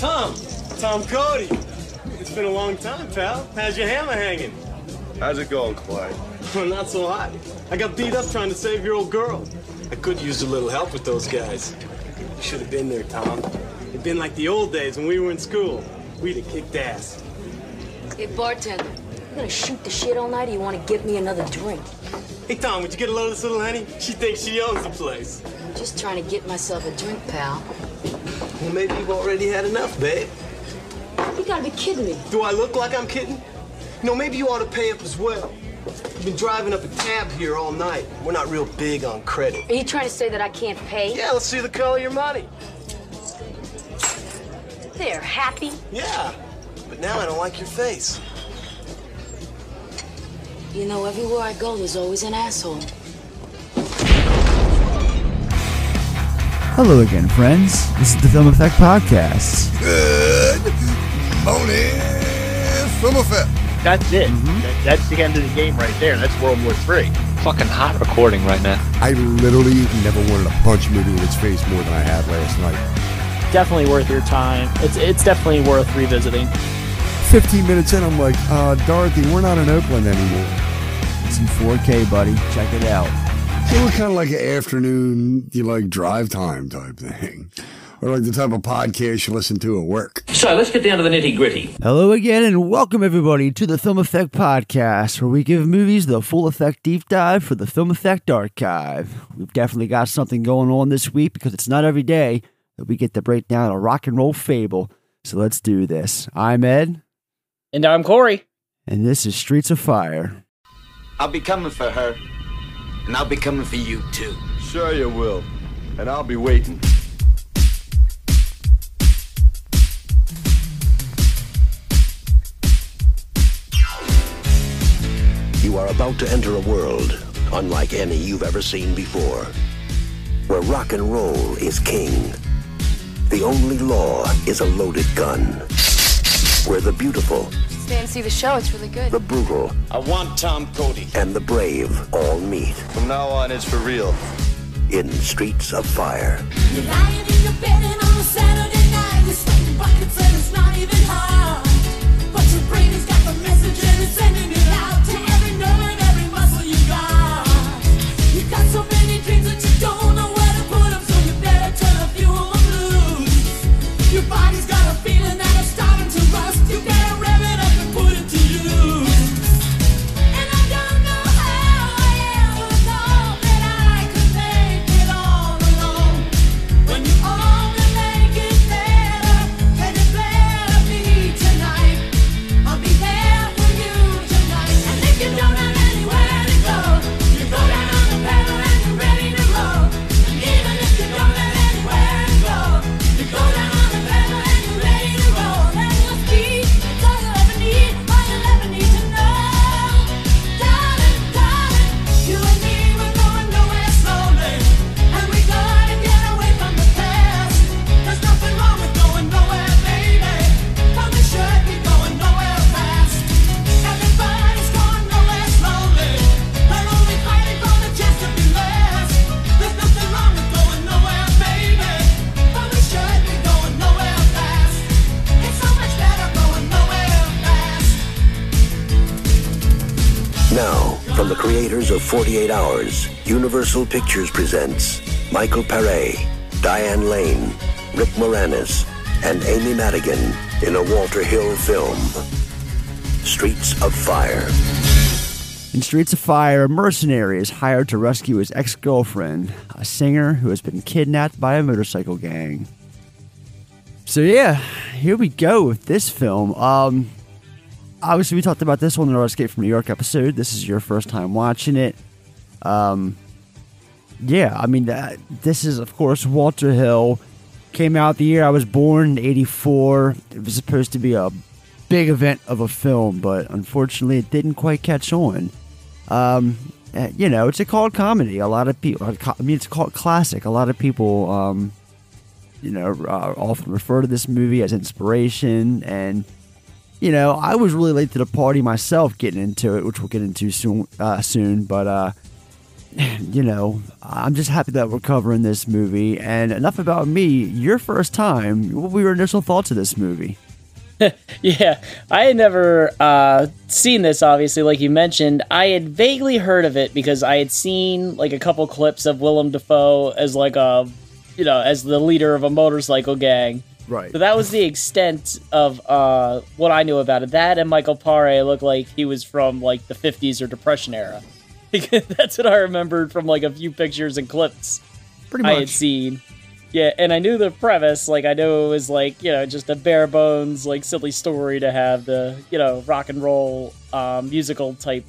Sheila. Hey, Tom. Tom Cody. It's been a long time, pal. How's your hammer hanging? How's it going, Clyde? Well, not so hot. I got beat up trying to save your old girl. I could use a little help with those guys. You should have been there, Tom. It'd been like the old days when we were in school. We'd have kicked ass. Hey, bartender, you gonna shoot the shit all night or you wanna give me another drink? Hey, Tom, would you get a load of this little honey? She thinks she owns the place. I'm just trying to get myself a drink, pal. Well, maybe you've already had enough, babe. You gotta be kidding me. Do I look like I'm kidding? You know, maybe you ought to pay up as well. You've been driving up a tab here all night. We're not real big on credit. Are you trying to say that I can't pay? Yeah, let's see the color of your money. There, happy? Yeah, but now I don't like your face. You know, everywhere I go, there's always an asshole. Hello again, friends. This is the Film Effect Podcast. Good morning, Film Effect. That's it. That, that's the end of the game right there. That's World War Three. Fucking hot recording right now. I literally never wanted to punch a movie in its face more than I had last night. definitely worth your time. It's it's definitely worth revisiting. 15 minutes in, I'm like, uh, Dorothy, we're not in Oakland anymore. It's in 4K, buddy. Check it out. They were kind of like an afternoon, you like drive time type thing. Or like the type of podcast you listen to at work. So let's get down to the nitty gritty. Hello again, and welcome everybody to the Film Effect Podcast, where we give movies the full effect deep dive for the Film Effect Archive. We've definitely got something going on this week because it's not every day that we get to break down a rock and roll fable. So let's do this. I'm Ed, And I'm Corey. and this is Streets of Fire. I'll be coming for her. And I'll be coming for you too. Sure you will. And I'll be waiting. You are about to enter a world unlike any you've ever seen before, where rock and roll is king. The only law is a loaded gun. Where the beautiful, Stay and see the show, it's really good. the brutal, I want Tom Cody. and the brave all meet From now on, it's for real. in Streets of Fire. You're lying in your bed and on a Saturday night You're sweating buckets and it's not even hard the creators of 48 Hours, Universal Pictures presents Michael Paré, Diane Lane, Rick Moranis, and Amy Madigan in a Walter Hill film. Streets of Fire. In Streets of Fire, a mercenary is hired to rescue his ex girlfriend, a singer who has been kidnapped by a motorcycle gang. So, yeah, here we go with this film. Um, obviously, we talked about this one in our Escape from New York episode. This is your first time watching it. Um, yeah, I mean, uh, this is, of course, Walter Hill. Came out the year I was born, 84. It was supposed to be a big event of a film, but unfortunately, it didn't quite catch on. Um, uh, you know, it's a called comedy. A lot of people, I mean, it's called classic. A lot of people, um, you know, uh, often refer to this movie as inspiration. And, you know, I was really late to the party myself getting into it, which we'll get into soon. Uh, soon, but uh, you know, I'm just happy that we're covering this movie. And enough about me. Your first time. What were your initial thoughts of this movie? yeah, I had never uh, seen this. Obviously, like you mentioned, I had vaguely heard of it because I had seen like a couple clips of Willem Dafoe as like a, you know, as the leader of a motorcycle gang. Right. So that was the extent of uh, what I knew about it. That and Michael Paré looked like he was from like the 50s or Depression era. That's what I remembered from like a few pictures and clips Pretty I had seen. Yeah, and I knew the premise. Like I knew it was like you know just a bare bones like silly story to have the you know rock and roll um, musical type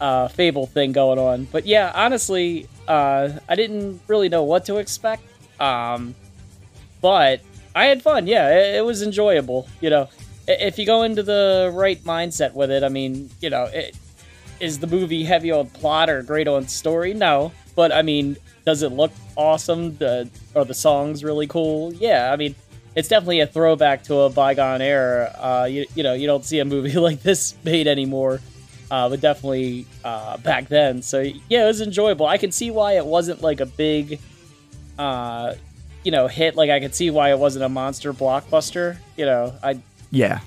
uh, fable thing going on. But yeah, honestly, uh, I didn't really know what to expect. Um, but I had fun. Yeah, it, it was enjoyable. You know, if you go into the right mindset with it, I mean, you know, it, is the movie heavy on plot or great on story? No, but I mean, does it look awesome? The, are the songs really cool? Yeah, I mean, it's definitely a throwback to a bygone era. Uh, you, you know, you don't see a movie like this made anymore, uh, but definitely uh, back then. So yeah, it was enjoyable. I can see why it wasn't like a big, uh, you know, hit. Like I could see why it wasn't a monster blockbuster. You know, I Yeah.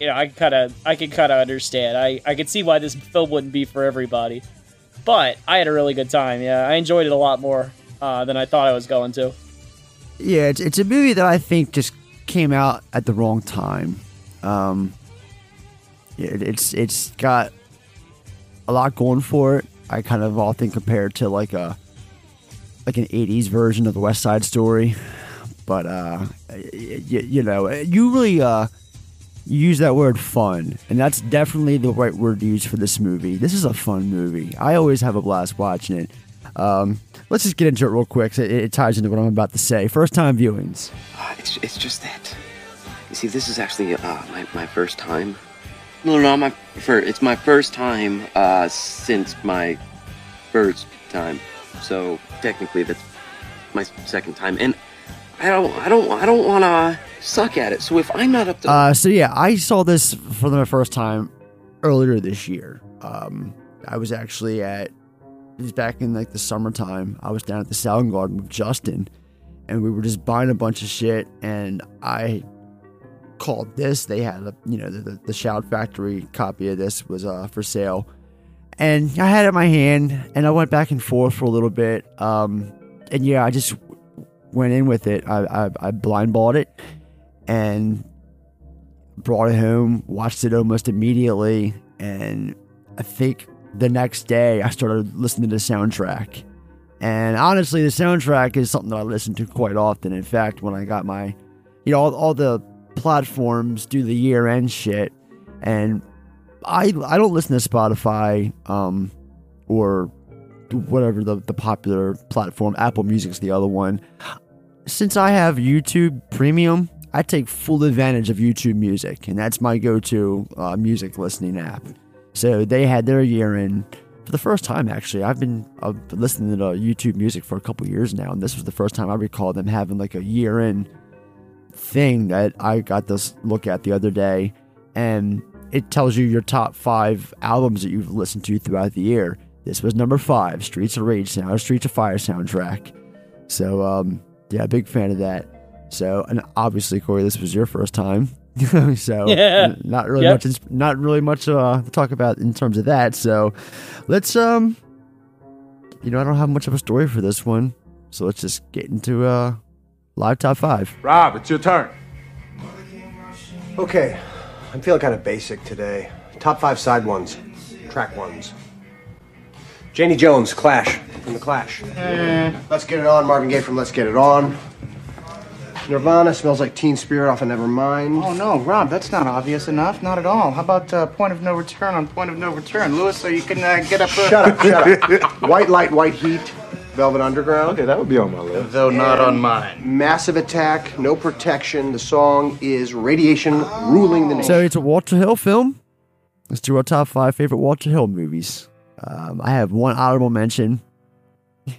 you know, I kind of, I can kind of understand. I, I could see why this film wouldn't be for everybody, but I had a really good time. Yeah, I enjoyed it a lot more uh, than I thought I was going to. Yeah, it's, it's a movie that I think just came out at the wrong time. Um, it, it's it's got a lot going for it. I kind of often compare it to like a like an '80s version of the West Side Story, but uh, you, you know, you really uh, use that word "fun," and that's definitely the right word to use for this movie. This is a fun movie. I always have a blast watching it. Um, let's just get into it real quick. It, it ties into what I'm about to say. First time viewings. Uh, it's, it's just that. You see, this is actually uh, my, my first time. No, no, my fir- It's my first time uh, since my first time. So technically, that's my second time, and I don't, I don't, I don't want to suck at it. So if I'm not up to, Uh, so yeah, I saw this for the first time earlier this year. Um, I was actually at it was back in like the summertime. I was down at the Sound Garden with Justin, and we were just buying a bunch of shit. And I called this. They had a you know the the, the Shout Factory copy of this was uh, for sale, and I had it in my hand, and I went back and forth for a little bit. Um, and yeah, I just went in with it. I I, I blind bought it, and brought it home, watched it almost immediately, and I think the next day I started listening to the soundtrack. And honestly, the soundtrack is something that I listen to quite often. In fact, when I got my, you know, all, all the platforms do the year end shit, and I I don't listen to Spotify um, or whatever the, the popular platform. Apple Music's the other one. Since I have YouTube Premium, I take full advantage of YouTube Music, and that's my go-to uh, music listening app. So they had their year in for the first time. Actually, I've been, I've been listening to YouTube Music for a couple years now, and this was the first time I recall them having like a year in thing that I got this look at the other day, and it tells you your top five albums that you've listened to throughout the year. This was number five, Streets of Rage sound, Streets of Fire soundtrack. So, um, yeah, big fan of that. So, and obviously, Corey, this was your first time. so, Yeah. not really Yep. much, not really much uh, to talk about in terms of that. So, let's, um, you know, I don't have much of a story for this one. So let's just get into uh, live top five. Rob, it's your turn. Okay, I'm feeling kind of basic today. Top five side ones, track ones. Janie Jones, Clash, from The Clash. Let's Get It On, Marvin Gaye from Let's Get It On. Nirvana, Smells Like Teen Spirit off of Nevermind. Oh no, Rob, that's not obvious enough. Not at all. How about uh, Point of No Return on Point of No Return, Lewis? So you can uh, get up. Uh... Shut up, shut up. White Light, White Heat, Velvet Underground. Okay, that would be on my list. Though not And on mine. Massive Attack, No Protection. The song is Radiation Ruling the Nation. So it's a Walter Hill film. Let's do our top five favorite Walter Hill movies. Um, I have one honorable mention,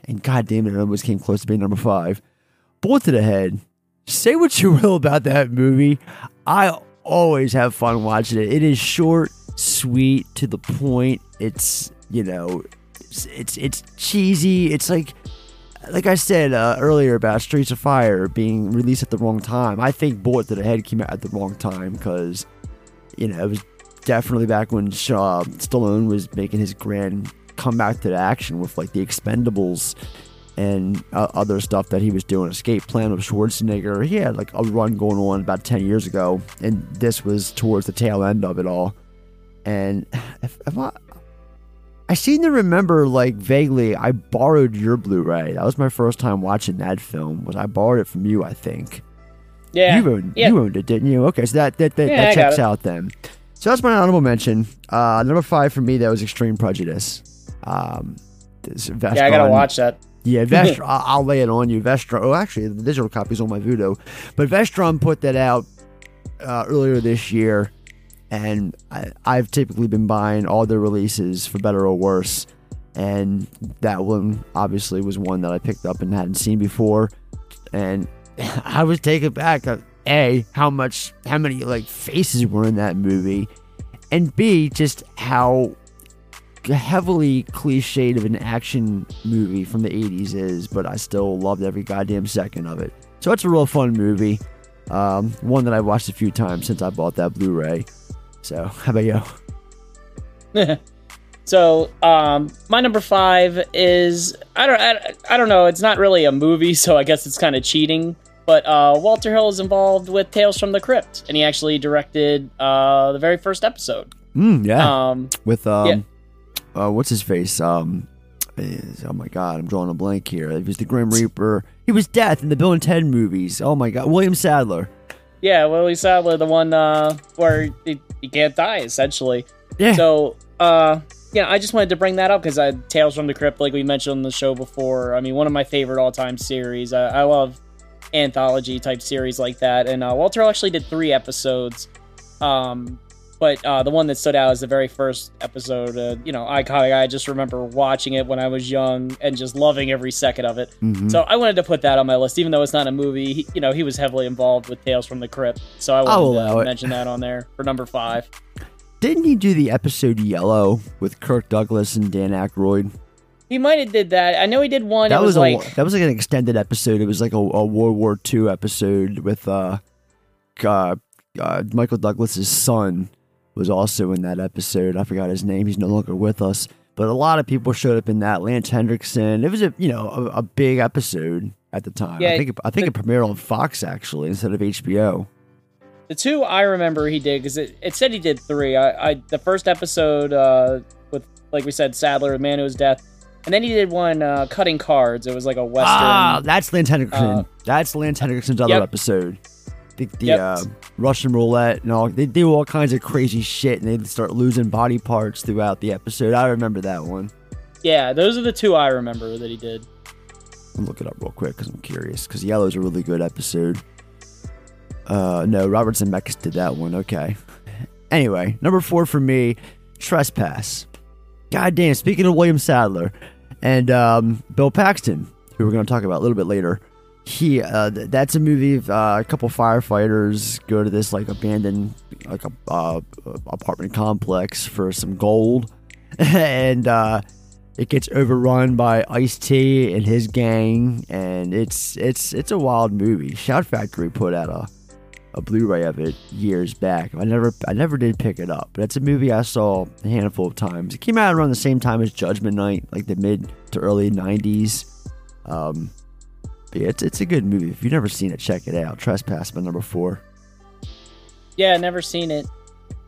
and God damn it, it almost came close to being number five. Bullet to the Head. Say what you will about that movie. I always have fun watching it. It is short, sweet, to the point. It's, you know, it's it's cheesy. It's like like I said uh, earlier about Streets of Fire being released at the wrong time. I think Bullet to the Head came out at the wrong time because you know it was definitely back when Shaw, Stallone was making his grand comeback to the action with like the Expendables and uh, other stuff that he was doing. Escape Plan with Schwarzenegger. He had like a run going on about ten years ago, and this was towards the tail end of it all. And if, if I, I seem to remember like vaguely I borrowed your Blu-ray. That was my first time watching that film. Was I borrowed it from you? I think. Yeah. You owned, yeah. you owned it, didn't you? Okay, so that that, that, Yeah, that checks out then. So that's my honorable mention. Uh, number five for me that was Extreme Prejudice. Um, this Yeah, I gotta watch that. Yeah, Vestron. I'll I'll lay it on you. Vestron. Oh, actually, the digital copy's on my Vudu, but Vestron put that out uh, earlier this year, and I, I've typically been buying all their releases for better or worse, and that one obviously was one that I picked up and hadn't seen before, and I was taken back. At, a, how much, how many like faces were in that movie, and B, just how heavily cliched of an action movie from the 80s is, but I still loved every goddamn second of it. So it's a real fun movie. Um, one that I watched a few times since I bought that Blu ray. So, how about you? so, um, my number five is I don't I, I don't know. It's not really a movie, so I guess it's kind of cheating. But uh, Walter Hill is involved with Tales from the Crypt, and he actually directed uh, the very first episode. Mm, yeah. Um, With, um, uh, what's his face? Um, is- oh my god, I'm drawing a blank here. He was the Grim Reaper. He was Death in the Bill and Ted movies. Oh my god. William Sadler. Yeah, well, Willie Sadler, the one uh, where he, he can't die, essentially. Yeah. So, uh, yeah, I just wanted to bring that up because Tales from the Crypt, like we mentioned on the show before, I mean, one of my favorite all time series. I, I love anthology type series like that. And uh, Walter actually did three episodes. Um, but uh, the one that stood out is the very first episode. Uh, you know, iconic. I just remember watching it when I was young and just loving every second of it. Mhm. So I wanted to put that on my list, even though it's not a movie. He, you know, he was heavily involved with Tales from the Crypt, so I wanted to it. mention that on there for number five. Didn't he do the episode Yellow with Kirk Douglas and Dan Aykroyd? He might have did that. I know he did one. that it was, was, like a that was like an extended episode. It was like a, a World War II episode with uh, uh, uh, Michael Douglas's son was also in that episode. I forgot his name. He's no longer with us. But a lot of people showed up in that. Lance Henriksen. It was a you know a, a big episode at the time. Yeah, I think it, I think it premiered on Fox actually instead of HBO. the two I remember he did because it, it said he did three. I, I the first episode uh, with like we said Sadler, the man who was death, and then he did one uh, cutting cards. It was like a western. Ah, that's Lance Henriksen. uh, that's Lance Henriksen's other yep. episode. The, the Yep. Russian roulette and all. They do all kinds of crazy shit, and they start losing body parts throughout the episode. I remember that one. yeah, those are the two I remember that he did. I'll look it up real quick because I'm curious. Because Yellow's a really good episode. Uh, no, Robert Zemeckis did that one. Okay. Anyway, number four for me, Trespass. God damn. Speaking of William Sadler and um, Bill Paxton, who we're going to talk about a little bit later, he uh, th- that's a movie. Of, uh, a couple firefighters go to this like abandoned like a uh, apartment complex for some gold, and uh, it gets overrun by Ice T and his gang, and it's it's it's a wild movie. Shout Factory put out a a Blu-ray of it years back. I never I never did pick it up, but it's a movie I saw a handful of times. It came out around the same time as Judgment Night, like the mid to early '90s. Um, yeah, it's it's a good movie. If you've never seen it, check it out. Trespass, my number four. Yeah, never seen it.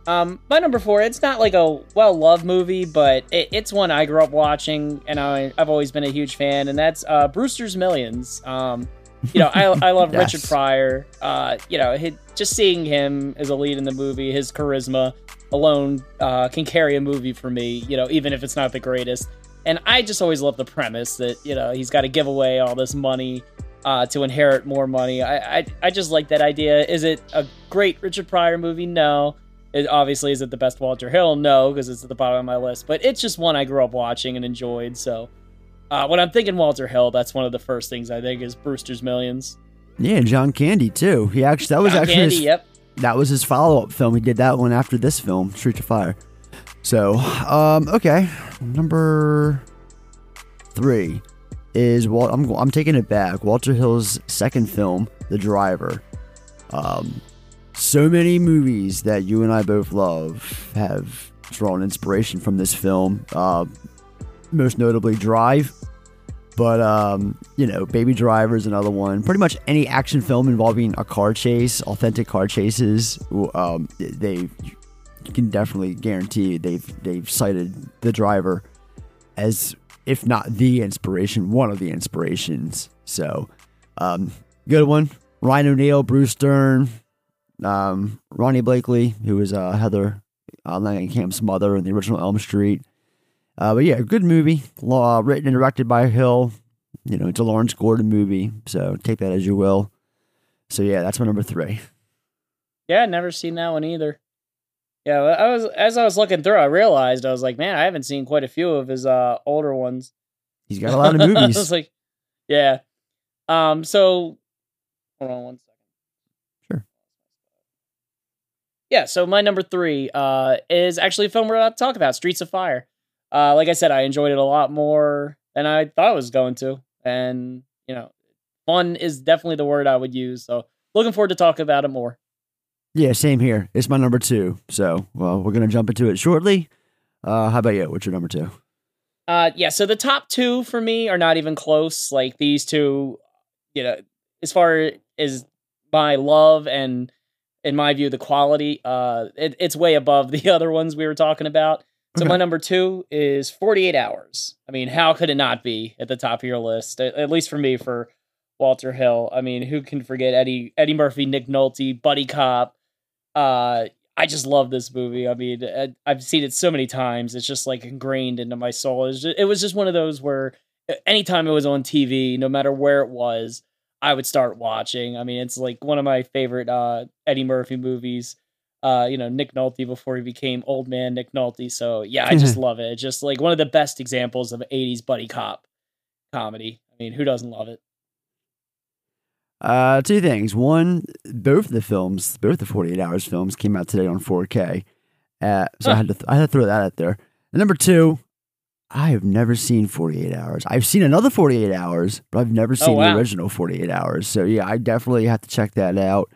Um, my number four, it's not like a well loved movie, but it, it's one I grew up watching, and I, I've always been a huge fan, and that's uh, Brewster's Millions. Um, you know, I, I love Yes. Richard Pryor. Uh, you know, he, just seeing him as a lead in the movie, his charisma alone uh, can carry a movie for me. You know, even if it's not the greatest. And I just always love the premise that you know he's got to give away all this money uh, to inherit more money. I, I I just like that idea. Is it a great Richard Pryor movie? No. It obviously is it the best Walter Hill? No, because it's at the bottom of my list. But it's just one I grew up watching and enjoyed. So uh, when I'm thinking Walter Hill, that's one of the first things I think is Brewster's Millions. Yeah, and John Candy too. He actually that was John actually Candy, his, yep. that was his follow up film. He did that one after this film, Street of Fire. So, um, okay, number three is Wal- I'm I'm taking it back. Walter Hill's second film, The Driver. Um, so many movies that you and I both love have drawn inspiration from this film. Uh, most notably, Drive. But um, you know, Baby Driver is another one. Pretty much any action film involving a car chase, authentic car chases, um, they can definitely guarantee they've they've cited the driver as if not the inspiration, one of the inspirations. So, um, good one. Ryan O'Neal, Bruce Dern, um, Ronee Blakley, who was uh, Heather uh, Langenkamp's mother in the original Elm Street. Uh, but yeah, good movie. Uh, written and directed by Hill. You know, it's a Lawrence Gordon movie, so take that as you will. So yeah, that's my number three. Yeah, never seen that one either. Yeah, I was as I was looking through, I realized I was like, man, I haven't seen quite a few of his uh older ones. He's got a lot of movies. I was like, yeah. Um. So, hold on one second. Sure. Yeah. So my number three uh is actually a film we're about to talk about, Streets of Fire. Uh, like I said, I enjoyed it a lot more than I thought I was going to, and you know, fun is definitely the word I would use. So, looking forward to talking about it more. Yeah, same here. It's my number two. So, well, we're gonna jump into it shortly. Uh, how about you? What's your number two? Uh, yeah. So the top two for me are not even close. Like these two, you know, as far as my love and, in my view, the quality, uh, it, it's way above the other ones we were talking about. So Okay. my number two is 48 Hours. I mean, how could it not be at the top of your list? At, at least for me, for Walter Hill. I mean, who can forget Eddie Eddie Murphy, Nick Nolte, Buddy Cop? Uh, I just love this movie. I mean, I- I've seen it so many times. It's just like ingrained into my soul. It was just, it was just one of those where uh, anytime it was on TV, no matter where it was, I would start watching. I mean, it's like one of my favorite uh, Eddie Murphy movies. Uh, you know, Nick Nolte before he became old man Nick Nolte. So yeah, I just love it. It's just like one of the best examples of 80s buddy cop comedy. I mean, who doesn't love it? Uh, two things. One, both the films, both the 48 Hours films came out today on 4K. Uh, so I had to, th- I had to throw that out there. And number two, I have never seen 48 Hours. I've seen another 48 Hours, but I've never seen wow. the original 48 Hours. So yeah, I definitely have to check that out.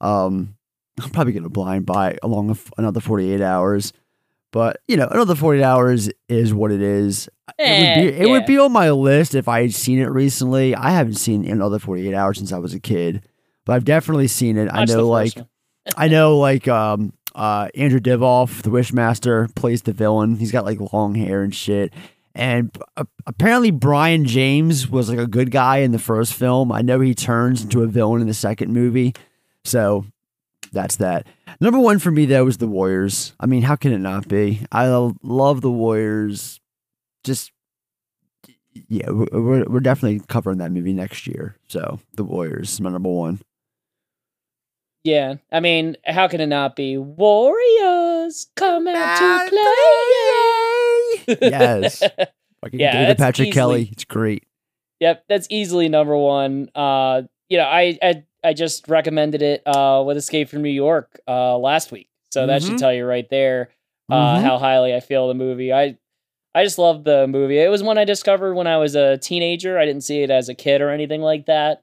Um, I'm probably gonna blind buy along with another 48 Hours. But you know, another 48 hours is what it is. it would Eh, be it would be on my list if I had seen it recently. I haven't seen another 48 hours since I was a kid, but I've definitely seen it. I Watch know like. I know like um uh Andrew Divoff, the Wishmaster, plays the villain. He's got like long hair and shit. And uh, apparently Brion James was like a good guy in the first film. I know he turns into a villain in the second movie. So that's that. Number one for me though was the Warriors. I mean, how can it not be? I love the Warriors. Just yeah, we're we're definitely covering that movie next year. So the Warriors is my number one. Yeah, I mean, how can it not be? Warriors come out to play. Yes. Fucking Yeah, David Patrick easily- Kelly. It's great. Yep, that's easily number one. Uh, you know, I I, I just recommended it uh, with Escape from New York uh, last week, so that Mhm. should tell you right there uh, Mhm. how highly I feel the movie. I I just love the movie. It was one I discovered when I was a teenager. I didn't see it as a kid or anything like that.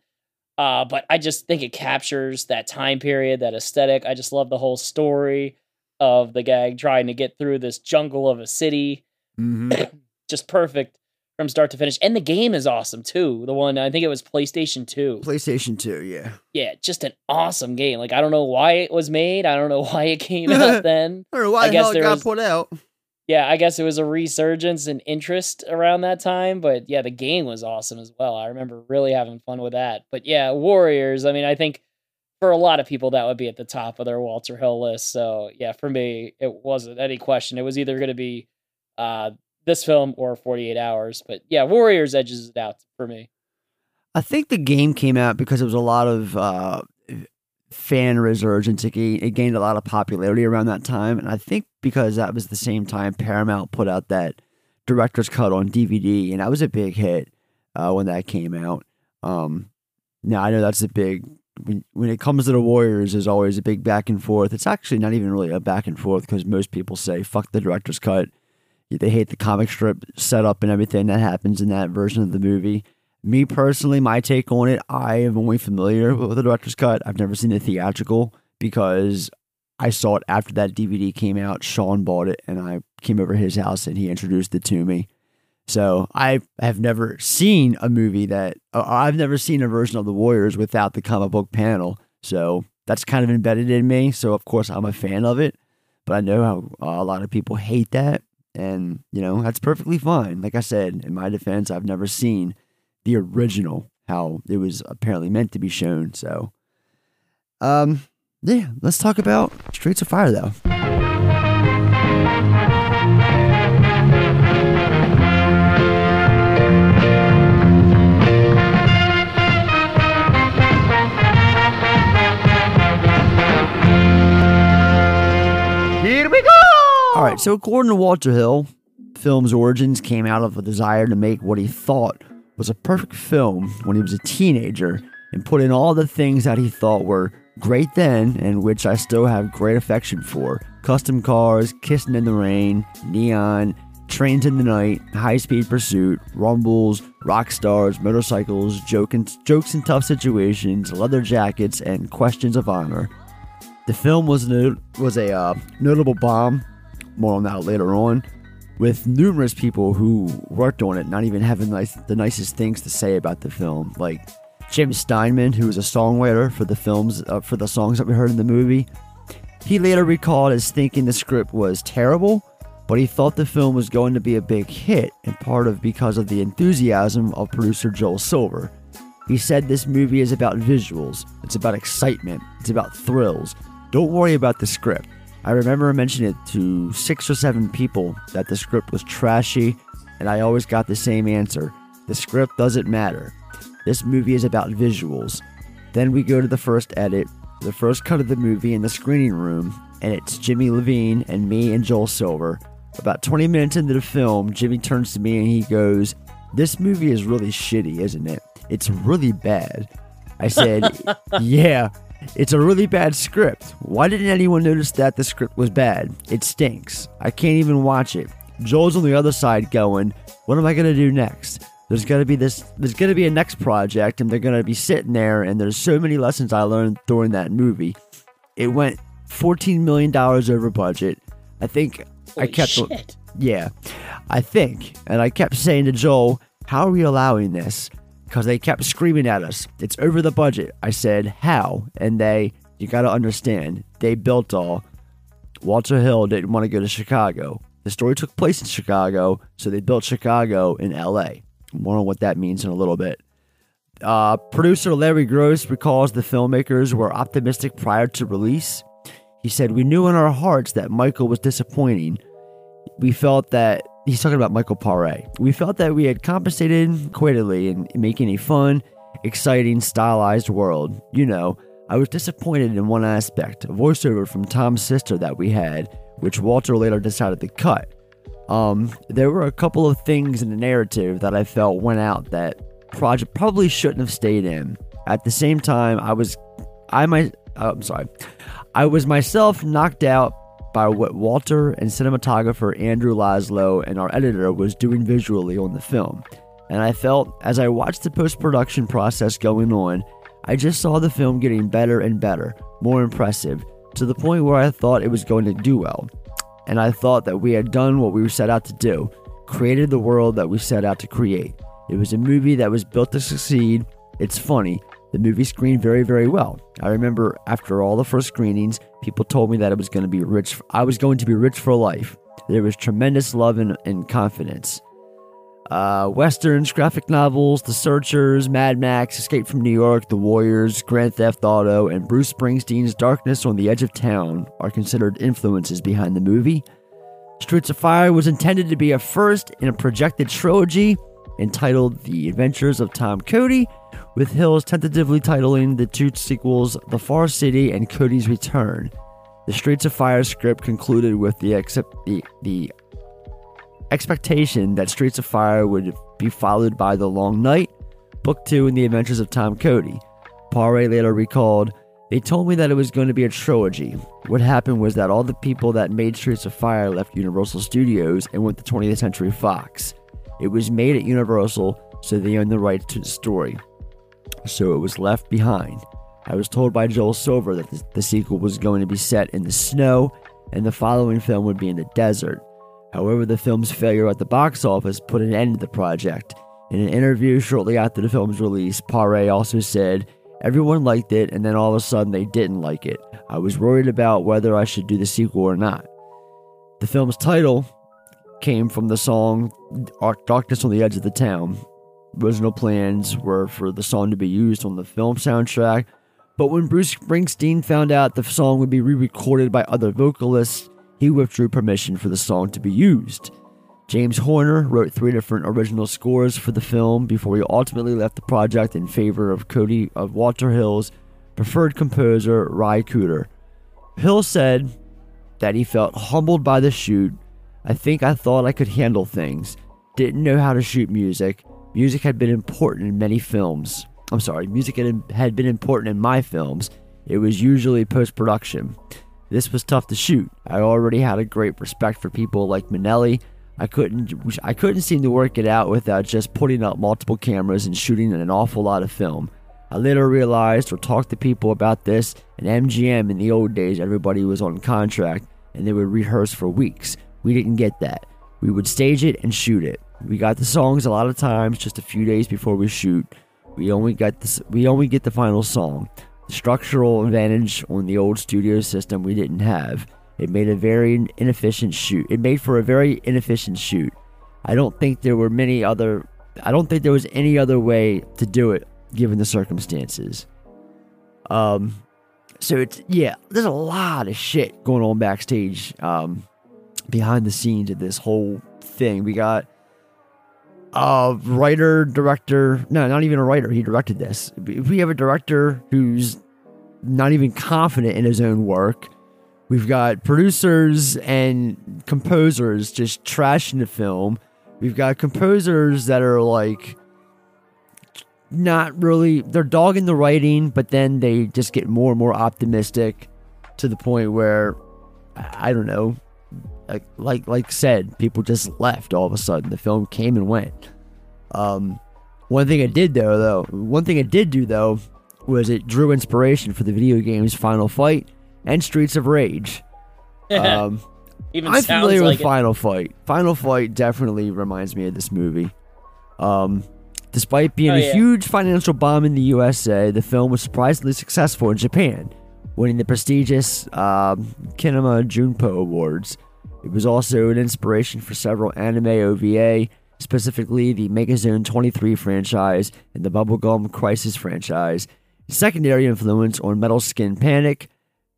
Uh, but I just think it captures that time period, that aesthetic. I just love the whole story of the gang trying to get through this jungle of a city Mm-hmm. just perfect from start to finish. And the game is awesome too. The one I think it was PlayStation 2. PlayStation 2, yeah. Yeah, just an awesome game. Like I don't know why it was made. I don't know why it came out then. I don't know why I the hell it got was- put out. Yeah, I guess it was a resurgence in interest around that time, but yeah, the game was awesome as well. I remember really having fun with that. But yeah, Warriors, I mean, I think for a lot of people that would be at the top of their Walter Hill list. So, yeah, for me, it wasn't any question. It was either going to be uh this film or 48 hours. But yeah, Warriors edges it out for me. I think the game came out because it was a lot of uh, fan resurgence. It gained, it gained a lot of popularity around that time, and I think because that was the same time Paramount put out that director's cut on DVD, and that was a big hit uh, when that came out. Um, now I know that's a big when when it comes to the Warriors. There's always a big back and forth. It's actually not even really a back and forth because most people say fuck the director's cut. They hate the comic strip setup and everything that happens in that version of the movie. Me personally, my take on it, I am only familiar with the director's cut. I've never seen the theatrical because I saw it after that DVD came out. Sean bought it and I came over to his house and he introduced it to me. So I have never seen a movie that uh, I've never seen a version of the Warriors without the comic book panel. So that's kind of embedded in me. So of course I'm a fan of it, but I know how a lot of people hate that, and you know that's perfectly fine. Like I said, in my defense, I've never seen the original how it was apparently meant to be shown. So, um, yeah, let's talk about Streets of Fire though. All right, so according to Walter Hill, film's origins came out of a desire to make what he thought was a perfect film when he was a teenager and put in all the things that he thought were great then and which I still have great affection for. Custom cars, kissing in the rain, neon, trains in the night, high speed pursuit, rumbles, rock stars, motorcycles, joke and, jokes in tough situations, leather jackets, and questions of honor. The film was no, was a uh, notable bomb. More on that later on. With numerous people who worked on it not even having nice, the nicest things to say about the film, like Jim Steinman, who was a songwriter for the films uh, for the songs that we heard in the movie. He later recalled as thinking the script was terrible, but he thought the film was going to be a big hit, in part of because of the enthusiasm of producer Joel Silver. He said this movie is about visuals, it's about excitement, it's about thrills. Don't worry about the script. I remember mentioning it to six or seven people that the script was trashy, and I always got the same answer. The script doesn't matter. This movie is about visuals. Then we go to the first edit, the first cut of the movie in the screening room, and it's Jimmy Iovine and me and Joel Silver. About 20 minutes into the film, Jimmy turns to me and he goes, This movie is really shitty, isn't it? It's really bad. I said, Yeah, it's a really bad script. Why didn't anyone notice that the script was bad? It stinks. I can't even watch it. Joel's on the other side going, What am I going to do next? There's going to be this, there's going to be a next project, and they're going to be sitting there, and there's so many lessons I learned during that movie. It went $14 million over budget. I think I kept. shit. Yeah, I think. And I kept saying to Joel, How are we allowing this? Because they kept screaming at us, It's over the budget. I said, How? And they, you got to understand, they built all. Walter Hill didn't want to go to Chicago. The story took place in Chicago, so they built Chicago in LA. More on what that means in a little bit. Uh, producer Larry Gross recalls the filmmakers were optimistic prior to release. He said, We knew in our hearts that Michael was disappointing. We felt that he's talking about Michael Paré. We felt that we had compensated equitably in making a fun, exciting, stylized world. You know, I was disappointed in one aspect a voiceover from Tom's sister that we had, which Walter later decided to cut. Um, there were a couple of things in the narrative that I felt went out that project probably shouldn't have stayed in. At the same time, I was, I might, oh, I'm sorry, I was myself knocked out by what Walter and cinematographer Andrew Laszlo and our editor was doing visually on the film. And I felt as I watched the post production process going on, I just saw the film getting better and better, more impressive, to the point where I thought it was going to do well. And I thought that we had done what we set out to do, created the world that we set out to create. It was a movie that was built to succeed. It's funny. The movie screened very, very well. I remember after all the first screenings, people told me that it was going to be rich. I was going to be rich for life. There was tremendous love and, and confidence. Uh, westerns, graphic novels, The Searchers, Mad Max, Escape from New York, The Warriors, Grand Theft Auto, and Bruce Springsteen's Darkness on the Edge of Town are considered influences behind the movie. Streets of Fire was intended to be a first in a projected trilogy entitled The Adventures of Tom Cody, with Hills tentatively titling the two sequels The Far City and Cody's Return. The Streets of Fire script concluded with the, accept- the, the expectation that Streets of Fire would be followed by The Long Night, Book 2, and The Adventures of Tom Cody. Paré later recalled, They told me that it was going to be a trilogy. What happened was that all the people that made Streets of Fire left Universal Studios and went to 20th Century Fox. It was made at Universal, so they owned the rights to the story. So it was left behind. I was told by Joel Silver that the, sequel was going to be set in the snow and the following film would be in the desert. However, the film's failure at the box office put an end to the project. In an interview shortly after the film's release, Pare also said, Everyone liked it, and then all of a sudden they didn't like it. I was worried about whether I should do the sequel or not. The film's title came from the song Darkness on the Edge of the Town. Original plans were for the song to be used on the film soundtrack, but when Bruce Springsteen found out the song would be re recorded by other vocalists, he withdrew permission for the song to be used. James Horner wrote three different original scores for the film before he ultimately left the project in favor of Cody of Walter Hill's preferred composer, Ry Cooder. Hill said that he felt humbled by the shoot. I think I thought I could handle things. Didn't know how to shoot music. Music had been important in many films. I'm sorry, music had had been important in my films. It was usually post production. This was tough to shoot. I already had a great respect for people like Minnelli. I couldn't I couldn't seem to work it out without just putting up multiple cameras and shooting an awful lot of film. I later realized or talked to people about this and MGM in the old days everybody was on contract and they would rehearse for weeks. We didn't get that. We would stage it and shoot it. We got the songs a lot of times just a few days before we shoot. We only got this we only get the final song. The structural advantage on the old studio system we didn't have. It made a very inefficient shoot. It made for a very inefficient shoot. I don't think there were many other I don't think there was any other way to do it given the circumstances. Um so it's yeah, there's a lot of shit going on backstage um behind the scenes of this whole thing. We got a writer, director, no, not even a writer, he directed this. If We have a director who's not even confident in his own work. We've got producers and composers just trashing the film. We've got composers that are like not really they're dogging the writing, but then they just get more and more optimistic to the point where I don't know, like like like said, people just left all of a sudden. The film came and went. Um, one thing it did though, though, one thing it did do though, was it drew inspiration for the video games Final Fight and Streets of Rage. Um, Even I'm familiar like with it. Final Fight. Final Fight definitely reminds me of this movie. Um, despite being Oh, a yeah. huge financial bomb in the USA, the film was surprisingly successful in Japan, winning the prestigious um, Kinema Junpo Awards. It was also an inspiration for several anime OVA, specifically the Megazone 23 franchise and the Bubblegum Crisis franchise. Secondary influence on Metal Skin Panic,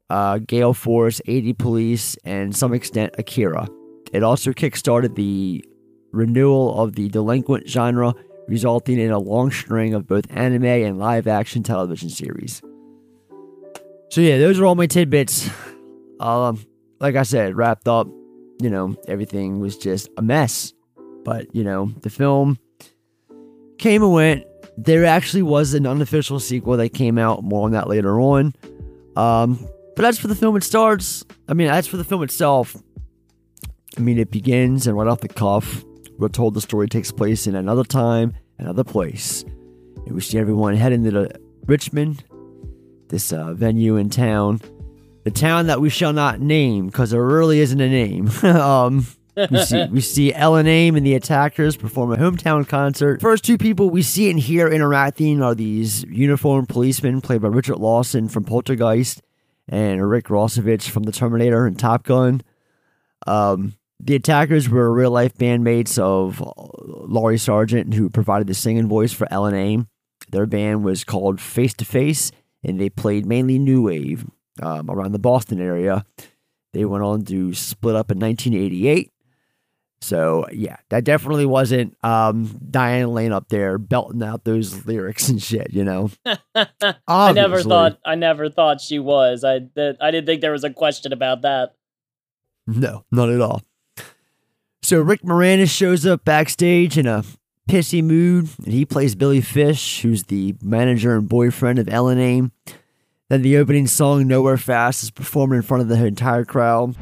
uh, Gall Force, AD Police, and some extent Akira. It also kickstarted the renewal of the delinquent genre, resulting in a long string of both anime and live action television series. So, yeah, those are all my tidbits. Um, like I said, wrapped up, you know, everything was just a mess. But, you know, the film came and went. There actually was an unofficial sequel that came out. More on that later on. Um, but as for the film, it starts. I mean, as for the film itself, I mean, it begins and right off the cuff, we're told the story takes place in another time, another place. And we see everyone heading to Richmond, this uh, venue in town, the town that we shall not name because there really isn't a name. um, we see we see Ellen Aim and the Attackers perform a hometown concert. First two people we see and hear interacting are these uniformed policemen played by Richard Lawson from Poltergeist and Rick Rossovich from The Terminator and Top Gun. Um, the Attackers were real life bandmates of Laurie Sargent, who provided the singing voice for Ellen Aim. Their band was called Face to Face, and they played mainly new wave um, around the Boston area. They went on to split up in 1988. So yeah, that definitely wasn't um, Diane Lane up there belting out those lyrics and shit. You know, I never thought I never thought she was. I that, I didn't think there was a question about that. No, not at all. So Rick Moranis shows up backstage in a pissy mood, and he plays Billy Fish, who's the manager and boyfriend of Ellen Aim. Then the opening song, Nowhere Fast, is performed in front of the entire crowd.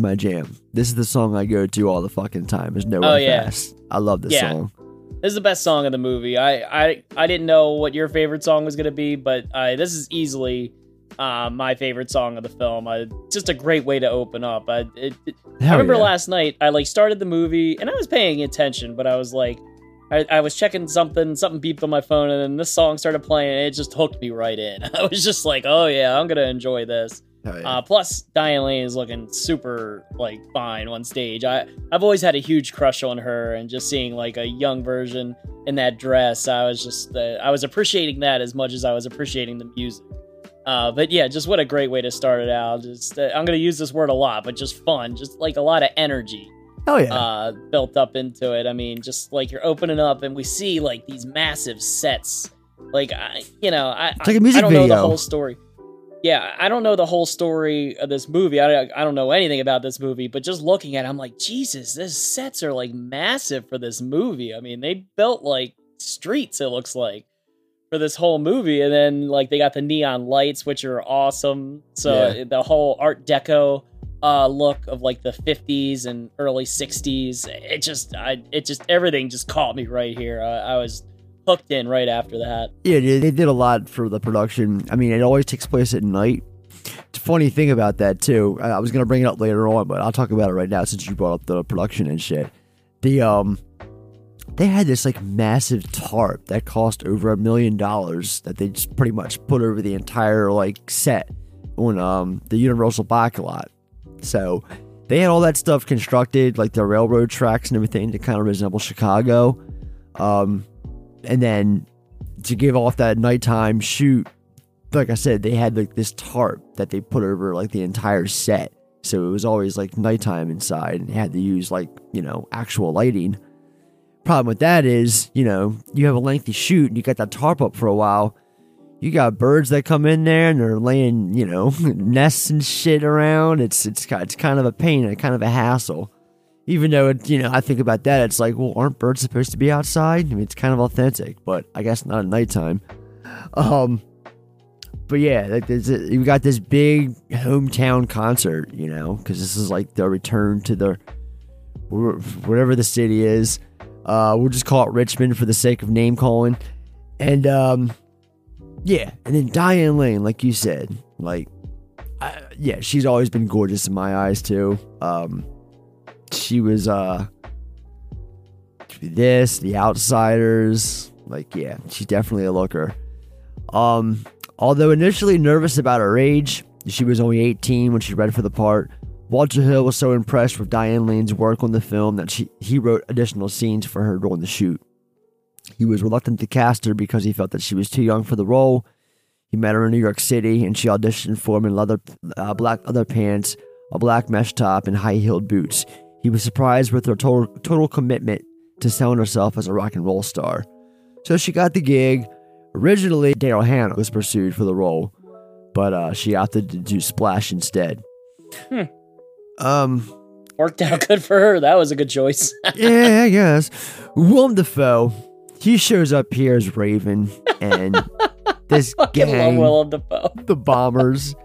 Is my jam. This is the song I go to all the fucking time. Is Nowhere Oh, yeah. Fast. I love this Yeah. song. This is the best song of the movie. I I, I didn't know what your favorite song was gonna be, but uh, this is easily uh, my favorite song of the film. Uh, just a great way to open up. I, it, it- I remember yeah. last night I like started the movie and I was paying attention, but I was like, I, I was checking something, something beeped on my phone, and then this song started playing, and it just hooked me right in. I was just like, oh yeah, I'm gonna enjoy this. Uh, plus, Diane Lane is looking super like fine on stage. I I've always had a huge crush on her, and just seeing like a young version in that dress, I was just uh, I was appreciating that as much as I was appreciating the music. Uh, but yeah, just what a great way to start it out. Just uh, I'm gonna use this word a lot, but just fun, just like a lot of energy. Oh yeah. Uh, built up into it. I mean, just like you're opening up, and we see like these massive sets. Like I, you know, I It's like a I- music I don't know the video. whole story. Yeah, I don't know the whole story of this movie. I don't, I don't know anything about this movie, but just looking at it, I'm like, Jesus, these sets are like massive for this movie. I mean, they built like streets, it looks like, for this whole movie. And then, like, they got the neon lights, which are awesome. So Yeah. the whole Art Deco uh, look of like the 50s and early 60s, it just, I, it just, everything just caught me right here. I, I was hooked in right after that. Yeah, they, did a lot for the production. I mean, it always takes place at night. It's a funny thing about that too. I, was gonna bring it up later on, but I'll talk about it right now since you brought up the production and shit. The um, they had this like massive tarp that cost over a million dollars that they just pretty much put over the entire like set on um the Universal parking lot. So they had all that stuff constructed, like the railroad tracks and everything, to kind of resemble Chicago. Um, and then to give off that nighttime shoot, like I said, they had like this tarp that they put over like the entire set. So it was always like nighttime inside and had to use like, you know, actual lighting. Problem with that is, you know, you have a lengthy shoot and you got that tarp up for a while. You got birds that come in there and they're laying, you know, nests and shit around. It's it's it's kind of a pain and kind of a hassle. Even though it, you know, I think about that, it's like, well, aren't birds supposed to be outside? I mean, it's kind of authentic, but I guess not at nighttime. Um, but yeah, like there's a, got this big hometown concert, you know, because this is like the return to the wh- whatever the city is. Uh, we'll just call it Richmond for the sake of name calling, and um, yeah, and then Diane Lane, like you said, like I, yeah, she's always been gorgeous in my eyes too. Um, she was uh, this, The Outsiders, like yeah, she's definitely a looker. Um, although initially nervous about her age, she was only 18 when she read for the part. Walter Hill was so impressed with Diane Lane's work on the film that she, he wrote additional scenes for her during the shoot. He was reluctant to cast her because he felt that she was too young for the role. He met her in New York City and she auditioned for him in leather, uh, black leather pants, a black mesh top, and high heeled boots. He was surprised with her total, total commitment to selling herself as a rock and roll star. So she got the gig. Originally, Daryl Hannah was pursued for the role, but uh, she opted to do Splash instead. Hmm. Um, Worked out good for her. That was a good choice. yeah, I guess. Willem Dafoe, he shows up here as Raven, and this gang, Willem Dafoe. the bombers.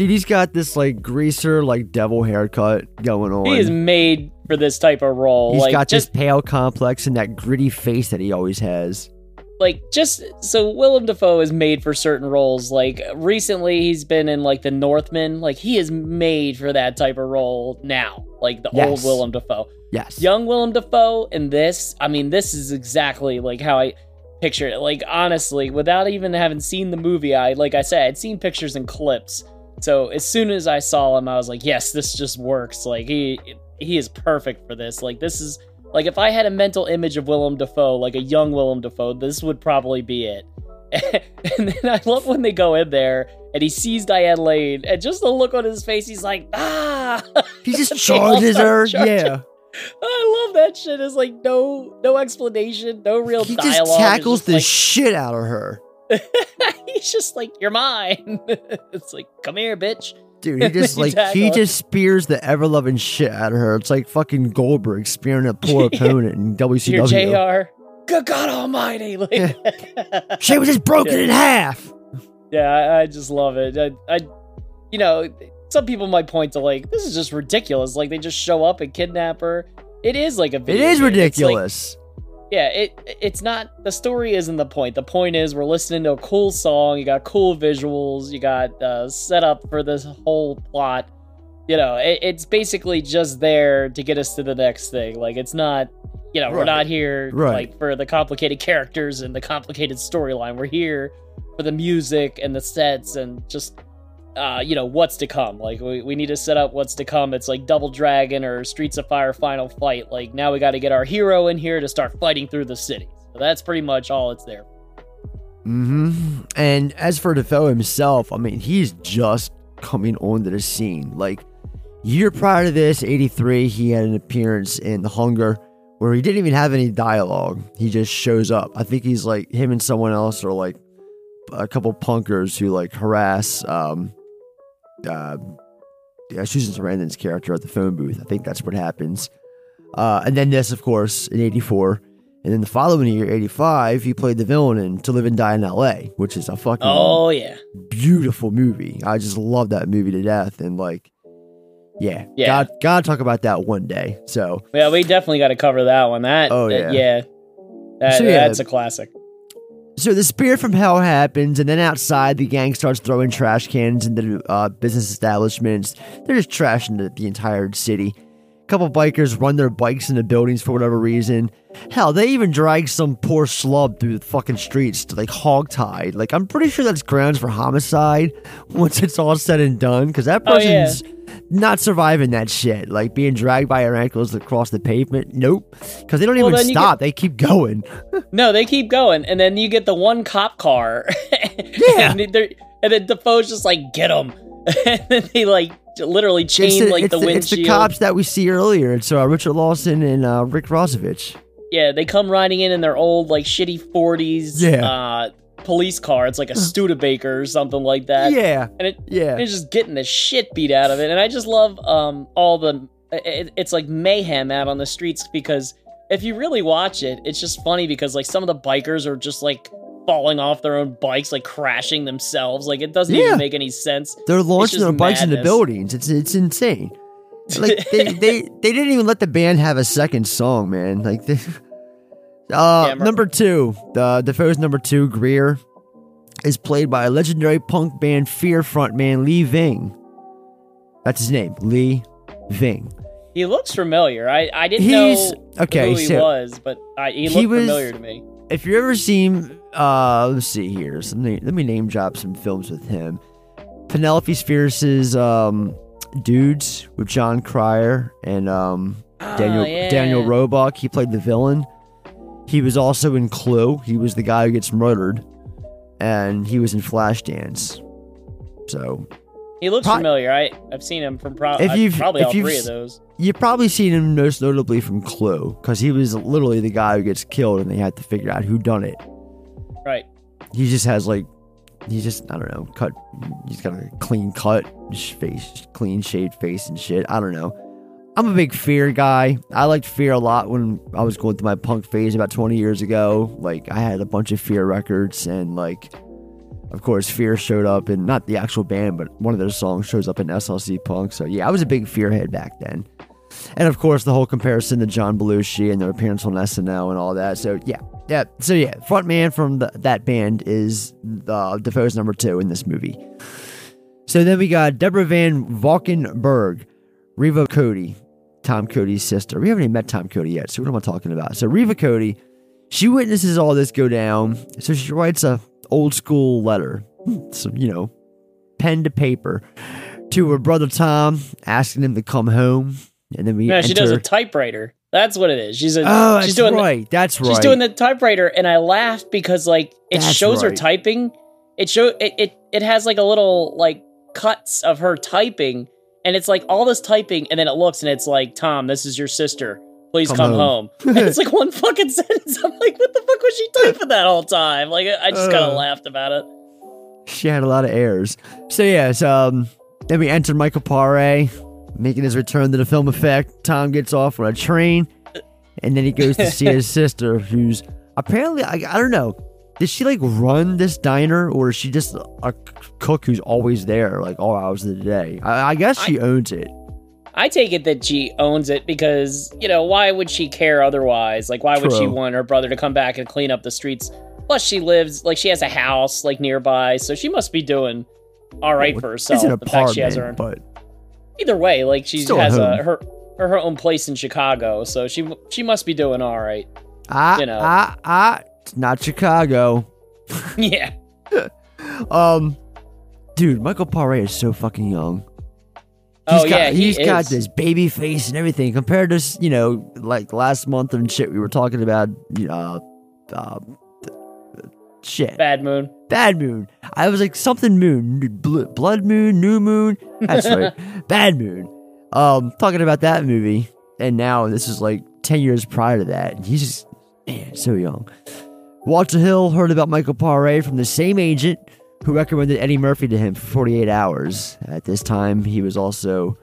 Dude, he's got this like greaser, like devil haircut going on. He is made for this type of role. He's like got just this pale complex and that gritty face that he always has. like just so Willem Dafoe is made for certain roles. Like recently, he's been in like The Northman. Like he is made for that type of role now. Like the old Willem Dafoe. Yes. Young Willem Dafoe and this. I mean, this is exactly like how I picture it. Like honestly, without even having seen the movie, I like I said, I'd seen pictures and clips. So as soon as I saw him, I was like, yes, this just works. Like he he is perfect for this. Like this is like if I had a mental image of Willem Dafoe, like a young Willem Dafoe, this would probably be it. and then I love when they go in there and he sees Diane Lane and just the look on his face, he's like, ah. He just charges her. charging. Yeah. I love that shit. It's like no no explanation, no real He dialogue. He just tackles just the like- shit out of her. he's just like, You're mine. it's like, come here, bitch. Dude, he just like he just spears the ever loving shit out of her. It's like fucking Goldberg spearing a poor opponent in WCW. Your. JR. Good God Almighty! Like, She was just broken in half. Yeah, I, I just love it. I, I, you know, some people might point to like this is just ridiculous. Like they just show up and kidnap her. It is like a It is game. Ridiculous. Yeah, it it's not the story isn't the point. The point is we're listening to a cool song. You got cool visuals. You got uh, set up for this whole plot. You know, it, it's basically just there to get us to the next thing. Like it's not. You know, we're not here Right. like for the complicated characters and the complicated storyline. We're here for the music and the sets and just uh, you know, what's to come. Like we, we need to set up what's to come. It's like Double Dragon or Streets of Fire Final Fight. Like now we got to get our hero in here to start fighting through the city. So that's pretty much all it's there. hmm And as for Dafoe himself, I mean, he's just coming onto the scene. Like year prior to this, '83, he had an appearance in The Hunger, where he didn't even have any dialogue. He just shows up. I think he's like him and someone else are like a couple punkers who like harass um uh Susan Sarandon's character at the phone booth. I think that's what happens. Uh, and then this, of course, in '84. And then the following year, 85, he played the villain in To Live and Die in LA, which is a fucking Oh yeah, beautiful movie. I just love that movie to death. And like, yeah, Yeah. God, gotta talk about that one day. So, yeah. We definitely got to cover that one. That Oh, that- yeah. yeah. That, So, yeah. that's a classic. So the spirit from hell happens, and then outside, the gang starts throwing trash cans into uh, business establishments. They're just trashing the, the entire city. A couple bikers run their bikes into buildings for whatever reason. Hell, they even drag some poor schlub through the fucking streets to like hogtied. Like, I'm pretty sure that's grounds for homicide once it's all said and done, because that Oh, yeah. person's not surviving that shit. Like being dragged by your ankles across the pavement. Nope, because they don't Well, even stop. They keep going. No, they keep going, and then you get the one cop car. Yeah. and, and then Dafoe's just like, get him. and then they like literally It's the, like the the- windshield. it's the cops that we see earlier. It's uh, Richard Lawson and uh, Rick Rossovich. Yeah, they come riding in in their old like shitty 40s Yeah. uh police car. It's like a Studebaker or something like that. Yeah, And it yeah. it's just getting the shit beat out of it. And I just love um all the it, it's like mayhem out on the streets because if you really watch it, it's just funny because like some of the bikers are just like falling off their own bikes, like crashing themselves. Like it doesn't Yeah. even make any sense. They're launching their bikes into madness. buildings. It's it's insane. Like they, they they didn't even let the band have a second song, man. Like they, uh Yeah, number two, the Dafoe's number two, Greer, is played by legendary punk band Fear frontman Lee Ving. That's his name, Lee Ving. He looks familiar. I I didn't He's- know okay, who he so- was, but I, he looked He was- familiar to me. If you ever seen, uh, let's see here. Some let me name drop some films with him. Penelope Spheeris' um, Dudes with Jon Cryer and um, Daniel Oh, yeah. Daniel Roebuck. He played the villain. He was also in Clue. He was the guy who gets murdered, and he was in Flashdance. So He looks Pro- familiar. I I've seen him from pro- if you've probably if all you've three of those. You've probably seen him most notably from Clue, because he was literally the guy who gets killed, and they had to figure out who done it. Right. he just has like he just I don't know cut he's got a clean cut face clean shaved face and shit. I don't know. I'm a big fear guy. I liked fear a lot when I was going through my punk phase about 20 years ago. Like I had a bunch of fear records and like of course fear showed up in not the actual band but one of their songs shows up in SLC punk. So yeah I was a big fear head back then. And of course the whole comparison to John Belushi and their appearance on SNL and all that. So yeah, yeah. So yeah, front man from the, that band is uh, Dafoe's number two in this movie. So then we got Deborah Van Valkenburgh, Reva Cody, Tom Cody's sister. We haven't even met Tom Cody yet, so what am I talking about? So Reva Cody, she witnesses all this go down, so she writes a old school letter, some you know, pen to paper, to her brother Tom, asking him to come home, and then we No, she does a typewriter. That's what it is. She's a. Oh, she's that's doing the- right. She's doing the typewriter, and I laughed because like it That's shows her typing. It show it, it it has like a little like cuts of her typing, and it's like all this typing, and then it looks and it's like Tom, this is your sister. Please Come come, home." home. and it's like one fucking sentence. I'm like, what the fuck was she typing that whole time? Like I just kind Uh. of laughed about it. She had a lot of errors. So yes, um, then we enter Michael Paré making his return to the film effect. Tom gets off on a train, and then he goes to see his sister, who's apparently I, I don't know. Did she like run this diner, or is she just a cook who's always there, like all hours of the day? I, I guess she owns it. I take it that she owns it because, you know, why would she care otherwise? Like, why would she want her brother to come back and clean up the streets? Plus, she lives, like, she has a house, like, nearby, so she must be doing all right for herself. It's an fact she has her apartment, own. but Either way, like, she Still has a, her, her her own place in Chicago, so she she must be doing all right. ah, You know. ah, ah, not Chicago. yeah. Um, dude, Michael Paré is so fucking young. Oh, got, yeah, he he's got is. this baby face and everything compared to you know like last month and shit. We were talking about you know, uh, shit. Bad Moon. Bad Moon. I was like something Moon, Bl- Blood Moon, New Moon. That's right, Bad Moon. Um, talking about that movie, and now this is like ten years prior to that. and He's just man so young. Walter Hill heard about Michael Paré from the same agent who recommended Eddie Murphy to him for 48 hours. At this time, he was also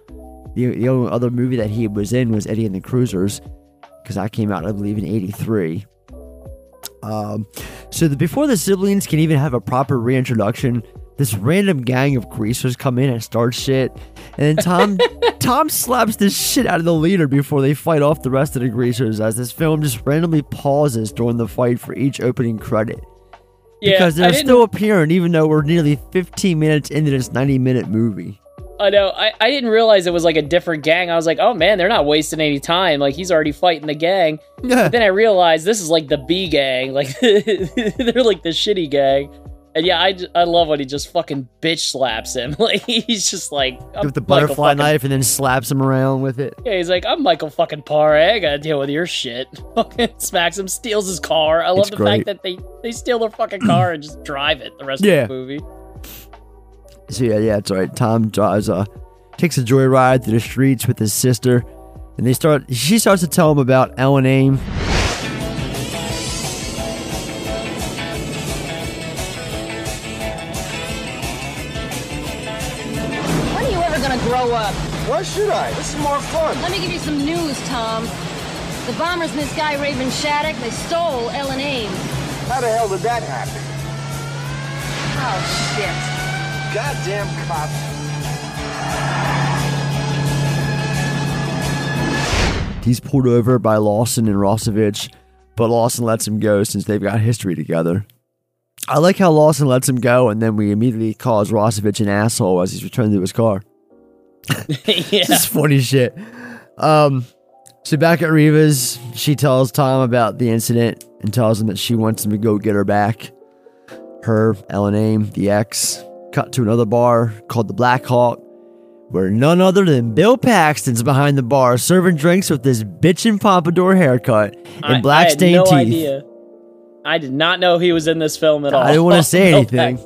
the, the only other movie that he was in was Eddie and the Cruisers, because that came out, I believe, in '83. Um, so the, before the siblings can even have a proper reintroduction, this random gang of greasers come in and start shit, and then Tom Tom slaps the shit out of the leader before they fight off the rest of the greasers. As this film just randomly pauses during the fight for each opening credit Yeah, because they're still appearing, even though we're nearly 15 minutes into this 90 minute movie. I know. I, I didn't realize it was like a different gang. I was like, oh man, they're not wasting any time. Like he's already fighting the gang. But then I realized this is like the B gang. Like they're like the shitty gang. And yeah, I, I love when he just fucking bitch slaps him. Like he's just like With the butterfly fucking- knife and then slaps him around with it. Yeah, he's like, I'm Michael fucking Paré. I gotta deal with your shit. Fucking smacks him, steals his car. I love It's the great. fact that they they steal their fucking car and just drive it the rest Yeah. of the movie. So yeah, yeah, it's all right. Tom drives uh takes a joyride through the streets with his sister, and they start. She starts to tell him about Ellen Aim. When are you ever gonna grow up? Why should I? This is more fun. Let me give you some news, Tom. The bombers and this guy Raven Shattuck, they stole Ellen Ames. How the hell did that happen? Oh shit. Goddamn cop. He's pulled over by Lawson and Rossovich, but Lawson lets him go since they've got history together. I like how Lawson lets him go, and then we immediately calls Rossovich an asshole as he's returning to his car. yeah. This is funny shit. Um, so back at Reva's, she tells Tom about the incident and tells him that she wants him to go get her back. Her, Ellen Aim, the ex, cut to another bar called the Black Hawk, where none other than Bill Paxton's behind the bar serving drinks with this bitchin' pompadour haircut and I- black I had stained no teeth. idea. I did not know he was in this film at all. I didn't want to say anything.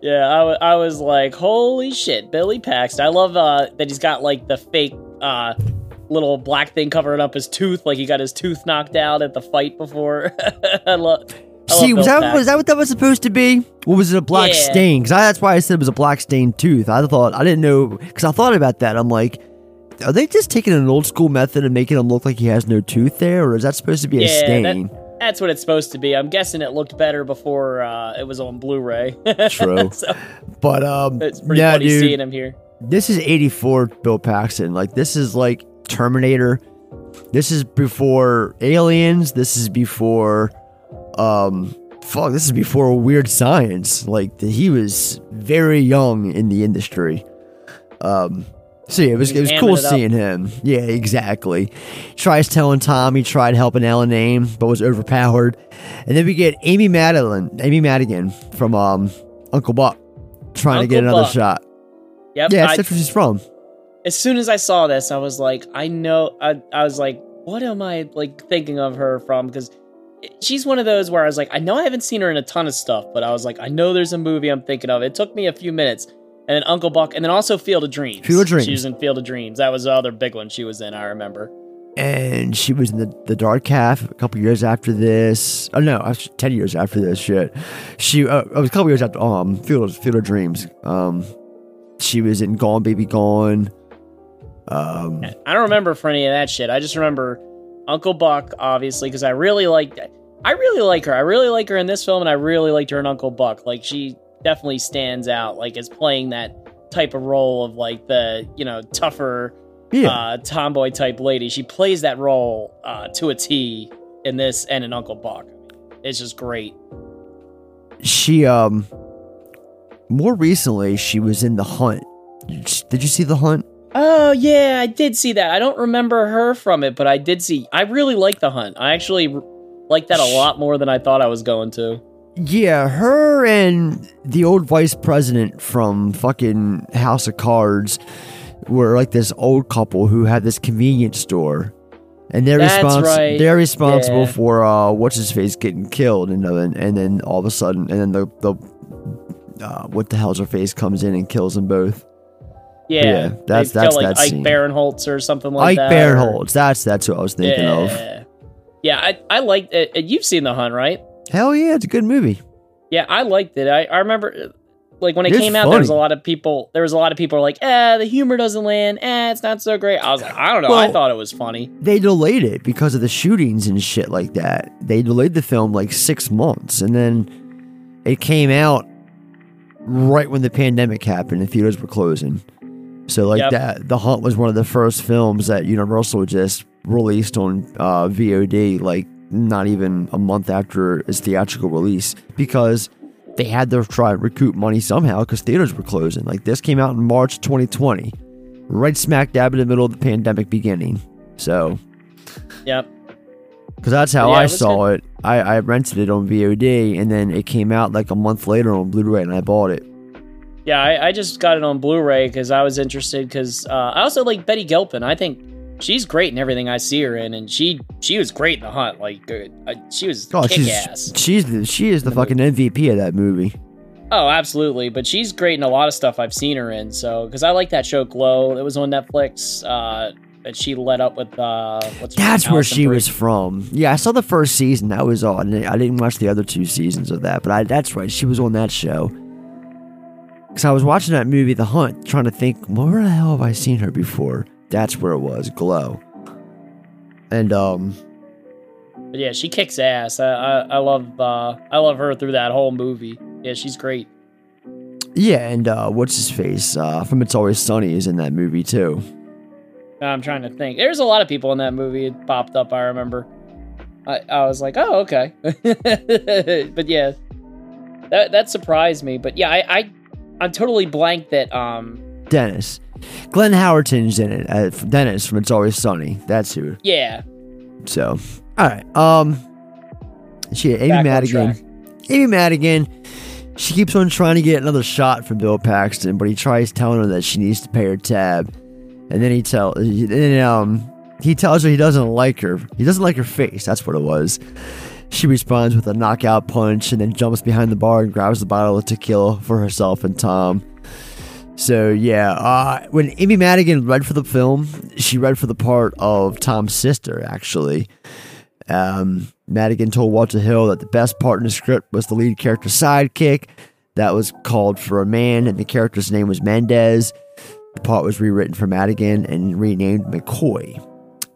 Yeah, I, was like, holy shit, Billy Paxton. I love uh, that he's got like the fake uh, little black thing covering up his tooth, like he got his tooth knocked out at the fight before. I love. See, was that was that what that was supposed to be? What was it a black Yeah. stain? Because that's why I said it was a black stained tooth. I thought I didn't know because I thought about that. I'm like, are they just taking an old school method and making him look like he has no tooth there, or is that supposed to be a stain? that- that's what it's supposed to be. I'm guessing it looked better before uh, it was on Blu-ray. True. so but um, it's pretty yeah, funny dude, seeing him here. This is '84 Bill Paxton. Like this is like Terminator. This is before Aliens. This is before, um, fuck. This is before Weird Science. Like he was very young in the industry. Um, so yeah, it was it was cool it seeing him. Yeah, exactly. Tries telling Tom he tried helping Ellen Aim, but was overpowered. And then we get Amy Madeline, Amy Madigan from um Uncle Buck, trying to get another Buck. shot. Yep. yeah, I- that's where she's from. as soon as I saw this, I was like, I know. I, I was like, what am I like thinking of her from? Because she's one of those where I was like, I know I haven't seen her in a ton of stuff, but I was like, I know there's a movie I'm thinking of. It took me a few minutes, and then Uncle Buck, and then also Field of Dreams. Field of Dreams. She was in Field of Dreams. That was the other big one she was in. I remember. and she was in the, the Dark Half a couple years after this. Oh no, actually, ten years after this shit. She uh, it was a couple years after um Field of, Field of Dreams. Um, she was in Gone Baby Gone. Um, I don't remember for any of that shit. I just remember Uncle Buck, obviously, because I really like. I really like her. I really like her in this film, and I really liked her in Uncle Buck. Like she definitely stands out, like as playing that type of role of like the you know tougher, Yeah. uh, tomboy type lady. She plays that role uh, to a T in this and in Uncle Buck. It's just great. she um more recently she was in The Hunt. Did you see The Hunt? Oh yeah, I did see that. I don't remember her from it, but I did see. I really like the hunt. I actually like that a lot more than I thought I was going to. Yeah, her and the old vice president from fucking House of Cards were like this old couple who had this convenience store. And they're That's respons- right. they're responsible Yeah. for uh what's his face getting killed and then and then all of a sudden and then the the uh, what the hell's her face comes in and kills them both. Yeah, Yeah, that's- that's like that Ike scene. Barinholtz or something like Ike that. or- Barinholtz, that's that's who I was thinking yeah. of. Yeah, I I liked it. You've seen the hunt, right? Hell yeah, it's a good movie. Yeah, I liked it. I, I remember like when it It's came out, there was a lot of people. There was a lot of people like, "Eh, the humor doesn't land. Eh, it's not so great." I was like, I don't know. I thought it was funny. they delayed it because of the shootings and shit like that. They delayed the film like six months, and then it came out right when the pandemic happened and theaters were closing. So like Yep. that, The Hunt was one of the first films that Universal just released on uh, VOD, like not even a month after its theatrical release, because they had to try and recoup money somehow because theaters were closing. Like this came out in March 2020, right smack dab in the middle of the pandemic beginning. So Yep. because that's how Yeah, I was saw it. I, I rented it on VOD, and then it came out like a month later on Blu-ray, and I bought it. Yeah, I, I just got it on Blu-ray because I was interested. Because uh, I also like Betty Gilpin. I think she's great in everything I see her in, and she she was great in the hunt. Like uh, uh, she was Oh, kick she's ass. she's the, she is the fucking MVP of that movie. Oh, absolutely. But she's great in a lot of stuff I've seen her in. So because I like that show Glow that was on Netflix. Uh, that she led up with. Uh, what's her name? That's where she Brie. was from. Yeah, I saw the first season. That was on. I didn't watch the other two seasons of that, but I, that's right. She was on that show. Because I was watching that movie, The Hunt, trying to think, where the hell have I seen her before? That's where it was, Glow. And um, But yeah, she kicks ass. I I, I love uh, I love her through that whole movie. Yeah, she's great. yeah, and uh, what's his face uh, from It's Always Sunny is in that movie too. I'm trying to think. There's a lot of people in that movie. It popped up. I remember. I, I was like, oh okay, but yeah, that that surprised me. But yeah, I, I I'm totally blank that um Dennis, Glenn Howerton's in it. Uh, Dennis from It's Always Sunny. That's who. yeah So, all right. Um, she Amy Back Madigan. Amy Madigan. She keeps on trying to get another shot from Bill Paxton, but he tries telling her that she needs to pay her tab, and then he tell and then, um he tells her he doesn't like her. He doesn't like her face. That's what it was. She responds with a knockout punch and then jumps behind the bar and grabs the bottle of tequila for herself and Tom. So yeah, uh, when Amy Madigan read for the film, she read for the part of Tom's sister. Actually, um, Madigan told Walter Hill that the best part in the script was the lead character's sidekick. That was called for a man, and the character's name was Mendez. The part was rewritten for Madigan and renamed McCoy.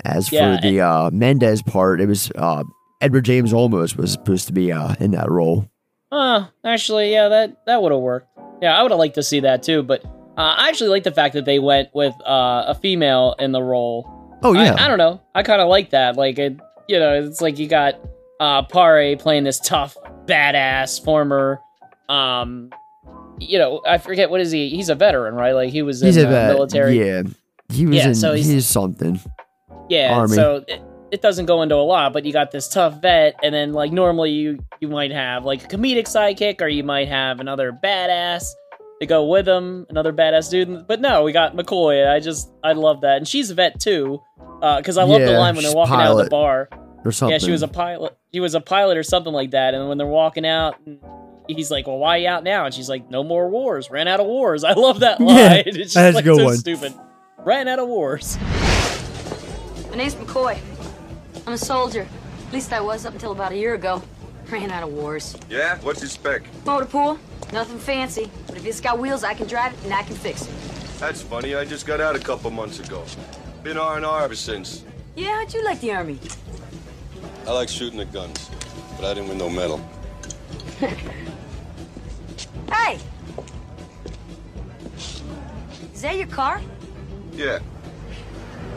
As Yeah, for the uh, Mendez part, it was uh, Edward James Olmos was supposed to be uh, in that role. Uh, actually, yeah, that that would have worked. Yeah, I would have liked to see that too. But uh, I actually like the fact that they went with uh, a female in the role Oh, yeah. I, I don't know. I kind of like that. Like it, you know, it's like you got uh Paré playing this tough, badass former, um, you know, I forget what is he? He's a veteran, right? Like he was in He's a the vet. military. Yeah. He was Yeah, in. so he's- he's something. Yeah, Army. so it, it doesn't go into a lot, but you got this tough vet, and then like normally you you might have like a comedic sidekick, or you might have another badass to go with him, another badass dude. But no, we got McCoy. I just I love that, and she's a vet too, uh, because I love the line when they're she's walking out of the bar. or Yeah, she was a pilot. She was a pilot or something like that, and when they're walking out. He's like, "Well, why are you out now?" And she's like, "No more wars. Ran out of wars." I love that line. Yeah, it's just that's a like good so one. stupid. Ran out of wars. My name's McCoy. I'm a soldier. At least I was up until about a year ago. Ran out of wars. Yeah? What's your spec? Motor pool, nothing fancy. But if it's got wheels, I can drive it and I can fix it. That's funny. I just got out a couple months ago. Been R&R ever since. Yeah, how'd you like the army? I like shooting at guns, but I didn't win no medal. Hey! Is that your car? Yeah.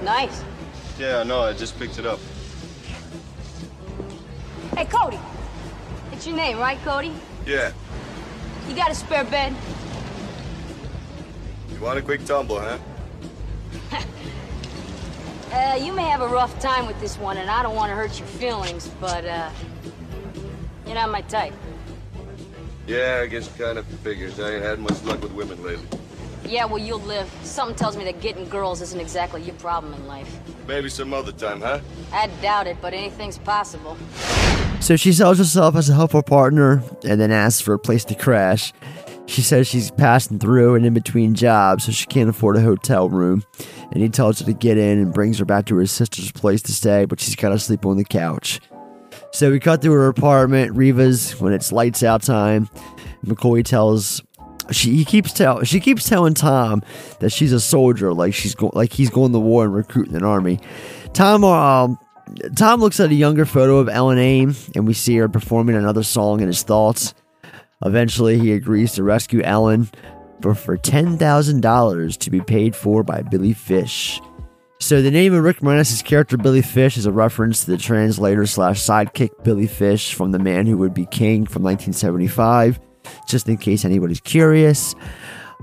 Nice. Yeah, no. I just picked it up. Hey, Cody. It's your name, right, Cody? Yeah. You got a spare bed? You want a quick tumble, huh? Uh, you may have a rough time with this one, and I don't want to hurt your feelings, but, uh, you're not my type. Yeah, I guess kind of figures. I ain't had much luck with women lately. Yeah, well, you'll live. Something tells me that getting girls isn't exactly your problem in life. Maybe some other time, huh? I doubt it, but anything's possible. So she sells herself as a helpful partner and then asks for a place to crash. She says she's passing through and in between jobs, so she can't afford a hotel room. And he tells her to get in and brings her back to her sister's place to stay, but she's got to sleep on the couch. So we cut to her apartment, Reva's, when it's lights out time. McCoy tells she he keeps tell she keeps telling Tom that she's a soldier, like she's go, like he's going to war and recruiting an army. Tom um Tom looks at a younger photo of Ellen Aim, and we see her performing another song in his thoughts. Eventually, he agrees to rescue Ellen, but for ten thousand dollars to be paid for by Billy Fish. So the name of Rick Moranis' character Billy Fish is a reference to the translator slash sidekick Billy Fish from The Man Who Would Be King from 1975, just in case anybody's curious.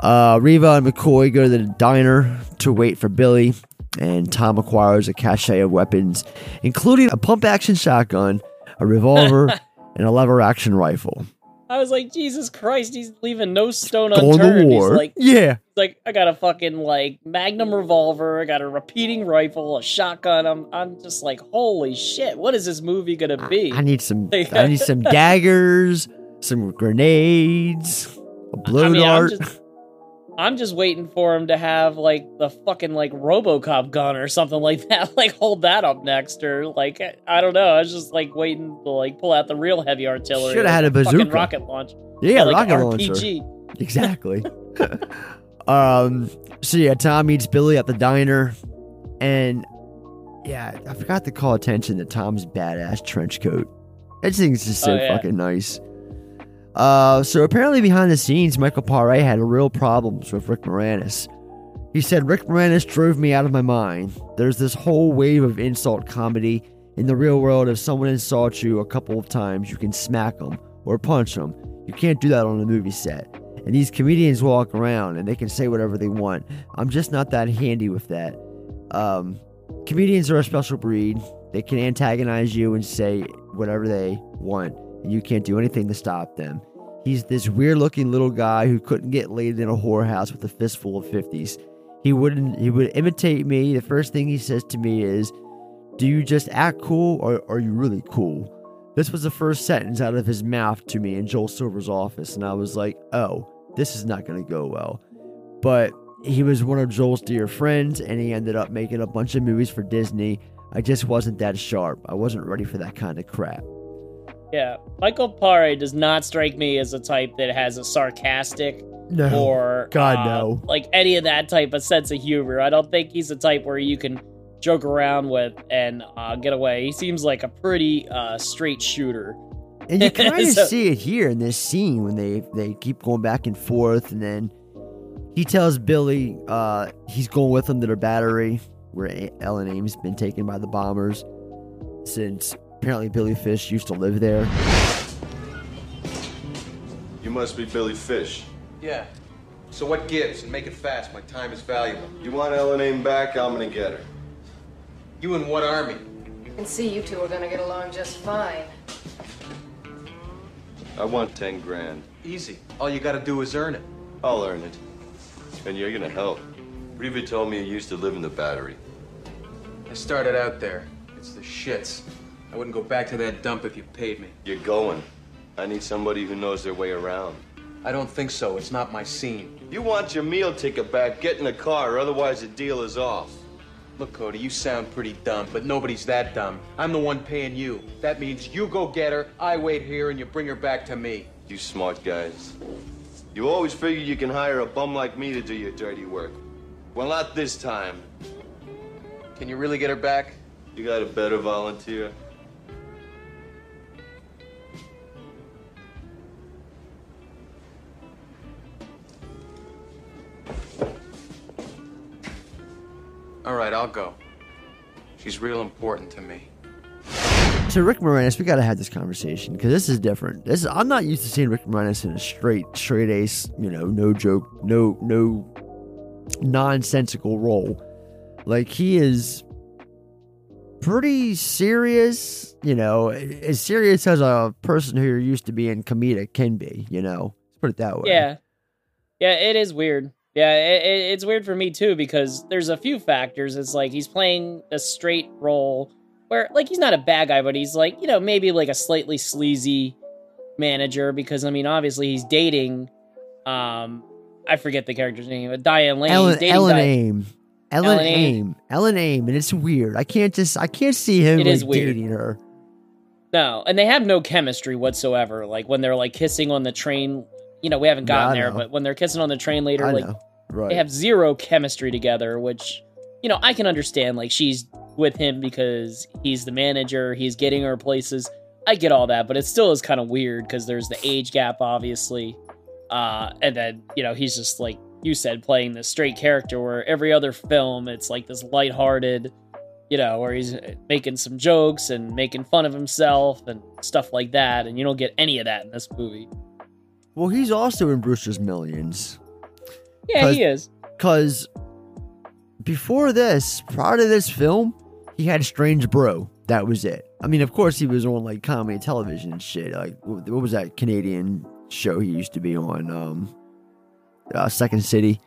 Uh, Reva and McCoy go to the diner to wait for Billy, and Tom acquires a cache of weapons, including a pump action shotgun, a revolver, and a lever action rifle. I was like, Jesus Christ, he's leaving no stone unturned. He's like, Yeah. like I got a fucking like Magnum revolver, I got a repeating rifle, a shotgun. I'm, I'm just like, holy shit, what is this movie gonna be? I need some. I need some daggers, some grenades, a blow I mean, I'm dart. just, I'm just waiting for him to have like the fucking like RoboCop gun or something like that. Like hold that up next, or like I don't know. I was just like waiting to like pull out the real heavy artillery. Shoulda had a fucking bazooka. rocket launch. Yeah, like rocket launcher. RPG. Exactly. um. So yeah, Tom meets Billy at the diner, and yeah, I forgot to call attention to Tom's badass trench coat. That thing's just so Oh, yeah. fucking nice. Uh, so apparently behind the scenes, Michael Paré had real problems with Rick Moranis. He said Rick Moranis drove me out of my mind. There's this whole wave of insult comedy in the real world. If someone insults you a couple of times, you can smack them or punch them. You can't do that on a movie set. And these comedians walk around and they can say whatever they want. I'm just not that handy with that. Um, comedians are a special breed. They can antagonize you and say whatever they want, and you can't do anything to stop them. He's this weird looking little guy who couldn't get laid in a whorehouse with a fistful of 50s. He wouldn't he would imitate me. The first thing he says to me is, Do you just act cool or are you really cool? This was the first sentence out of his mouth to me in Joel Silver's office, and I was like, Oh, this is not gonna go well. But he was one of Joel's dear friends, and he ended up making a bunch of movies for Disney. I just wasn't that sharp. I wasn't ready for that kind of crap. Yeah, Michael Paré does not strike me as a type that has a sarcastic No. or God, uh, no. like any of that type of sense of humor. I don't think he's a type where you can joke around with and uh, get away. He seems like a pretty uh, straight shooter. And you kind of So- see it here in this scene when they they keep going back and forth, and then he tells Billy uh, he's going with him to their battery, where Ellen Aim's been taken by the bombers since apparently Billy Fish used to live there. You must be Billy Fish. Yeah. So what gives? And make it fast. My time is valuable. You want Ellen Aim back? I'm gonna get her. You in what army? You can see you two are gonna get along just fine. I want ten grand. Easy. All you gotta do is earn it. I'll earn it. And you're gonna help. Reva told me you used to live in the battery. I started out there. It's the shits. I wouldn't go back to that dump if you paid me. You're going. I need somebody who knows their way around. I don't think so. It's not my scene. You want your meal ticket back, get in the car, or otherwise the deal is off. Look, Cody, you sound pretty dumb, but nobody's that dumb. I'm the one paying you. That means you go get her, I wait here, and you bring her back to me. You smart guys. You always figure you can hire a bum like me to do your dirty work. Well, not this time. Can you really get her back? You got a better volunteer? All right, I'll go. She's real important to me. So Rick Moranis, we got to have this conversation because this is different. This is, I'm not used to seeing Rick Moranis in a straight, straight ace, you know, no joke, no, no nonsensical role. Like he is pretty serious, you know, as serious as a person who used to be in comedic can be. You know, let's put it that way. Yeah, yeah, it is weird. Yeah, it, it, it's weird for me too because there's a few factors. It's like he's playing a straight role where, like, he's not a bad guy, but he's like, you know, maybe like a slightly sleazy manager because I mean, obviously he's dating. Um, I forget the character's name, but Diane Lane. Ellen, dating Ellen Di- Aim. Ellen, Ellen Aim. Aim. Ellen Aim, and it's weird. I can't just, I can't see him It like, is weird. dating her. No, and they have no chemistry whatsoever. Like when they're like kissing on the train. You know, we haven't Yeah, gotten there, know. but when they're kissing on the train later, I like. Right. they have zero chemistry together. Which, you know, I can understand. Like she's with him because he's the manager. He's getting her places. I get all that, but it still is kind of weird because there's the age gap, obviously. Uh, and then you know he's just like you said, playing this straight character. Where every other film, it's like this lighthearted, you know, where he's making some jokes and making fun of himself and stuff like that. And you don't get any of that in this movie. Well, he's also in Brewster's Millions. Yeah, he is. Because before this, prior to this film, he had Strange Brew. That was it. I mean, of course, he was on like comedy television and shit. Like, what what was that Canadian show he used to be on? Um, uh, Second City.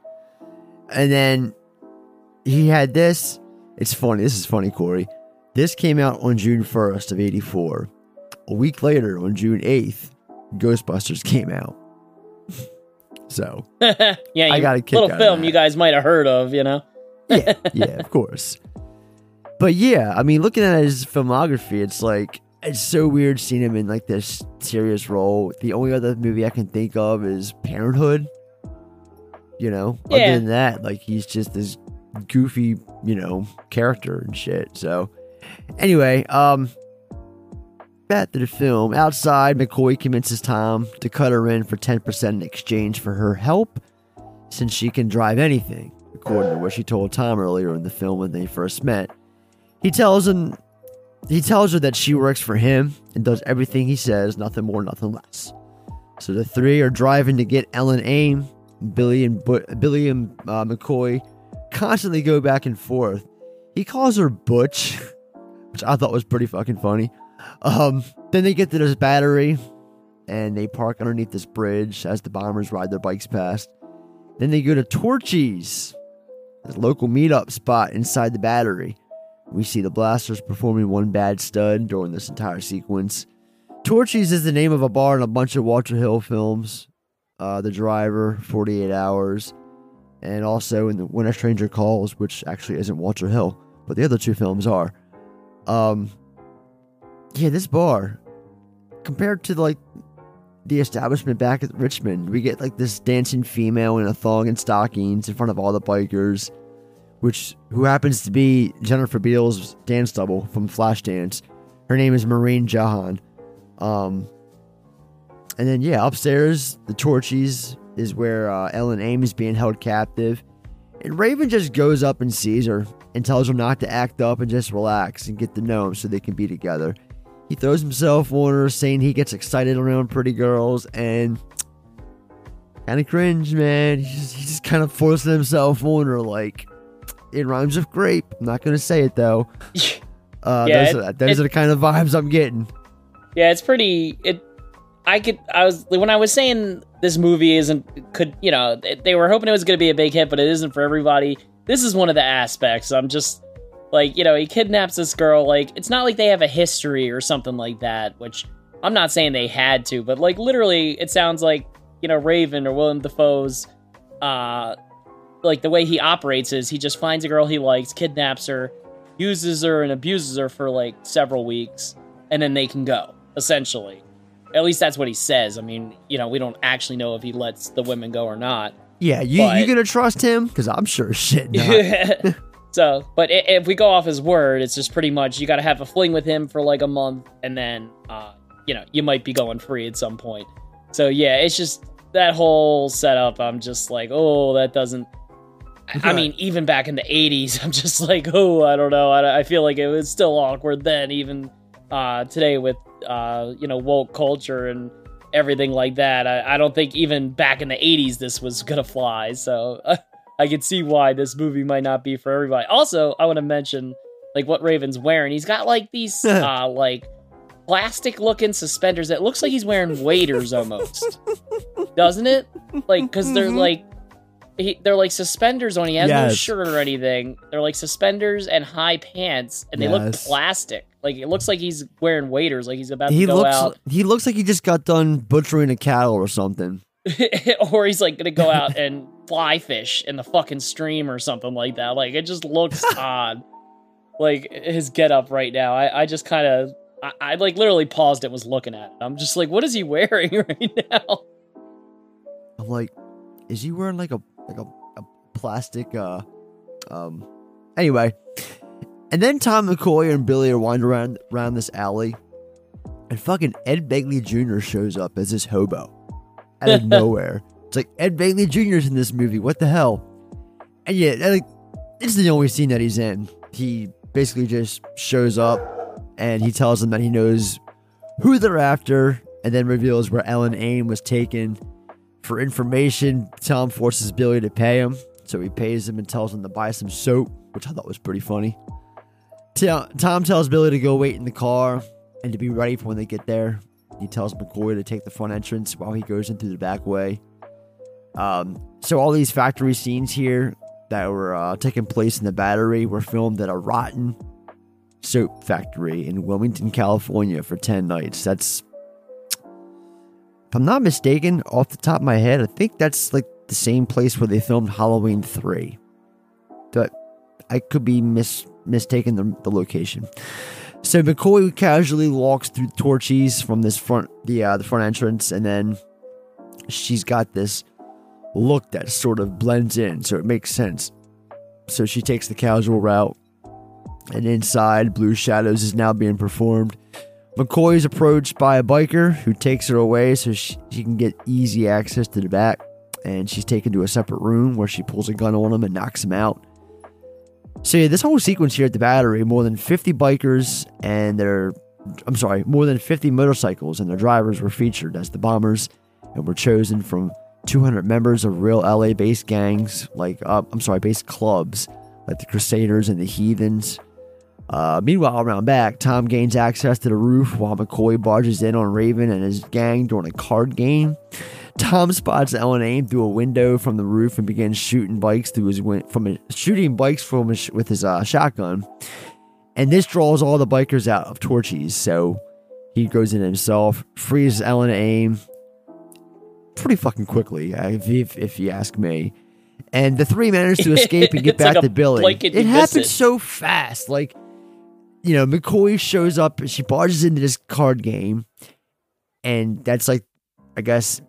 And then he had this. It's funny. This is funny, Corey. This came out on June 1st of 84. A week later, on June 8th, Ghostbusters came out. so, yeah, I you- got a kick little film you guys might have heard of, you know. yeah, yeah, of course. But yeah, I mean, looking at his filmography, it's like it's so weird seeing him in like this serious role. The only other movie I can think of is Parenthood. You know, Yeah. other than that, like he's just this goofy, you know, character and shit. So, anyway, um, back to the film. Outside, McCoy convinces Tom to cut her in for ten percent in exchange for her help, since she can drive anything, according to what she told Tom earlier in the film when they first met. He tells him he tells her that she works for him and does everything he says, nothing more, nothing less. So the three are driving to get Ellen Aim. Billy and Bu- Billy and uh, McCoy constantly go back and forth. He calls her Butch, which I thought was pretty fucking funny. Um, then they get to this battery and they park underneath this bridge as the bombers ride their bikes past. Then they go to Torchy's, this local meetup spot inside the battery. We see the blasters performing one bad stud during this entire sequence. Torchy's is the name of a bar in a bunch of Walter Hill films. Uh, the Driver, 48 Hours, and also in the When a Stranger Calls, which actually isn't Walter Hill, but the other two films are. Um, yeah, this bar, compared to like the establishment back at Richmond, we get like this dancing female in a thong and stockings in front of all the bikers, which who happens to be Jennifer Beals' dance double from Flashdance. Her name is Maureen Jahan. Um, and then yeah, upstairs the Torchy's is where uh, Ellen Aim is being held captive, and Raven just goes up and sees her and tells her not to act up and just relax and get to know him so they can be together. He throws himself on her, saying he gets excited around pretty girls and kind of cringe, man. He just, he just kind of forcing himself on her, like it rhymes with grape. I'm not gonna say it though. Uh, Yeah, those, it- are, those it- are the kind of vibes I'm getting. Yeah, it's pretty. It. I could. I was when I was saying this movie isn't could you know they, they were hoping it was going to be a big hit, but it isn't for everybody. This is one of the aspects. I'm just like you know he kidnaps this girl. Like it's not like they have a history or something like that. Which I'm not saying they had to, but like literally, it sounds like you know Raven or Willem Dafoe's. Uh, like the way he operates is he just finds a girl he likes, kidnaps her, uses her and abuses her for like several weeks, and then they can go, essentially. At least that's what he says. I mean, you know, we don't actually know if he lets the women go or not. Yeah, you But- you gonna trust him? Because I'm sure shit. Not. so, but if we go off his word, it's just pretty much you got to have a fling with him for like a month, and then, uh, you know, you might be going free at some point. So yeah, it's just that whole setup. I'm just like, oh, that doesn't. I mean, even back in the '80s, I'm just like, oh, I don't know. I, I feel like it was still awkward then, even uh, today with uh, you know woke culture and everything like that. I, I don't think even back in the '80s this was gonna fly. So I can see why this movie might not be for everybody. Also, I want to mention like what Raven's wearing. He's got like these uh, like plastic looking suspenders that looks like he's wearing waders almost, doesn't it? Like because they're like. He, they're like suspenders on. He has no shirt or anything. They're like suspenders and high pants, and they look plastic. Like it looks like he's wearing waders. Like he's about he to go looks out. he looks like he just got done butchering a cattle or something. or he's like gonna go out and fly fish in the fucking stream or something like that. Like it just looks odd. Like his get up right now. I, I just kind of I, I like literally paused and was looking at it. I'm just like, what is he wearing right now? I'm like, is he wearing like a like a, a plastic uh um anyway. And then Tom McCoy and Billy are wandering around around this alley, and fucking Ed Begley Jr. shows up as this hobo out of nowhere. It's like Ed Begley Jr.'s in this movie. What the hell? And yeah, like this is the only scene that he's in. He basically just shows up and he tells them that he knows who they're after, and then reveals where Ellen Aim was taken. For information, Tom forces Billy to pay him, so he pays him and tells him to buy some soap, which I thought was pretty funny. Tom tells Billy to go wait in the car and to be ready for when they get there. He tells McCoy to take the front entrance while he goes in through the back way. Um, so all these factory scenes here that were uh, taking place in the battery were filmed at a rotten soap factory in Wilmington, California for 10 nights. That's, if I'm not mistaken, off the top of my head, I think that's like the same place where they filmed Halloween 3. But I could be mis- mistaken the, the location. So McCoy casually walks through Torchy's from this front, the uh, the front entrance, and then she's got this look that sort of blends in, so it makes sense. So she takes the casual route, and inside, Blue Shadows is now being performed. McCoy is approached by a biker who takes her away so she, she can get easy access to the back, and she's taken to a separate room where she pulls a gun on him and knocks him out. So yeah, this whole sequence here at the battery, more than 50 bikers and their, I'm sorry, more than 50 motorcycles and their drivers were featured as the bombers and were chosen from 200 members of real LA-based gangs, like, uh, I'm sorry, based clubs, like the Crusaders and the Heathens. Uh, meanwhile, around back, Tom gains access to the roof while McCoy barges in on Raven and his gang during a card game. Tom spots Ellen Aim through a window from the roof and begins shooting bikes through his win- from a, shooting bikes from his, with his uh, shotgun. And this draws all the bikers out of Torchy's, so he goes in himself, frees Ellen Aim pretty fucking quickly, uh, if, if, if you ask me. And the three manage to escape and get It's like back to Billy. It happens it. so fast. Like, you know, McCoy shows up, she barges into this card game, and that's like, I guess,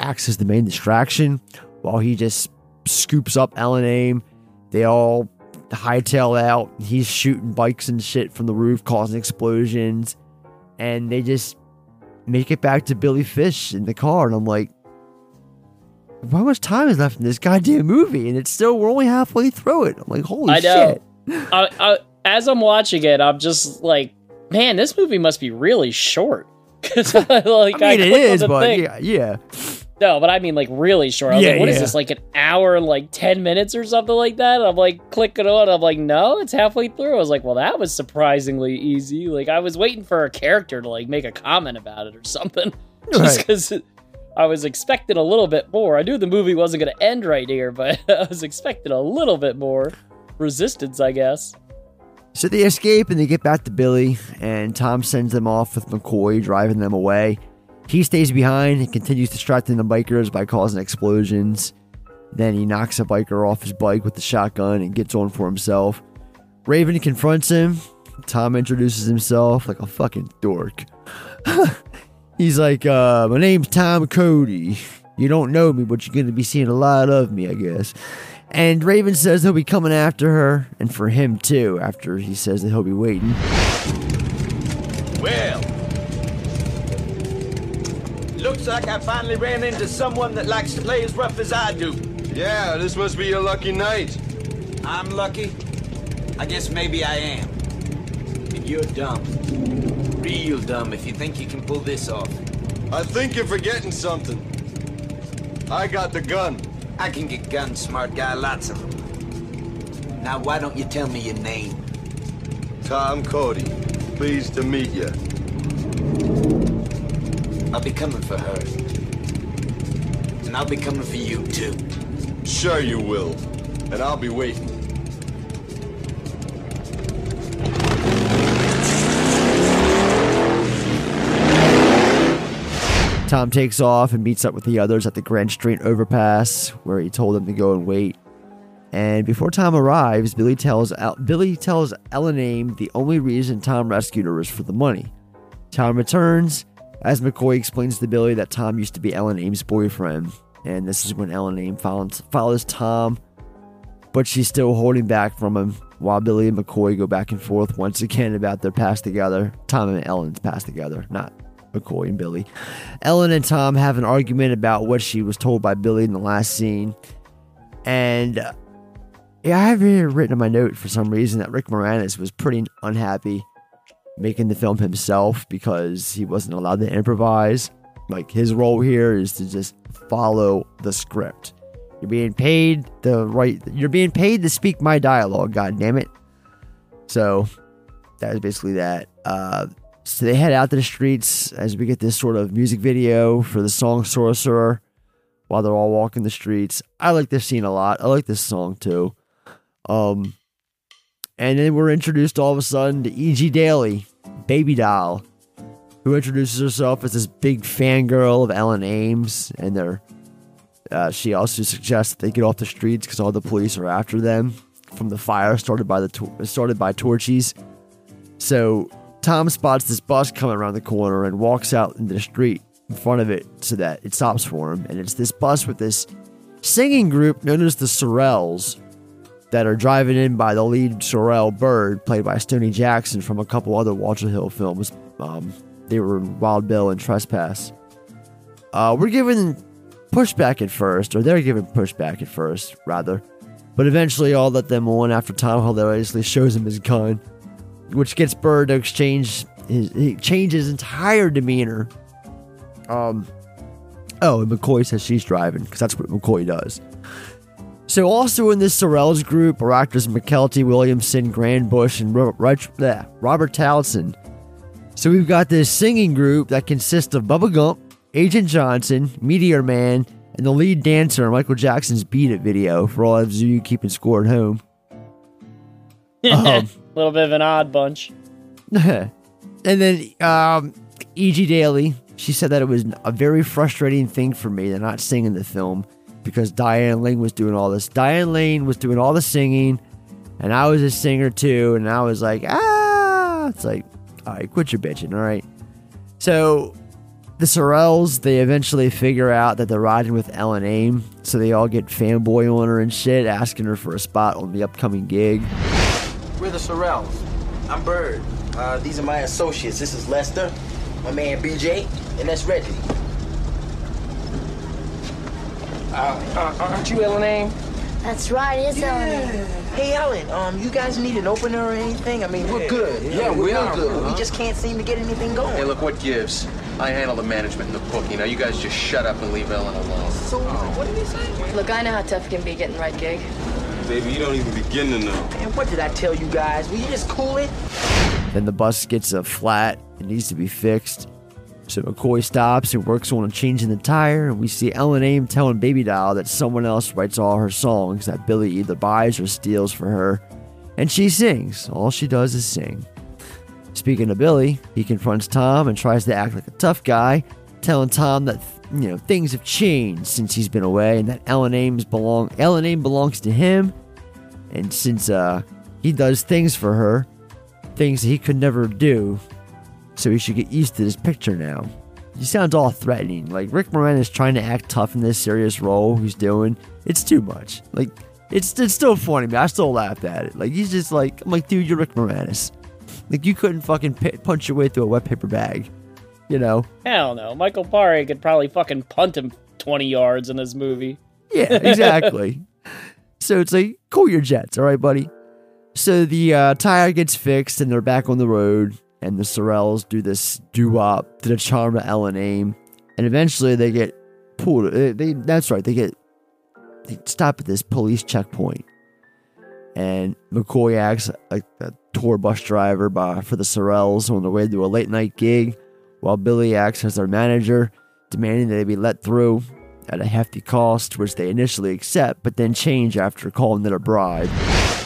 acts as the main distraction while he just scoops up Ellen Aim. They all hightail out. He's shooting bikes and shit from the roof, causing explosions, and they just make it back to Billy Fish in the car. And I'm like, how much time is left in this goddamn movie? And it's still we're only halfway through it. I'm like, holy I know. shit. I, I, as I'm watching it, I'm just like, man, this movie must be really short. Because like I mean, I it is, but thing- yeah, yeah. No, but I mean like really short. I was Yeah, like, what is yeah. this? Like an hour and like ten minutes or something like that? I'm like clicking on. I'm like, no, it's halfway through. I was like, well, that was surprisingly easy. Like I was waiting for a character to like make a comment about it or something, just Right. I was expecting a little bit more. I knew the movie wasn't going to end right here, but I was expecting a little bit more resistance, I guess. So they escape and they get back to Billy, and Tom sends them off with McCoy, driving them away. He stays behind and continues distracting the bikers by causing explosions. Then he knocks a biker off his bike with the shotgun and gets on for himself. Raven confronts him. Tom introduces himself like a fucking dork. He's like, uh, My name's Tom Cody. You don't know me, but you're going to be seeing a lot of me, I guess. And Raven says he'll be coming after her, and for him too, after he says that he'll be waiting. Well, looks like I finally ran into someone that likes to play as rough as I do. Yeah, this must be your lucky night. I'm lucky. I guess maybe I am. And you're dumb. Real dumb if you think you can pull this off. I think you're forgetting something. I got the gun. I can get guns, smart guy, lots of them. Now, why don't you tell me your name? Tom Cody. Pleased to meet you. I'll be coming for her. And I'll be coming for you, too. Sure you will. And I'll be waiting. Tom takes off and meets up with the others at the Grand Street overpass, where he told them to go and wait. And before Tom arrives, Billy tells El- Billy tells Ellen Aim the only reason Tom rescued her is for the money. Tom returns as McCoy explains to Billy that Tom used to be Ellen Aim's boyfriend, and this is when Ellen Aim follows, follows Tom, but she's still holding back from him while Billy and McCoy go back and forth once again about their past together. Tom and Ellen's past together, not McCoy and Billy. Ellen and Tom have an argument about what she was told by Billy in the last scene. And uh, yeah, I have here written in my note for some reason that Rick Moranis was pretty unhappy making the film himself because he wasn't allowed to improvise. Like his role here is to just follow the script. You're being paid the right you're being paid to speak my dialogue, god damn it. So that is basically that. Uh so they head out to the streets as we get this sort of music video for the song Sorcerer while they're all walking the streets. I like this scene a lot. I like this song too. Um, and then we're introduced all of a sudden to E.G. Daily, Baby Doll, who introduces herself as this big fangirl of Ellen Aim's. And they're, uh, she also suggests that they get off the streets because all the police are after them from the fire started by the started by Torchy's. So Tom spots this bus coming around the corner and walks out into the street in front of it so that it stops for him. And it's this bus with this singing group known as the Sorels that are driving in by the lead Sorel Bird, played by Stoney Jackson from a couple other Walter Hill films. Um, they were Wild Bill and Trespass. Uh, we're given pushback at first, or they're given pushback at first, rather. But eventually, I'll let them on after Tom hilariously shows him his gun, which gets Bird to exchange his he change his entire demeanor. Um. Oh, and McCoy says she's driving because that's what McCoy does. So, also in this Sorels group are actors Mykelti, Williamson, Grand Bush, and Ro- Ro- Robert Townsend. So, we've got this singing group that consists of Bubba Gump, Agent Johnson, Meteor Man, and the lead dancer in Michael Jackson's Beat It video for all of you keeping score at home. A little bit of an odd bunch. and then um, E.G. Daily, she said that it was a very frustrating thing for me to not sing in the film because Diane Lane was doing all this. Diane Lane was doing all the singing, and I was a singer too, and I was like, ah, it's like, all right, quit your bitching, all right. So the Sorels, they eventually figure out that they're riding with Ellen Aim, so they all get fanboy on her and shit, asking her for a spot on the upcoming gig. We're the Sorels. I'm Bird. Uh, these are my associates. This is Lester, my man BJ, and that's Reggie. Uh, uh, aren't you Ellen Aim? That's right, it's Ellen. Hey, Alan, um, you guys need an opener or anything? I mean, we're good. you know, Yeah, we're we are, good. huh? We just can't seem to get anything going. Hey, look, what gives? I handle the management and the booking. Now, you guys just shut up and leave Ellen alone. So, what did he say? Look, I know how tough it can be getting the right gig. Baby, you don't even begin to know. Man, what did I tell you guys? Will you just cool it? Then the bus gets a flat. It needs to be fixed. So McCoy stops and works on changing the tire. And we see Ellen Aim telling Baby Doll that someone else writes all her songs that Billy either buys or steals for her. And she sings. All she does is sing. Speaking of Billy, he confronts Tom and tries to act like a tough guy, telling Tom that you know things have changed since he's been away and that Ellen Aim's belong Ellen Aim belongs to him. And since uh, he does things for her, things he could never do, so he should get used to this picture now. He sounds all threatening. Like Rick Moranis trying to act tough in this serious role he's doing. It's too much. Like it's it's still funny, man. I still laughed at it. Like he's just like I'm like, dude, you're Rick Moranis. Like you couldn't fucking pi punch your way through a wet paper bag, you know? Hell no. Michael Paré could probably fucking punt him 20 yards in this movie. Yeah, exactly. so it's like, cool your jets, all right, buddy. So the uh, tire gets fixed and they're back on the road, and the Sorels do this doo wop to the charm of Ellen Aim, and eventually they get pulled. They, they that's right, they get they stop at this police checkpoint, and McCoy acts like a tour bus driver by, for the Sorels on the way to a late night gig, while Billy acts as their manager, demanding that they be let through at a hefty cost, which they initially accept, but then change after calling it a bribe.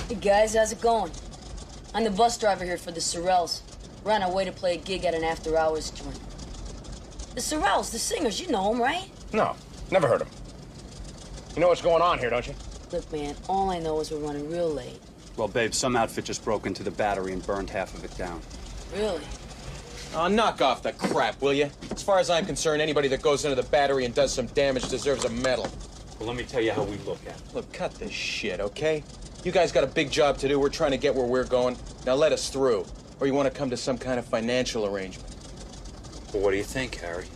Hey guys, how's it going? I'm the bus driver here for the Sorels. We're on our way to play a gig at an after hours joint. The Sorels, the singers, you know them, right? No, never heard him. You know what's going on here, don't you? Look, man, all I know is we're running real late. Well, babe, some outfit just broke into the battery and burned half of it down. Really? Oh, knock off the crap, will you? As far as I'm concerned, anybody that goes into the battery and does some damage deserves a medal. Well, let me tell you how we look at it. Look, cut this shit, okay? You guys got a big job to do. We're trying to get where we're going. Now let us through. Or you want to come to some kind of financial arrangement. Well, what do you think, Harry?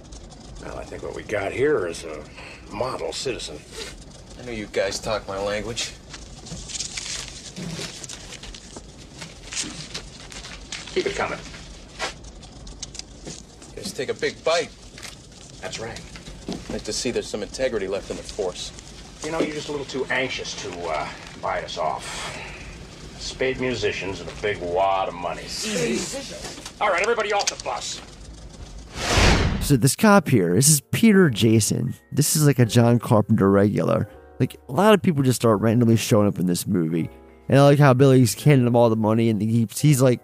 Well, I think what we got here is a model citizen. I know you guys talk my language. Keep it coming. Guys take a big bite. That's right. Like to see there's some integrity left in the force. You know, you're just a little too anxious to uh, bite us off. Spade musicians and a big wad of money. All right, everybody off the bus. So this cop here, this is Peter Jason. This is like a John Carpenter regular. Like a lot of people just start randomly showing up in this movie. And I like how Billy's handing him all the money and he keeps, he's like,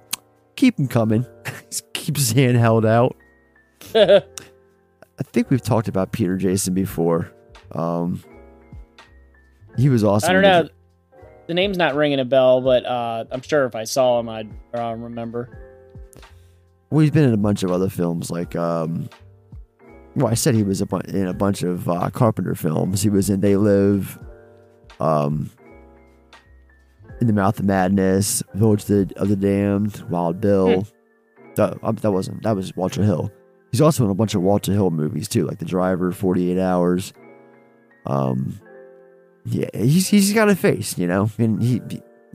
keep him coming. he keeps his hand held out. I think we've talked about Peter Jason before. Um, he was awesome. I don't know. The name's not ringing a bell, but uh, I'm sure if I saw him, I'd uh, remember. Well, he's been in a bunch of other films, like um, well, I said he was a bu- in a bunch of uh, Carpenter films. He was in They Live, um, In the Mouth of Madness, Village of the, of the Damned, Wild Bill. That, um, that wasn't that was Walter Hill. He's also in a bunch of Walter Hill movies too, like The Driver, Forty Eight Hours. Um, yeah, he's he's got a face, you know, and he,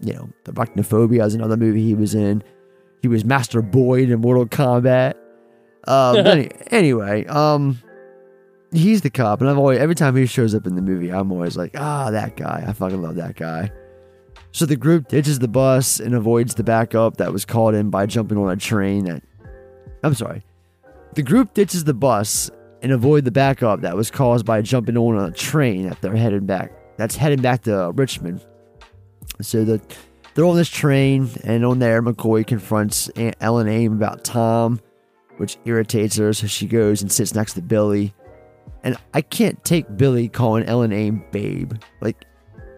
you know, the Arachnophobia is another movie he was in. He was Master Boyd in Mortal Kombat. Um, any- anyway, um, he's the cop, and I've always every time he shows up in the movie, I'm always like, ah, that guy. I fucking love that guy. So the group ditches the bus and avoids the backup that was called in by jumping on a train. That I'm sorry, the group ditches the bus and avoid the backup that was caused by jumping on a train that they're headed back. That's heading back to Richmond. So the they're on this train, and on there, McCoy confronts Aunt Ellen Aim about Tom, which irritates her. So she goes and sits next to Billy. And I can't take Billy calling Ellen Aim babe. Like,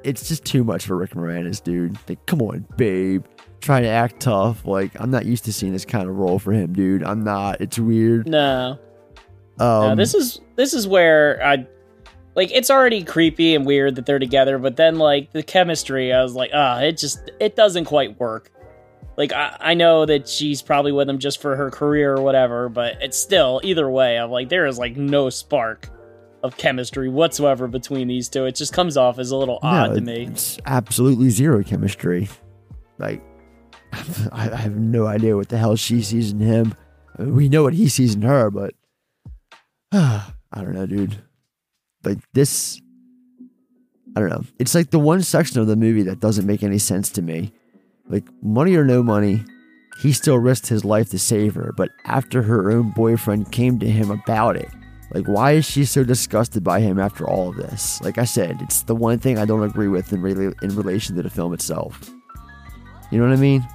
it's just too much for Rick Moranis, dude. Like, come on, babe. Trying to act tough. Like, I'm not used to seeing this kind of role for him, dude. I'm not. It's weird. No. Um, no, this is this is where I like it's already creepy and weird that they're together, but then like the chemistry, I was like, ah, it just it doesn't quite work. Like I, I know that she's probably with him just for her career or whatever, but it's still either way. I'm like there is like no spark of chemistry whatsoever between these two. It just comes off as a little odd No, to me. It's absolutely zero chemistry. Like, I, have no idea what the hell she sees in him. We know what he sees in her, but I don't know, dude. Like this, I don't know. It's like the one section of the movie that doesn't make any sense to me. Like money or no money, he still risked his life to save her. But after her own boyfriend came to him about it, like why is she so disgusted by him after all of this? Like I said, it's the one thing I don't agree with in rela- in relation to the film itself. You know what I mean?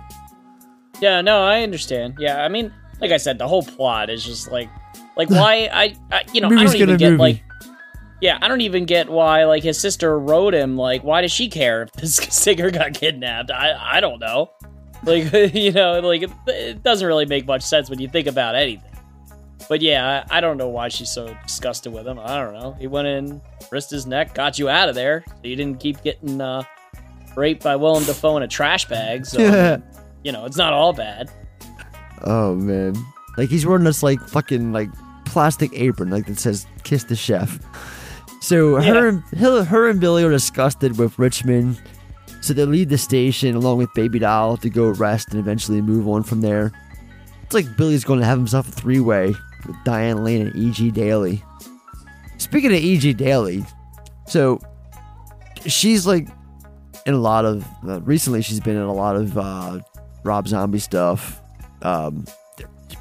Yeah, no, I understand. Yeah, I mean, like I said, the whole plot is just like, like why I, I you know, I Movie's don't even gonna get movie. like, yeah, I don't even get why like his sister wrote him. Like, why does she care if this singer got kidnapped? I, I don't know. Like, you know, like it, it doesn't really make much sense when you think about anything. But yeah, I, I don't know why she's so disgusted with him. I don't know. He went in, risked his neck, got you out of there, so you didn't keep getting uh, raped by Willem Dafoe in a trash bag. So, I mean, you know, it's not all bad. Oh man, like he's wearing this like fucking like plastic apron like that says "Kiss the Chef." So her, and, her, her and Billy are disgusted with Richmond, so they leave the station along with Baby Doll to go rest and eventually move on from there. It's like Billy's going to have himself a three-way with Diane Lane and E.G. Daily. Speaking of E.G. Daily, so she's like in a lot of uh, recently she's been in a lot of uh, Rob Zombie stuff. Um,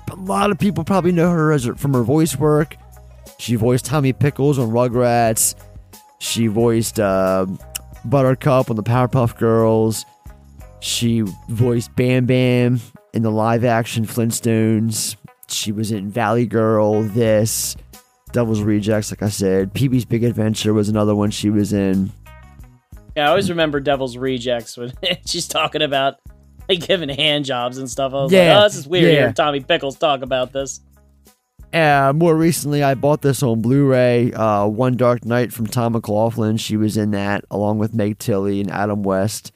a lot of people probably know her as from her voice work. She voiced Tommy Pickles on Rugrats. She voiced uh, Buttercup on the Powerpuff Girls. She voiced Bam Bam in the live action Flintstones. She was in Valley Girl, this, Devil's Rejects, like I said. Pee-wee's Big Adventure was another one she was in. Yeah, I always remember Devil's Rejects when she's talking about like giving hand jobs and stuff. I was Yeah, like, oh, this is weird yeah. hearing Tommy Pickles talk about this. Uh, more recently, I bought this on Blu-ray. Uh, One Dark Night from Tom McLoughlin. She was in that along with Meg Tilly and Adam West.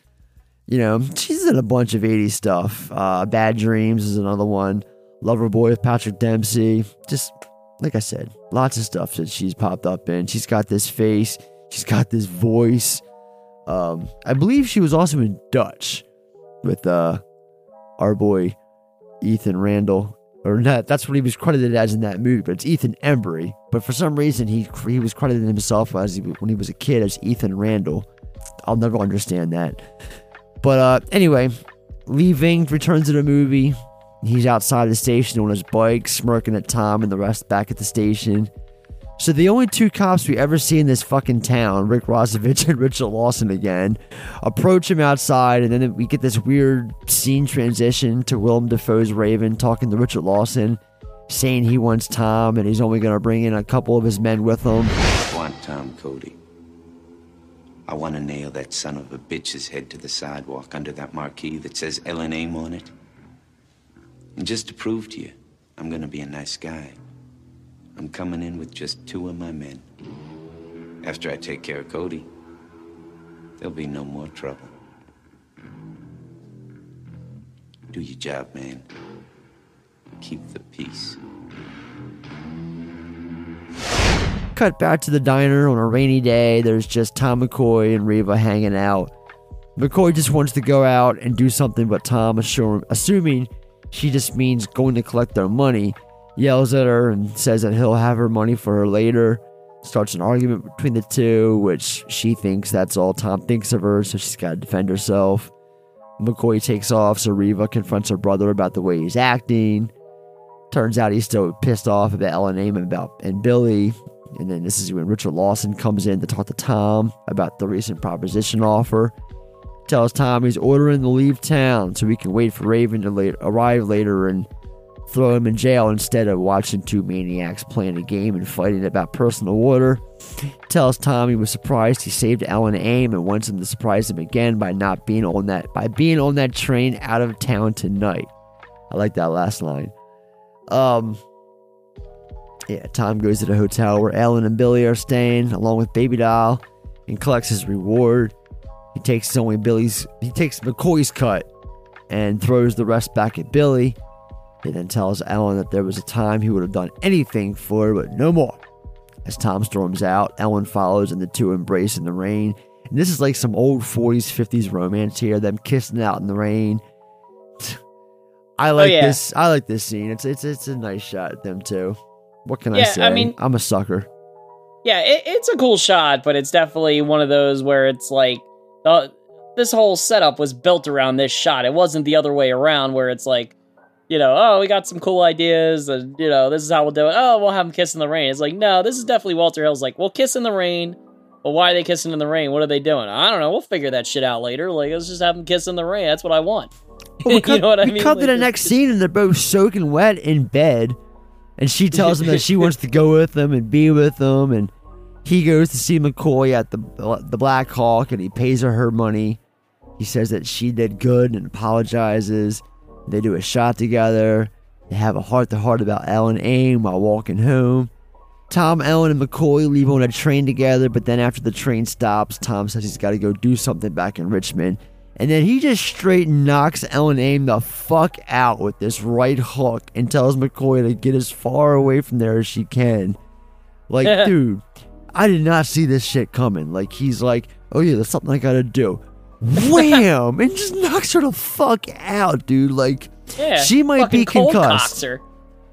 You know, she's in a bunch of 80s stuff. Uh, Bad Dreams is another one. Lover Boy with Patrick Dempsey. Just like I said, lots of stuff that she's popped up in. She's got this face. She's got this voice. Um, I believe she was also in Dutch with uh, our boy Ethan Randall, or not. That's what he was credited as in that movie, but it's Ethan Embry. But for some reason, he he was credited himself as he, when he was a kid as Ethan Randall. I'll never understand that. But uh, anyway, leaving, returns to the movie. He's outside the station on his bike, smirking at Tom and the rest back at the station. So the only two cops we ever see in this fucking town, Rick Rossovich and Richard Lawson again, approach him outside, and then we get this weird scene transition to Willem Dafoe's Raven talking to Richard Lawson, saying he wants Tom and he's only going to bring in a couple of his men with him. I want Tom Cody. I want to nail that son of a bitch's head to the sidewalk under that marquee that says Ellen Aim on it. And just to prove to you, I'm gonna be a nice guy. I'm coming in with just two of my men. After I take care of Cody, there'll be no more trouble. Do your job, man. Keep the peace. Cut back to the diner on a rainy day. There's just Tom McCoy and Reva hanging out. McCoy just wants to go out and do something, but Tom, assuming she just means going to collect their money, yells at her and says that he'll have her money for her later. Starts an argument between the two, which she thinks that's all Tom thinks of her, so she's got to defend herself. McCoy takes off, so Reva confronts her brother about the way he's acting. Turns out he's still pissed off about Ellen Aim and about and Billy. And then this is when Richard Lawson comes in to talk to Tom about the recent proposition offer. Tells Tom he's ordering to leave town so he can wait for Raven to late, arrive later and throw him in jail instead of watching two maniacs playing a game and fighting about personal order. Tells Tom he was surprised he saved Ellen Aim and wants him to surprise him again by not being on that by being on that train out of town tonight. I like that last line. Um yeah, Tom goes to the hotel where Ellen and Billy are staying, along with Baby Doll, and collects his reward. He takes only Billy's he takes McCoy's cut and throws the rest back at Billy. He then tells Ellen that there was a time he would have done anything for her, but no more. As Tom storms out, Ellen follows and the two embrace in the rain. And this is like some old 40s, 50s romance here, them kissing out in the rain. I like oh, yeah. this. I like this scene. It's it's it's a nice shot at them too. What can I Yeah, say? I mean- I'm a sucker. Yeah, it, it's a cool shot, but it's definitely one of those where it's like the this whole setup was built around this shot. It wasn't the other way around where it's like, you know, oh, we got some cool ideas, and you know, this is how we'll do it. Oh, we'll have them kiss in the rain. It's like, no, this is definitely Walter Hill's like, well, kiss in the rain. Well, why are they kissing in the rain? What are they doing? I don't know. We'll figure that shit out later. Like, let's just have them kiss in the rain. That's what I want. Well, we cut, you know what I we mean? cut to the next scene and they're both soaking wet in bed. And she tells him that she wants to go with them and be with them. And he goes to see McCoy at the the Black Hawk and he pays her her money. He says that she did good and apologizes. They do a shot together. They have a heart to heart about Ellen Aim while walking home. Tom, Ellen, and McCoy leave on a train together, but then after the train stops, Tom says he's got to go do something back in Richmond. And then he just straight knocks Ellen Aim the fuck out with this right hook and tells McCoy to get as far away from there as she can. Like, dude, I did not see this shit coming. Like, he's like, oh yeah, there's something I gotta do. Wham! and just knocks her the fuck out, dude. Like, Yeah, she might be concussed.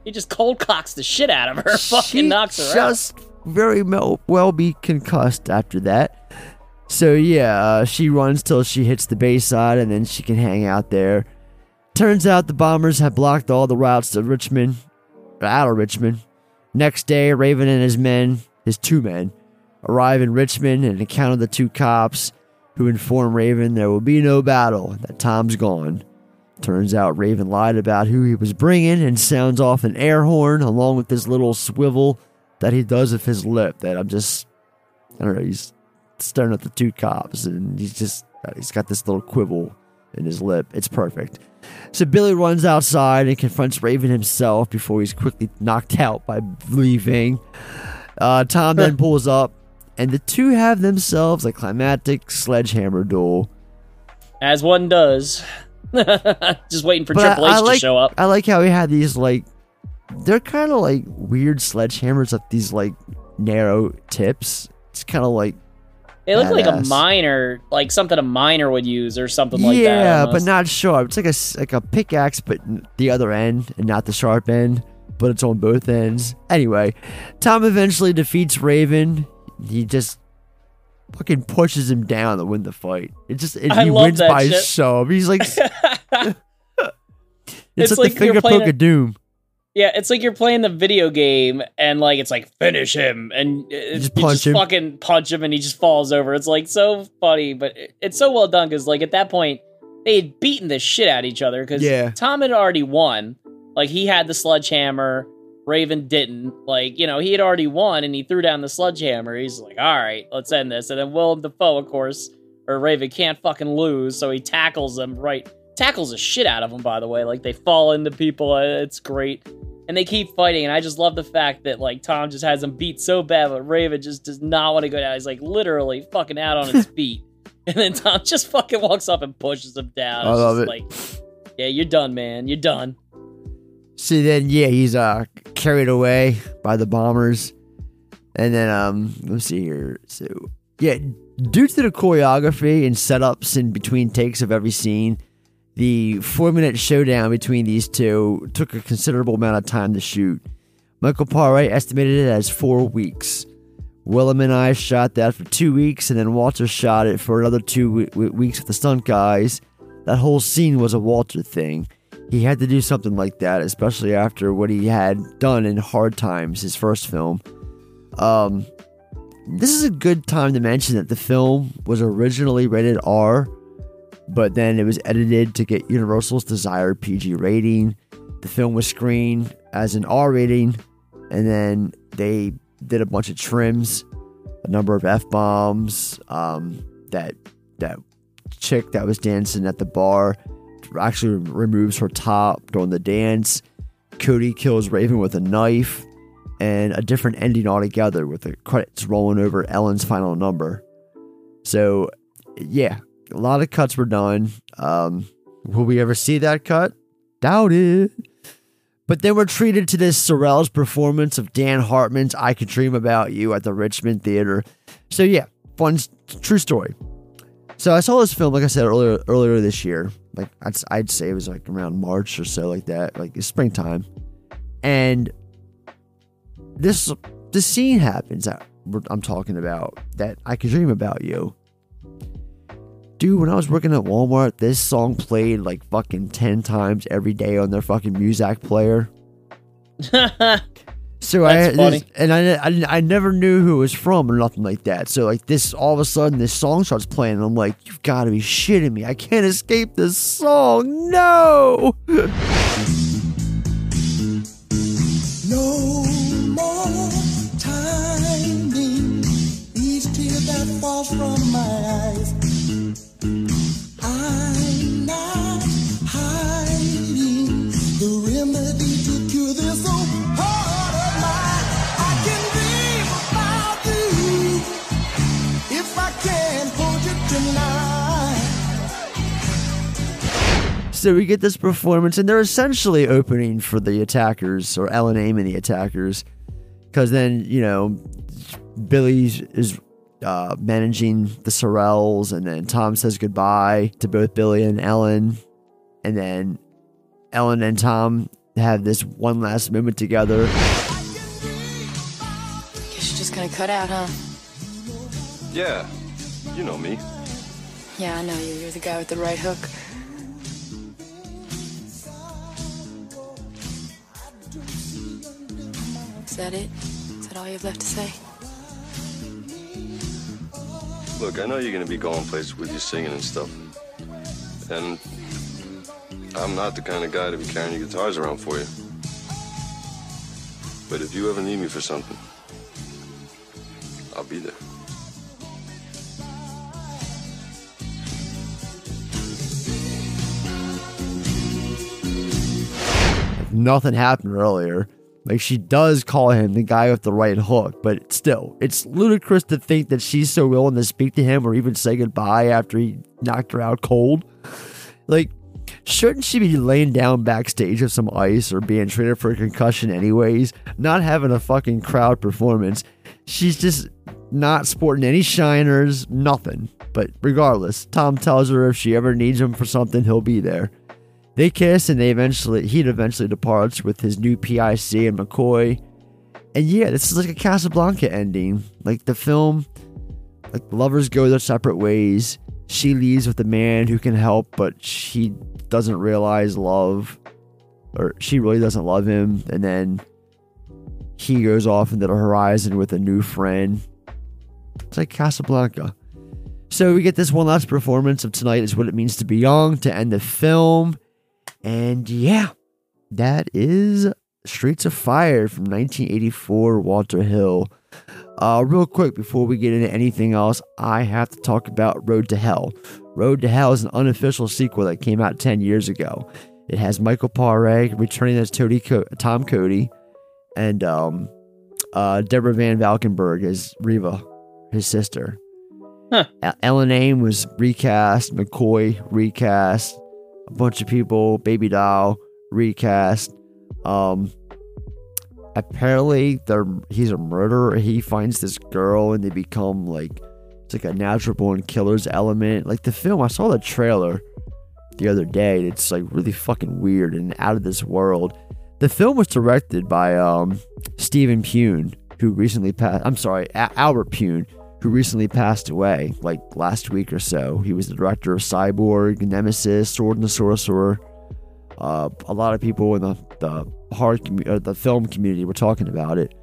He just cold cocks the shit out of her. fucking she knocks her out. just very well be concussed after that. So yeah, uh, she runs till she hits the Bayside, and then she can hang out there. Turns out the bombers have blocked all the routes to Richmond, out of Richmond. Next day, Raven and his men, his two men, arrive in Richmond and encounter the two cops, who inform Raven there will be no battle, that Tom's gone. Turns out Raven lied about who he was bringing and sounds off an air horn along with this little swivel that he does with his lip. That I'm just, I don't know, he's staring at the two cops and he's just, he's got this little quibble in his lip. It's perfect. So Billy runs outside and confronts Raven himself before he's quickly knocked out by leaving. Uh, Tom then pulls up and the two have themselves a climactic sledgehammer duel. As one does. just waiting for But Triple I- H I like, to show up. I like how he had these like they're kind of like weird sledgehammers with these like narrow tips. It's kind of like It looked like a miner, like something a miner would use or something like that. yeah, but not sharp. It's like a like a pickaxe, but the other end and not the sharp end, but it's on both ends. Anyway, Tom eventually defeats Raven. He just fucking pushes him down to win the fight. It just it, he wins by shit. shove. He's like, it's, It's like, like the you're finger playing poke a- of doom. Yeah, it's like you're playing the video game and like it's like finish him and it, just you just him. fucking punch him and he just falls over. It's like so funny, but it- it's so well done because like at that point they had beaten the shit out of each other because Yeah. Tom had already won. Like he had the sledgehammer, Raven didn't. Like you know he had already won and he threw down the sledgehammer. He's like, all right, let's end this. And then Willem Dafoe, of course, or Raven can't fucking lose, so he tackles him right. Tackles the shit out of him, by the way. Like they fall into people. uh, It's great and they keep fighting. And I just love the fact that like Tom just has him beat so bad, but Raven just does not want to go down. He's like literally fucking out on his feet, and then Tom just fucking walks up and pushes him down. I love it. Like, yeah, you're done, man. You're done. So then, yeah, he's uh carried away by the bombers, and then um, let's see here. So yeah, due to the choreography and setups in between takes of every scene, the four-minute showdown between these two took a considerable amount of time to shoot. Michael Paré estimated it as four weeks. Willem and I shot that for two weeks, and then Walter shot it for another two w- weeks with the stunt guys. That whole scene was a Walter thing. He had to do something like that, especially after what he had done in Hard Times, his first film. Um, this is a good time to mention that the film was originally rated R, but then it was edited to get Universal's desired PG rating. The film was screened as an R rating, and then they did a bunch of trims, a number of f bombs. Um, that that chick that was dancing at the bar actually removes her top during the dance. Cody kills Raven with a knife, and a different ending altogether with the credits rolling over Ellen's final number. So, yeah, a lot of cuts were done. Um, will we ever see that cut? Doubt it. But then we're treated to this Sorel's performance of Dan Hartman's I Could Dream About You at the Richmond Theater. So yeah, fun, true story. So I saw this film, like I said earlier, earlier this year. Like I'd, I'd say it was like around March or so, like that, like it's springtime. And this this scene happens that I'm talking about that I could dream about you. Dude, when I was working at Walmart, this song played like fucking 10 times every day on their fucking Muzak player. So I That's funny. this- and I, I I never knew who it was from or nothing like that. So like this, all of a sudden, this song starts playing, and I'm like, "You've got to be shitting me! I can't escape this song! No!" No more timing each tear that falls from my eyes. So we get this performance, and they're essentially opening for the attackers or Ellen Aim and the attackers, because then you know Billy is uh, managing the Sorels, and then Tom says goodbye to both Billy and Ellen, and then Ellen and Tom have this one last moment together. Guess you're just gonna cut out, huh? Yeah, you know me. Yeah, I know you. You're the guy with the right hook. Is that it? Is that all you have left to say? Look, I know you're gonna be going places with your singing and stuff. And I'm not the kind of guy to be carrying your guitars around for you. But if you ever need me for something, I'll be there. nothing happened earlier. Like she does call him the guy with the right hook, but still, it's ludicrous to think that she's so willing to speak to him or even say goodbye after he knocked her out cold. Like, shouldn't she be laying down backstage with some ice or being treated for a concussion anyways? Not having a fucking crowd performance. She's just not sporting any shiners, nothing. But regardless, Tom tells her if she ever needs him for something, he'll be there. They kiss and they eventually he eventually departs with his new PIC and McCoy. And yeah, this is like a Casablanca ending. Like the film, like lovers go their separate ways. She leaves with a man who can help, but she doesn't realize love, or she really doesn't love him. And then he goes off into the horizon with a new friend. It's like Casablanca. So we get this one last performance of tonight is what it means to be young to end the film. And yeah, that is Streets of Fire from 1984, Walter Hill. Uh, real quick, before we get into anything else, I have to talk about Road to Hell. Road to Hell is an unofficial sequel that came out 10 years ago. It has Michael Paré returning as Tony Co- Tom Cody and um, uh, Deborah Van Valkenburgh as Reva, his sister. Huh. Ellen Aim was recast, McCoy recast, a bunch of people, Baby Doll recast. Um, apparently, they're he's a murderer. He finds this girl, and they become like it's like a natural born killer's element. Like the film, I saw the trailer the other day. It's like really fucking weird and out of this world. The film was directed by um, Stephen Pyun, who recently passed. I'm sorry, A- Albert Pyun, who recently passed away, like last week or so. He was the director of Cyborg, Nemesis, Sword and the Sorcerer. Uh, a lot of people in the the horror commu- uh, the film community were talking about it,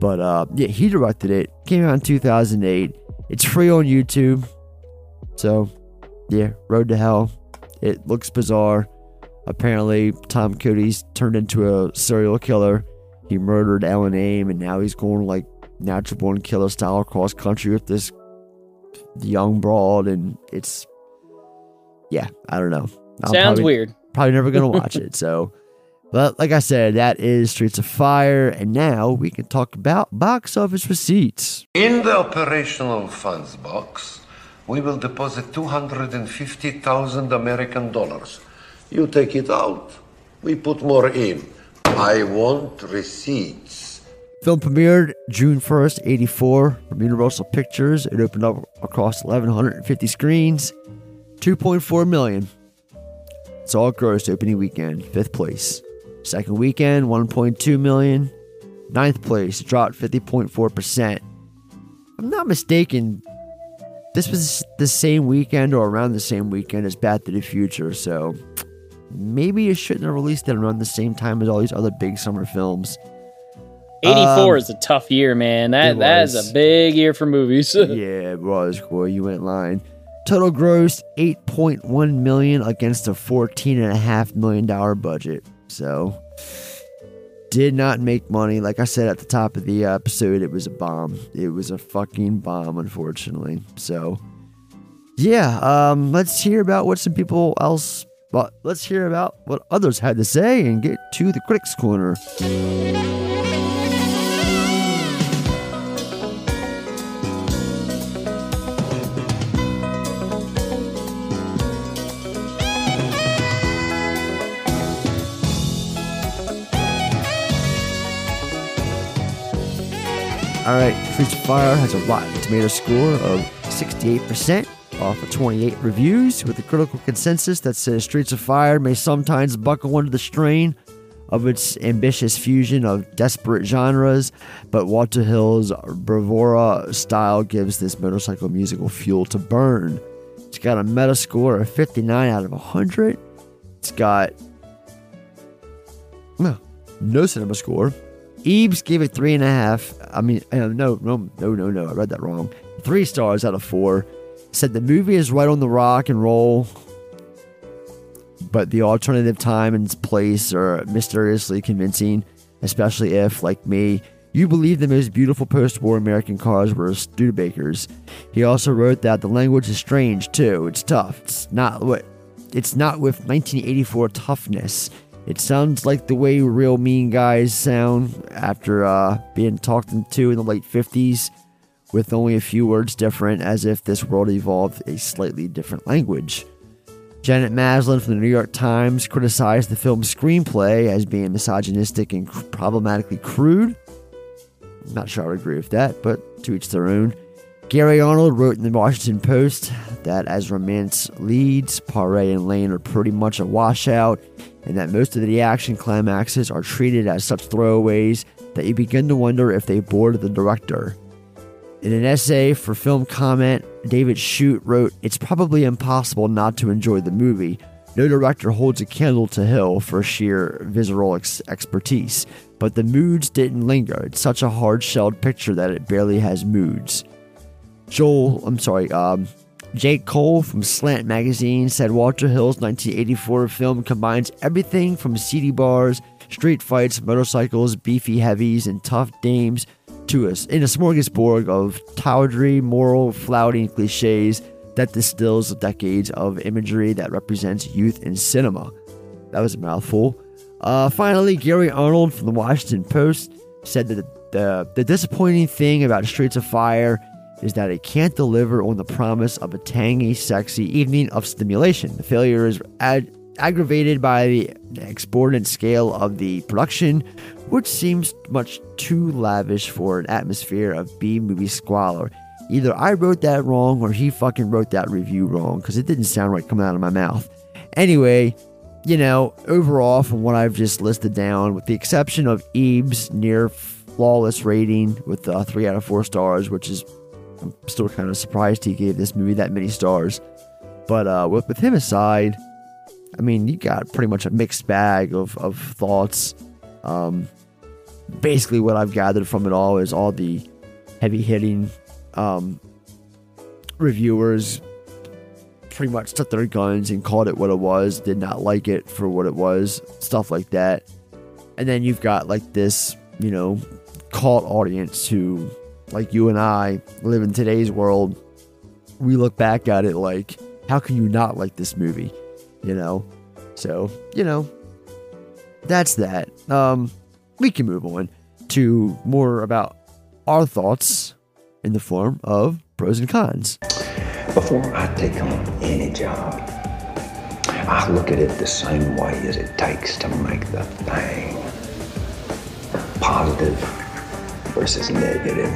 but uh, yeah, he directed it. Came out in 2008. It's free on YouTube. So, yeah, Road to Hell. It looks bizarre. Apparently, Tom Cody's turned into a serial killer. He murdered Ellen Aim, and now he's going like natural born killer style across country with this young broad, and it's yeah, I don't know. I'm Sounds probably- weird. Probably never gonna watch it. So, but like I said, that is Streets of Fire, and now we can talk about box office receipts. In the operational funds box, we will deposit 250,000 American dollars. You take it out, we put more in. I want receipts. Film premiered June 1st, 84 from Universal Pictures. It opened up across 1,150 screens. 2.4 million. It's all gross opening weekend, fifth place. Second weekend, 1.2 million. Ninth place, dropped 50.4%. I'm not mistaken, this was the same weekend or around the same weekend as Back to the Future, so maybe it shouldn't have released it around the same time as all these other big summer films. 84 Um, is a tough year, man. That that is a big year for movies. yeah, it was. Boy, you went lying. Total gross 8.1 million against a 14.5 million dollar budget. So did not make money. Like I said at the top of the episode, it was a bomb. It was a fucking bomb, unfortunately. So yeah, um, let's hear about what some people else. But let's hear about what others had to say and get to the critics' corner. All right, Streets of Fire has a Rotten Tomato score of 68% off of 28 reviews, with a critical consensus that says Streets of Fire may sometimes buckle under the strain of its ambitious fusion of desperate genres, but Walter Hill's bravura style gives this motorcycle musical fuel to burn. It's got a meta score of 59 out of 100. It's got no, no cinema score. Ebes gave it three and a half. I mean, uh, no, no, no, no, no. I read that wrong. Three stars out of four. Said the movie is right on the rock and roll, but the alternative time and place are mysteriously convincing, especially if, like me, you believe the most beautiful post-war American cars were Studebakers. He also wrote that the language is strange too. It's tough. It's not what. It's not with 1984 toughness. It sounds like the way real mean guys sound after uh, being talked into in the late 50s, with only a few words different, as if this world evolved a slightly different language. Janet Maslin from the New York Times criticized the film's screenplay as being misogynistic and cr- problematically crude. I'm not sure I would agree with that, but to each their own. Gary Arnold wrote in the Washington Post that as romance leads, Paré and Lane are pretty much a washout, and that most of the action climaxes are treated as such throwaways that you begin to wonder if they bored the director. In an essay for Film Comment, David Chute wrote, It's probably impossible not to enjoy the movie. No director holds a candle to Hill for sheer visceral ex- expertise, but the moods didn't linger. It's such a hard shelled picture that it barely has moods. Joel, I'm sorry, um, Jake Cole from Slant Magazine said Walter Hill's 1984 film combines everything from seedy bars, street fights, motorcycles, beefy heavies, and tough dames to us in a smorgasbord of tawdry, moral, flouting cliches that distills decades of imagery that represents youth in cinema. That was a mouthful. Uh, finally, Gary Arnold from the Washington Post said that the, the disappointing thing about Streets of Fire is that it can't deliver on the promise of a tangy, sexy evening of stimulation. The failure is aggravated by the exorbitant scale of the production, which seems much too lavish for an atmosphere of B movie squalor. Either I wrote that wrong or he fucking wrote that review wrong because it didn't sound right coming out of my mouth. Anyway, you know, overall, from what I've just listed down, with the exception of Ebert's near flawless rating with uh, three out of four stars, which is I'm still kind of surprised he gave this movie that many stars. But uh, with, with him aside, I mean, you got pretty much a mixed bag of, of thoughts. Um, basically, what I've gathered from it all is all the heavy hitting um, reviewers pretty much took their guns and called it what it was, did not like it for what it was, stuff like that. And then you've got like this, you know, cult audience who, like you and I, live in today's world. We look back at it like, how can you not like this movie? You know? So, you know, that's that. Um, we can move on to more about our thoughts in the form of pros and cons. Before I take on any job, I look at it the same way as it takes to make the thing. positive versus negative.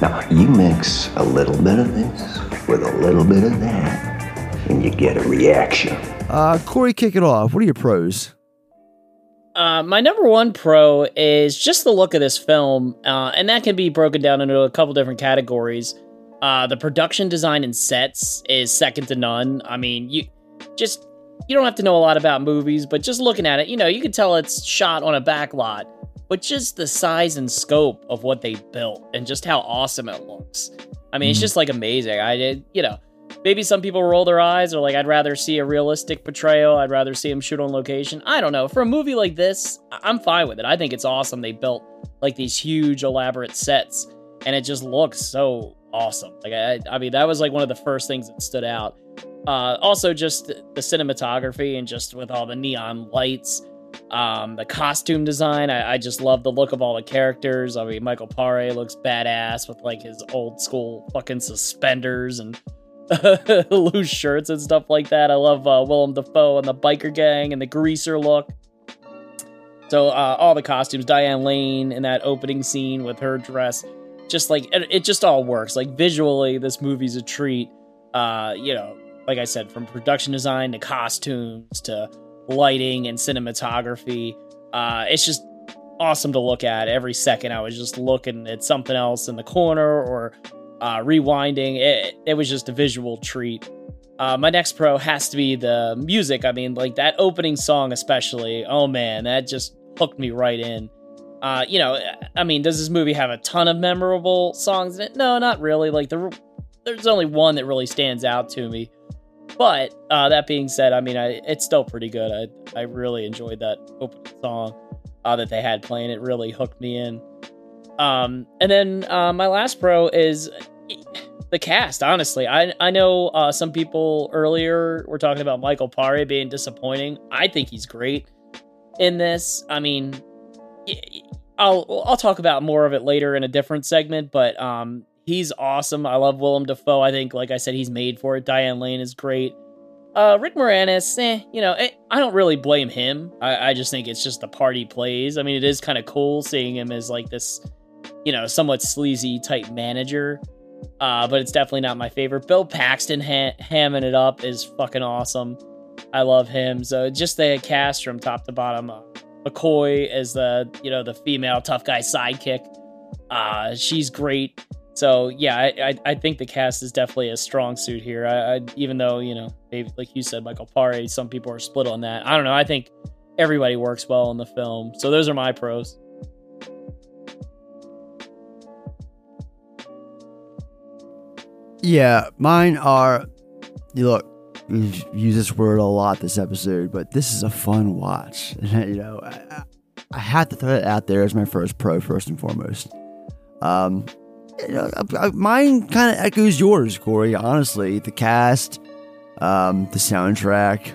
Now, you mix a little bit of this with a little bit of that, and you get a reaction. Uh, Corey, kick it off. What are your pros? Uh, my number one pro is just the look of this film, uh, and that can be broken down into a couple different categories. Uh, the production design and sets is second to none. I mean, you just you don't have to know a lot about movies, but just looking at it, you know, you can tell it's shot on a back lot. But just the size and scope of what they built, and just how awesome it looks. I mean, it's just like amazing. I did, you know, maybe some people roll their eyes or like I'd rather see a realistic portrayal. I'd rather see them shoot on location. I don't know. For a movie like this, I'm fine with it. I think it's awesome. They built like these huge elaborate sets and it just looks so awesome. Like I, I mean, that was like one of the first things that stood out. Uh, also, just the cinematography and just with all the neon lights, um, the costume design. I, I just love the look of all the characters. I mean, Michael Paré looks badass with like his old school fucking suspenders and loose shirts and stuff like that. I love uh, Willem Dafoe and the biker gang and the greaser look. So uh, all the costumes, Diane Lane in that opening scene with her dress, just like it, it just all works. Like visually, this movie's a treat. Uh, you know, like I said, from production design to costumes to lighting and cinematography, uh, it's just awesome to look at. Every second, I was just looking at something else in the corner or uh, rewinding. It, it was just a visual treat. Uh, my next pro has to be the music. I mean, like that opening song, especially. Oh man, that just hooked me right in. Uh, you know, I mean, does this movie have a ton of memorable songs in it? No, not really. Like the, there's only one that really stands out to me. But uh, that being said, I mean, I, it's still pretty good. I I really enjoyed that opening song uh, that they had playing. It really hooked me in. Um, and then uh, my last pro is the cast. Honestly, I I know uh, some people earlier were talking about Michael Paré being disappointing. I think he's great in this. I mean, I'll I'll talk about more of it later in a different segment, but um, he's awesome. I love Willem Dafoe. I think, like I said, he's made for it. Diane Lane is great. Uh, Rick Moranis, eh, you know, it, I don't really blame him. I, I just think it's just the part he plays. I mean, it is kind of cool seeing him as like this, you know, somewhat sleazy type manager. Uh, but it's definitely not my favorite. Bill Paxton ha- hamming it up is fucking awesome. I love him. So just the cast from top to bottom. Uh, McCoy as the you know the female tough guy sidekick. Uh, she's great. So yeah, I, I, I think the cast is definitely a strong suit here. I, I even though you know like you said, Michael Paré, some people are split on that. I don't know. I think everybody works well in the film. So those are my pros. Yeah, mine are. You look, used this word a lot this episode, but this is a fun watch. you know, I, I have to throw it out there as my first pro, first and foremost. Um, I- I- mine kind of echoes yours, Corey. Honestly, the cast, um, the soundtrack.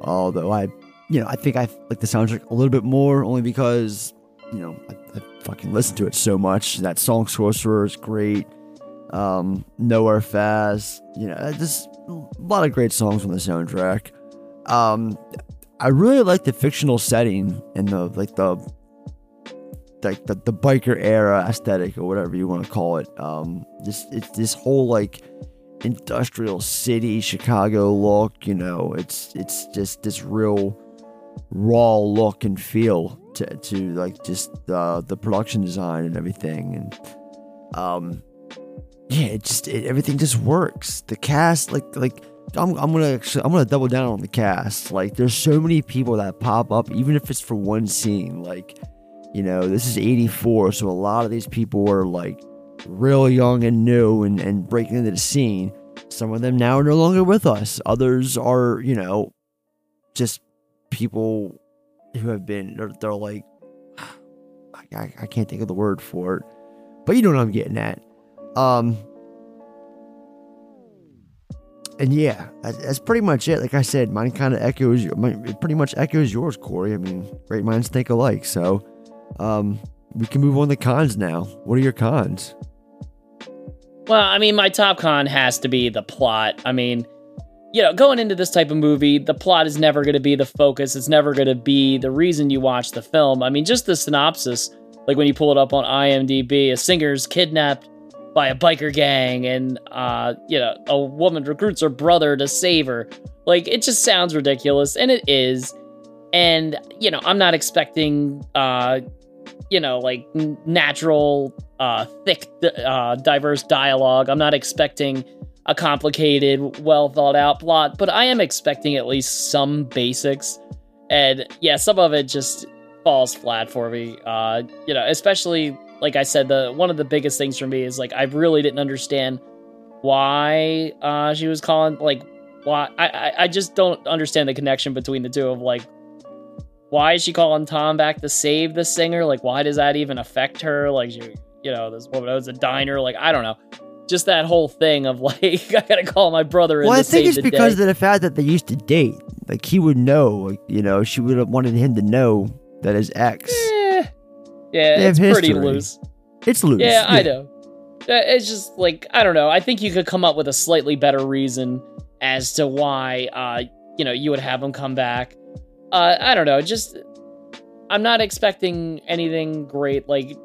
Although I, you know, I think I like the soundtrack a little bit more, only because you know I, I fucking listen to it so much. That song "Sorcerer" is great. Um, Nowhere Fast. You know, just a lot of great songs on the soundtrack. Um, I really like the fictional setting and the like the like the, the biker era aesthetic or whatever you want to call it. Um, this it's this whole like industrial city Chicago look. You know, it's it's just this real raw look and feel to to like just the the production design and everything and um yeah it just it, everything just works the cast like like I'm, I'm gonna actually, I'm gonna double down on the cast like there's so many people that pop up even if it's for one scene like you know this is 84 so a lot of these people were like real young and new and, and breaking into the scene. Some of them now are no longer with us. Others are you know just people who have been they're, they're like I, I can't think of the word for it but you know what i'm getting at. Um and yeah that's, pretty much it. Like i said mine kind of echoes mine, it pretty much echoes yours corey. I mean great minds think alike so um we can move on to cons now what are your cons Well, I mean, my top con has to be the plot. I mean, you know, going into this type of movie, the plot is never going to be the focus. It's never going to be the reason you watch the film. I mean, just the synopsis Like when you pull it up on IMDb, a singer's kidnapped by a biker gang, and uh, you know, a woman recruits her brother to save her. Like it just sounds ridiculous, and it is. And you know, I'm not expecting uh, you know, like natural, uh, thick, uh, diverse dialogue. I'm not expecting a complicated, well thought out plot, but I am expecting at least some basics. And yeah, some of it just falls flat for me. Uh, you know, especially like I said, the one of the biggest things for me is like I really didn't understand why uh, she was calling like why I, I I just don't understand the connection between the two of like why is she calling Tom back to save the singer? Like, why does that even affect her? Like, she, you know, this woman owns a diner. Like, I don't know. Just that whole thing of like, I gotta call my brother in Well, to I think save it's the because day. of the fact that they used to date. Like he would know, like, you know, she would have wanted him to know that his ex. Eh, yeah, They it's pretty history. loose. It's loose. Yeah, I know. Uh, It's just like I don't know. I think you could come up with a slightly better reason as to why uh you know you would have him come back. Uh I don't know. Just I'm not expecting anything great like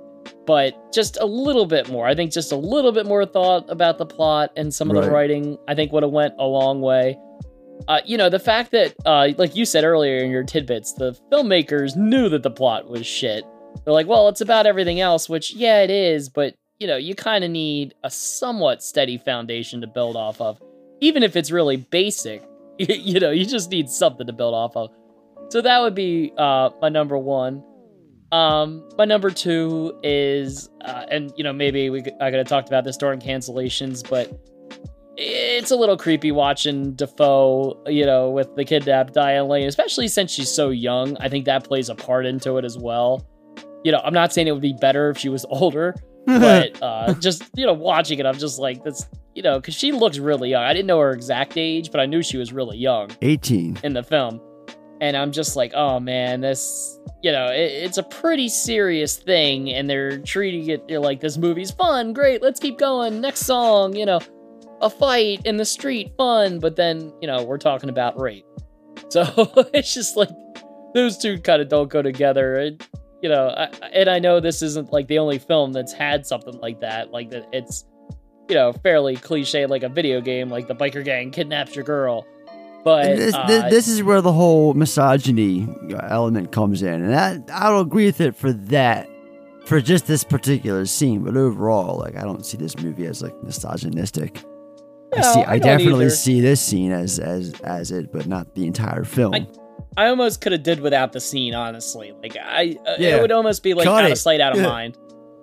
but just a little bit more. I think just a little bit more thought about the plot and some of the writing I think would have went a long way. Uh, you know, the fact that, uh, like you said earlier in your tidbits, the filmmakers knew that the plot was shit. They're like, well, it's about everything else, which, yeah, it is, but, you know, you kind of need a somewhat steady foundation to build off of. Even if it's really basic, you know, you just need something to build off of. So that would be uh, my number one. Um, my number two is, uh, and you know, maybe we I could have talked about this during cancellations, but it's a little creepy watching Dafoe, you know, with the kidnapped Diane Lane, especially since she's so young. I think that plays a part into it as well. You know, I'm not saying it would be better if she was older, but uh, just you know, watching it, I'm just like, that's you know, because she looks really young. I didn't know her exact age, but I knew she was really young 18. in the film. And I'm just like, oh man, this, you know, it, it's a pretty serious thing. And they're treating it they're like, this movie's fun, great, let's keep going. Next song, you know, a fight in the street, fun. But then, you know, we're talking about rape. So it's just like, those two kind of don't go together. And, you know, I, and I know this isn't like the only film that's had something like that. Like that it's, you know, fairly cliche, like a video game, like the biker gang kidnaps your girl. But And this, uh, this is where the whole misogyny element comes in, and that I'll agree with it for that, for just this particular scene. But overall, like I don't see this movie as like misogynistic. I see, I I, definitely either. see this scene as as as it, but not the entire film. I almost could have did without the scene, honestly. Like I, uh, Yeah. it would almost be like Cut out it. of sight, out of Yeah. mind.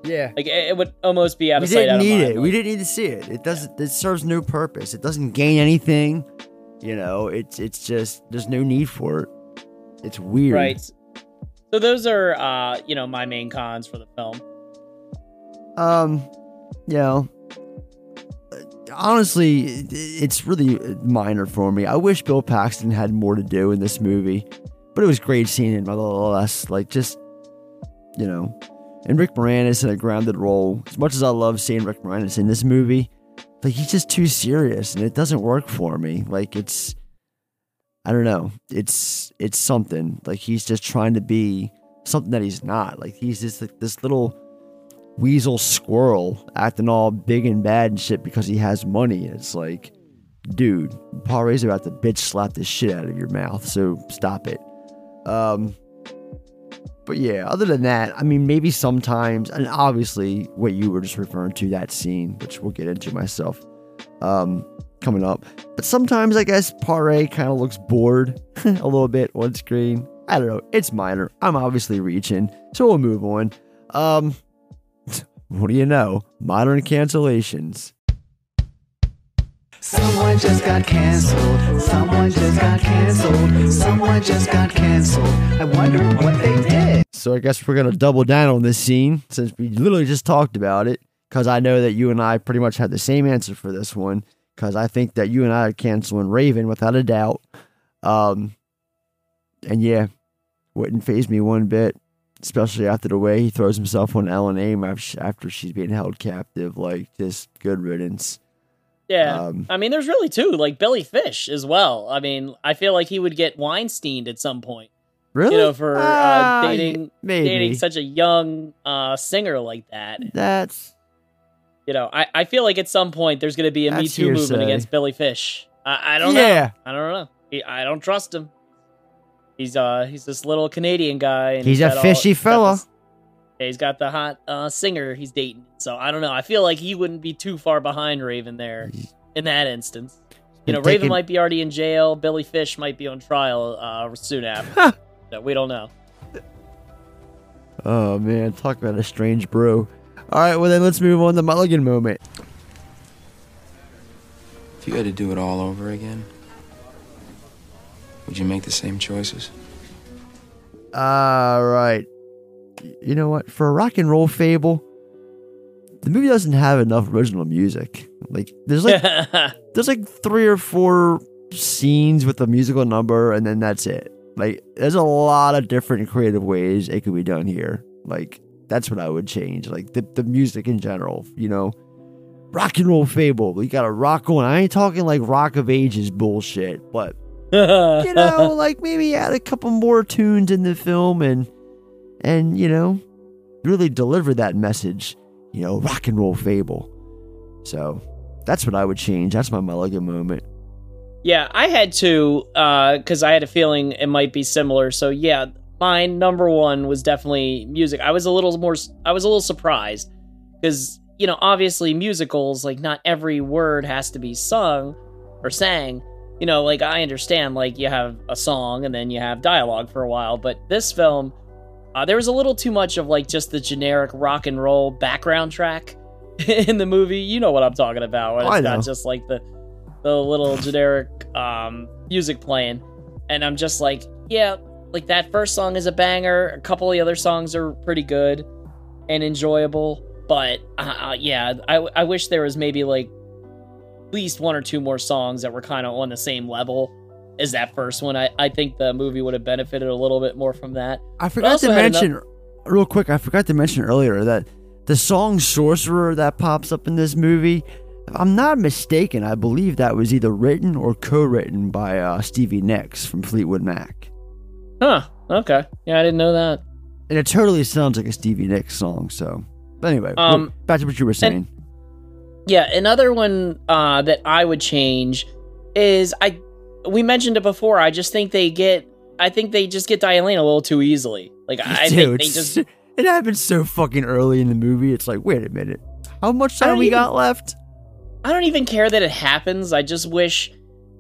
Yeah. Like it, it would almost be out we of sight, We didn't out of need mind. it. We didn't need to see it. It doesn't. It serves no purpose. It doesn't gain anything. You know, it's it's just there's no need for it. It's weird. Right. So those are, uh, you know, my main cons for the film. Um, you know, honestly, it's really minor for me. I wish Bill Paxton had more to do in this movie, but it was great seeing him nonetheless. Like, just, you know, and Rick Moranis in a grounded role. As much as I love seeing Rick Moranis in this movie, like, he's just too serious and it doesn't work for me. Like, it's, I don't know. It's, it's something. Like, he's just trying to be something that he's not. Like, he's just like this little weasel squirrel acting all big and bad and shit because he has money. It's like, dude, Paré's about to bitch slap the shit out of your mouth, so stop it. Um, but yeah, other than that, I mean, maybe sometimes, and obviously what you were just referring to, that scene, which we'll get into myself, um, coming up. But sometimes I guess Paré kind of looks bored a little bit on screen. I don't know. It's minor. I'm obviously reaching, so we'll move on. Um, what do you know? Modern cancellations. Someone just got canceled. Someone just got canceled. Someone just got canceled. I wonder what they did. So I guess we're gonna double down on this scene since we literally just talked about it. Because I know that you and I pretty much had the same answer for this one. Because I think that you and I are canceling Raven without a doubt. Um, and yeah, wouldn't phase me one bit, especially after the way he throws himself on Ellen Aim af- after she's being held captive. Like, just good riddance. Yeah. Um, I mean, there's really two, like Billy Fish as well. I mean, I feel like he would get Weinsteined at some point. Really? You know, for Ah, uh, dating maybe. dating such a young uh, singer like that. That's You know, I, I feel like at some point there's going to be a Me Too movement against Billy Fish. I, I don't Yeah. know. I don't know. He, I don't trust him. He's uh he's this little Canadian guy. And He's a all- fishy he's fella. this- yeah, he's got the hot uh, singer he's dating. So I don't know. I feel like he wouldn't be too far behind Raven there in that instance. You know, Raven taking- might be already in jail. Billy Fish might be on trial uh, soon after. No, we don't know. oh man, talk about a strange brew. All right, well then let's move on to the Mulligan moment. If you had to do it all over again, would you make the same choices? All right. You know what? For a rock and roll fable, the movie doesn't have enough original music. Like there's like there's like three or four scenes with a musical number, and then that's it. Like there's a lot of different creative ways it could be done here. Like that's what I would change. Like the the music in general. You know, rock and roll fable. We got a rock on. I ain't talking like rock of ages bullshit, but you know, like maybe add a couple more tunes in the film and and you know, really deliver that message. You know, rock and roll fable. So that's what I would change. That's my Mulligan moment. Yeah, I had to uh, because I had a feeling it might be similar. So yeah, my number one was definitely music. I was a little more, I was a little surprised because you know, obviously musicals like not every word has to be sung or sang. You know, like I understand, like you have a song and then you have dialogue for a while, but this film, uh, there was a little too much of like just the generic rock and roll background track in the movie. You know what I'm talking about? When Oh, I it's know. got just like the the little generic um, music playing, and I'm just like, yeah, like that first song is a banger. A couple of the other songs are pretty good and enjoyable, but uh, yeah, I I wish there was maybe like at least one or two more songs that were kind of on the same level as that first one. I I think the movie would have benefited a little bit more from that. I forgot to mention enough- real quick. I forgot to mention earlier that the song "Sorcerer" that pops up in this movie. If I'm not mistaken, I believe that was either written or co-written by uh, Stevie Nicks from Fleetwood Mac, Huh. Okay. Yeah, I didn't know that. and it totally sounds like a Stevie Nicks song. So, but anyway, Um, back to what you were saying. Yeah, another one uh, that I would change is I. We mentioned it before. I just think they get. I think they just get Diane a little too easily. Like I Dude, think they it's- just. it happens so fucking early in the movie. It's like, wait a minute, how much time we even- got left? I don't even care that it happens. I just wish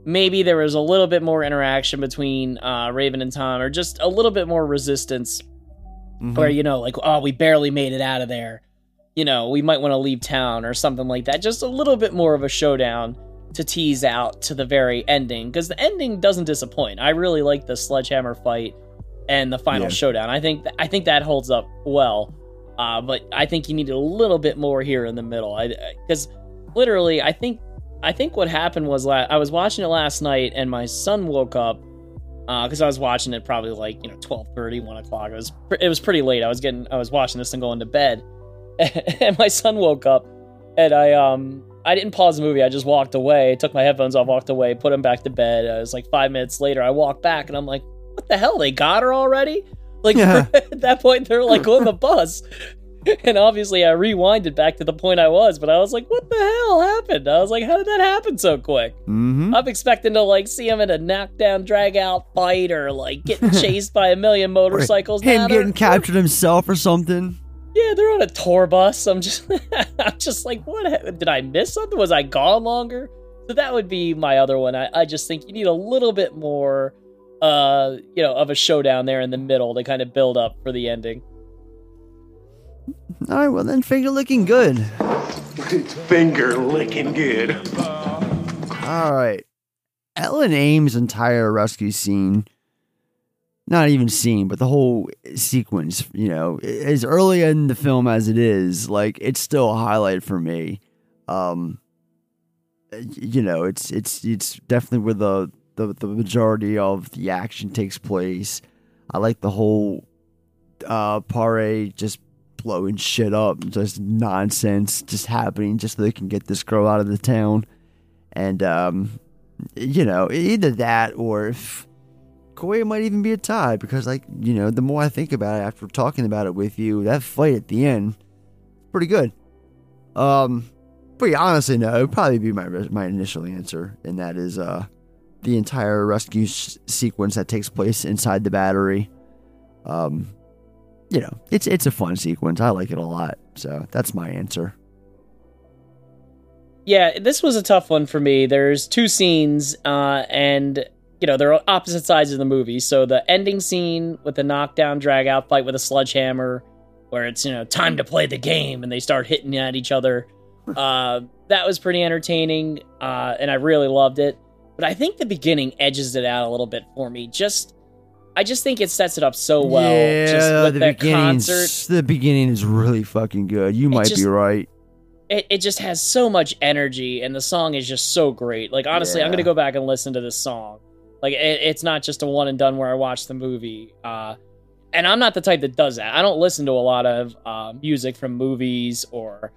maybe there was a little bit more interaction between uh, Raven and Tom, or just a little bit more resistance. Mhm. Where you know, like, oh, we barely made it out of there. You know, we might want to leave town or something like that. Just a little bit more of a showdown to tease out to the very ending, because the ending doesn't disappoint. I really like the sledgehammer fight and the final Yeah. showdown. I think th- I think that holds up well. Uh, but I think you needed a little bit more here in the middle. I because literally, I think I think what happened was la- I was watching it last night, and my son woke up because I was watching it probably like you know 12:30, 1 o'clock. It was pr- it was pretty late. I was getting I was watching this and going to bed, and my son woke up, and I um I didn't pause the movie. I just walked away, took my headphones off, walked away, put him back to bed. Uh, it was like five minutes later. I walked back, and I'm like, what the hell? They got her already? Like Yeah. at that point, they're like on the bus. And obviously, I rewinded back to the point I was, but I was like, "What the hell happened?" I was like, "How did that happen so quick?" Mm-hmm. I'm expecting to like see him in a knockdown, drag out fight, or like getting chased by a million motorcycles. Him getting captured himself or something. Yeah, they're on a tour bus. I'm just, I'm just like, what? Did I miss something? Was I gone longer? So that would be my other one. I, I just think you need a little bit more, uh, you know, of a showdown there in the middle to kind of build up for the ending. All right, well then, finger licking good. Finger licking good. All right. Ellen Aim's entire rescue scene, not even scene, but the whole sequence, you know, as early in the film as it is, like it's still a highlight for me. Um, you know, it's it's it's definitely where the the, the majority of the action takes place. I like the whole uh Paré just blowing shit up, just nonsense just happening just so they can get this girl out of the town. And um you know, either that or if It might even be a tie because, like, you know, the more I think about it after talking about it with you, that fight at the end, pretty good. Um, but yeah, honestly, no, it would probably be my my initial answer, and that is uh the entire rescue s- sequence that takes place inside the battery. Um, you know, it's it's a fun sequence. I like it a lot, so that's my answer. Yeah, this was a tough one for me. There's two scenes, uh, and you know they're opposite sides of the movie. So the ending scene with the knockdown, drag out fight with a sledgehammer, where it's you know time to play the game, and they start hitting at each other. Uh, that was pretty entertaining, uh, and I really loved it. But I think the beginning edges it out a little bit for me. Just, I just think it sets it up so well. yeah, just with the beginning, the beginning is really fucking good. You might be right. it, it just has so much energy and the song is just so great like honestly i'm gonna go back and listen to this song like it, it's not just a one and done where i watch the movie uh and i'm not the type that does that. I don't listen to a lot of uh, music from movies or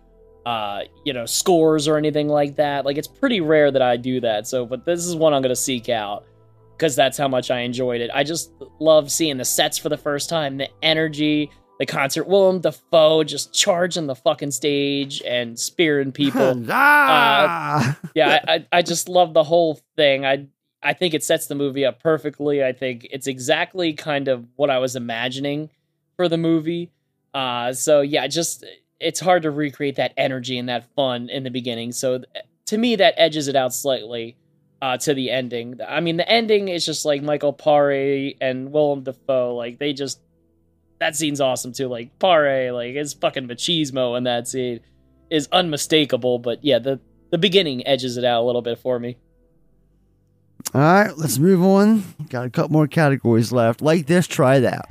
uh you know scores or anything like that. Like it's pretty rare that i do that. So but this is one i'm gonna seek out because that's how much i enjoyed it. I just love seeing the sets for the first time the energy the concert. Willem dafoe just charging the fucking stage and spearing people. Ah! uh, yeah I, I, I just love the whole thing. I i think it sets the movie up perfectly i think it's exactly kind of what i was imagining for the movie uh so yeah just it's hard to recreate that energy and that fun in the beginning so to me that edges it out slightly uh to the ending i mean the ending is just like michael Paré and willem dafoe like they just that scene's awesome too. Like Paré, like his fucking machismo in that scene is unmistakable. But yeah, the the beginning edges it out a little bit for me. All right, let's move on. Got a couple more categories left. Like this, try that.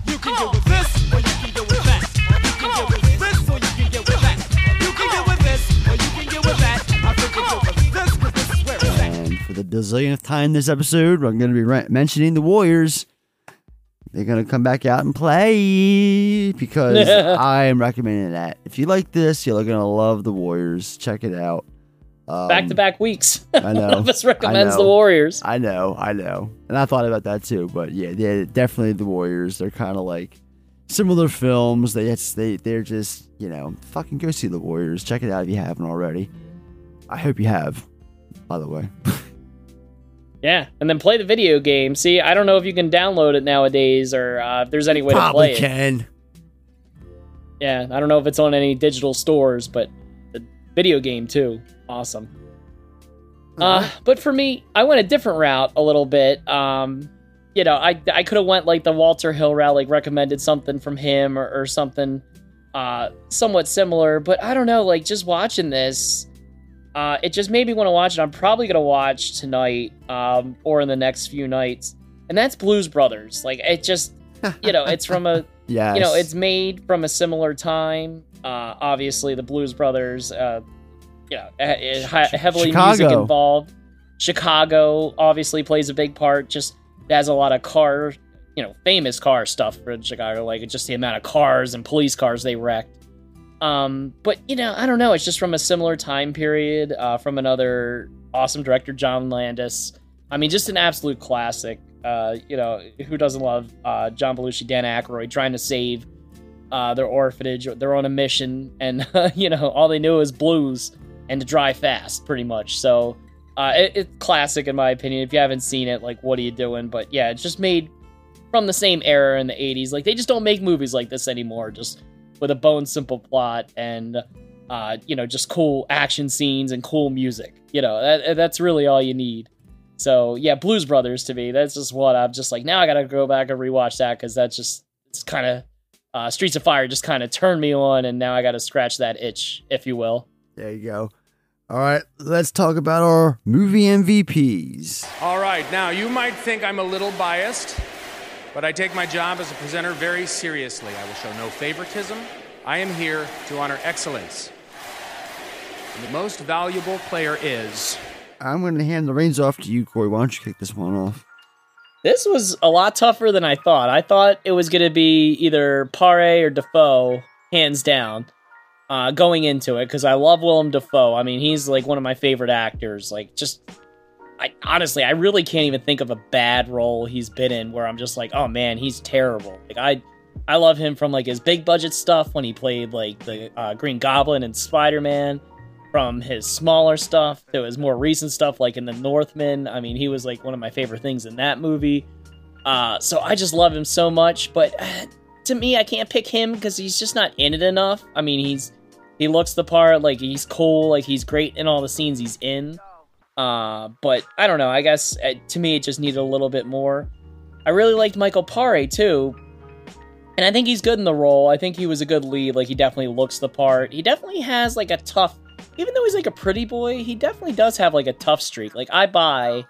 And for the dozillionth time this episode, I'm going to be re- mentioning the Warriors. They're going to come back out and play because I am recommending that. If you like this, you're going to love the Warriors. Check it out. Back to back weeks. I know. One of us recommends the. Warriors. I know, I know. And I thought about that too, but yeah, definitely the Warriors. They're kind of like similar films. They they they're just, you know, fucking go see the Warriors. Check it out if you haven't already. I hope you have, by the way. Yeah, and then play the video game. See, I don't know if you can download it nowadays or uh, if there's any way to Probably play it. can. Yeah, I don't know if it's on any digital stores, but video game too. Awesome. Uh, but for me, I went a different route a little bit. Um, you know, I I could have went like the Walter Hill route, like recommended something from him or, or something uh somewhat similar. But I don't know, like just watching this, uh, it just made me want to watch it. I'm probably gonna watch tonight, um, or in the next few nights, and that's Blues Brothers. Like it just, you know, it's from a you know, it's made from a similar time. Uh, obviously, the Blues Brothers, uh, you know, he- he- heavily music involved. Chicago obviously plays a big part. Just has a lot of car, you know, famous car stuff for Chicago, like just the amount of cars and police cars they wrecked. Um, but you know, I don't know. It's just from a similar time period, uh, from another awesome director, John Landis. I mean, just an absolute classic. Uh, you know, who doesn't love uh, John Belushi, Dan Aykroyd trying to save uh, their orphanage? They're on a mission, and you know, all they knew is blues and to drive fast, pretty much. So, uh, it, it's classic in my opinion. If you haven't seen it, like, what are you doing? But yeah, it's just made from the same era in the '80s. Like, they just don't make movies like this anymore. Just with a bone simple plot and uh, you know, just cool action scenes and cool music. You know, that, that's really all you need. So yeah, Blues Brothers to me, that's just what I'm just like. Now I gotta go back and rewatch that because that's just it's kind of uh, Streets of Fire just kind of turned me on, and now I gotta scratch that itch, if you will. There you go. All right, let's talk about our movie MVPs. All right, now you might think I'm a little biased, but I take my job as a presenter very seriously. I will show no favoritism. I am here to honor excellence. And the most valuable player is. I'm going to hand the reins off to you, Corey. Why don't you kick this one off? This was a lot tougher than I thought. I thought it was gonna be either Paré or Dafoe, hands down, uh, going into it because I love Willem Dafoe. I mean, he's like one of my favorite actors. Like, just I honestly, I really can't even think of a bad role he's been in where I'm just like, oh man, he's terrible. Like I, I love him from like his big budget stuff when he played like the uh, Green Goblin and Spider Man. From his smaller stuff to his more recent stuff, like in The Northman. I mean, he was like one of my favorite things in that movie. Uh, so I just love him so much. But uh, to me, I can't pick him because he's just not in it enough. I mean, he's he looks the part, like he's cool, like he's great in all the scenes he's in. Uh, but I don't know. I guess uh, to me, it just needed a little bit more. I really liked Michael Paré too, and I think he's good in the role. I think he was a good lead. Like he definitely looks the part. He definitely has like a tough, even though he's like a pretty boy, he definitely does have like a tough streak. Like I buy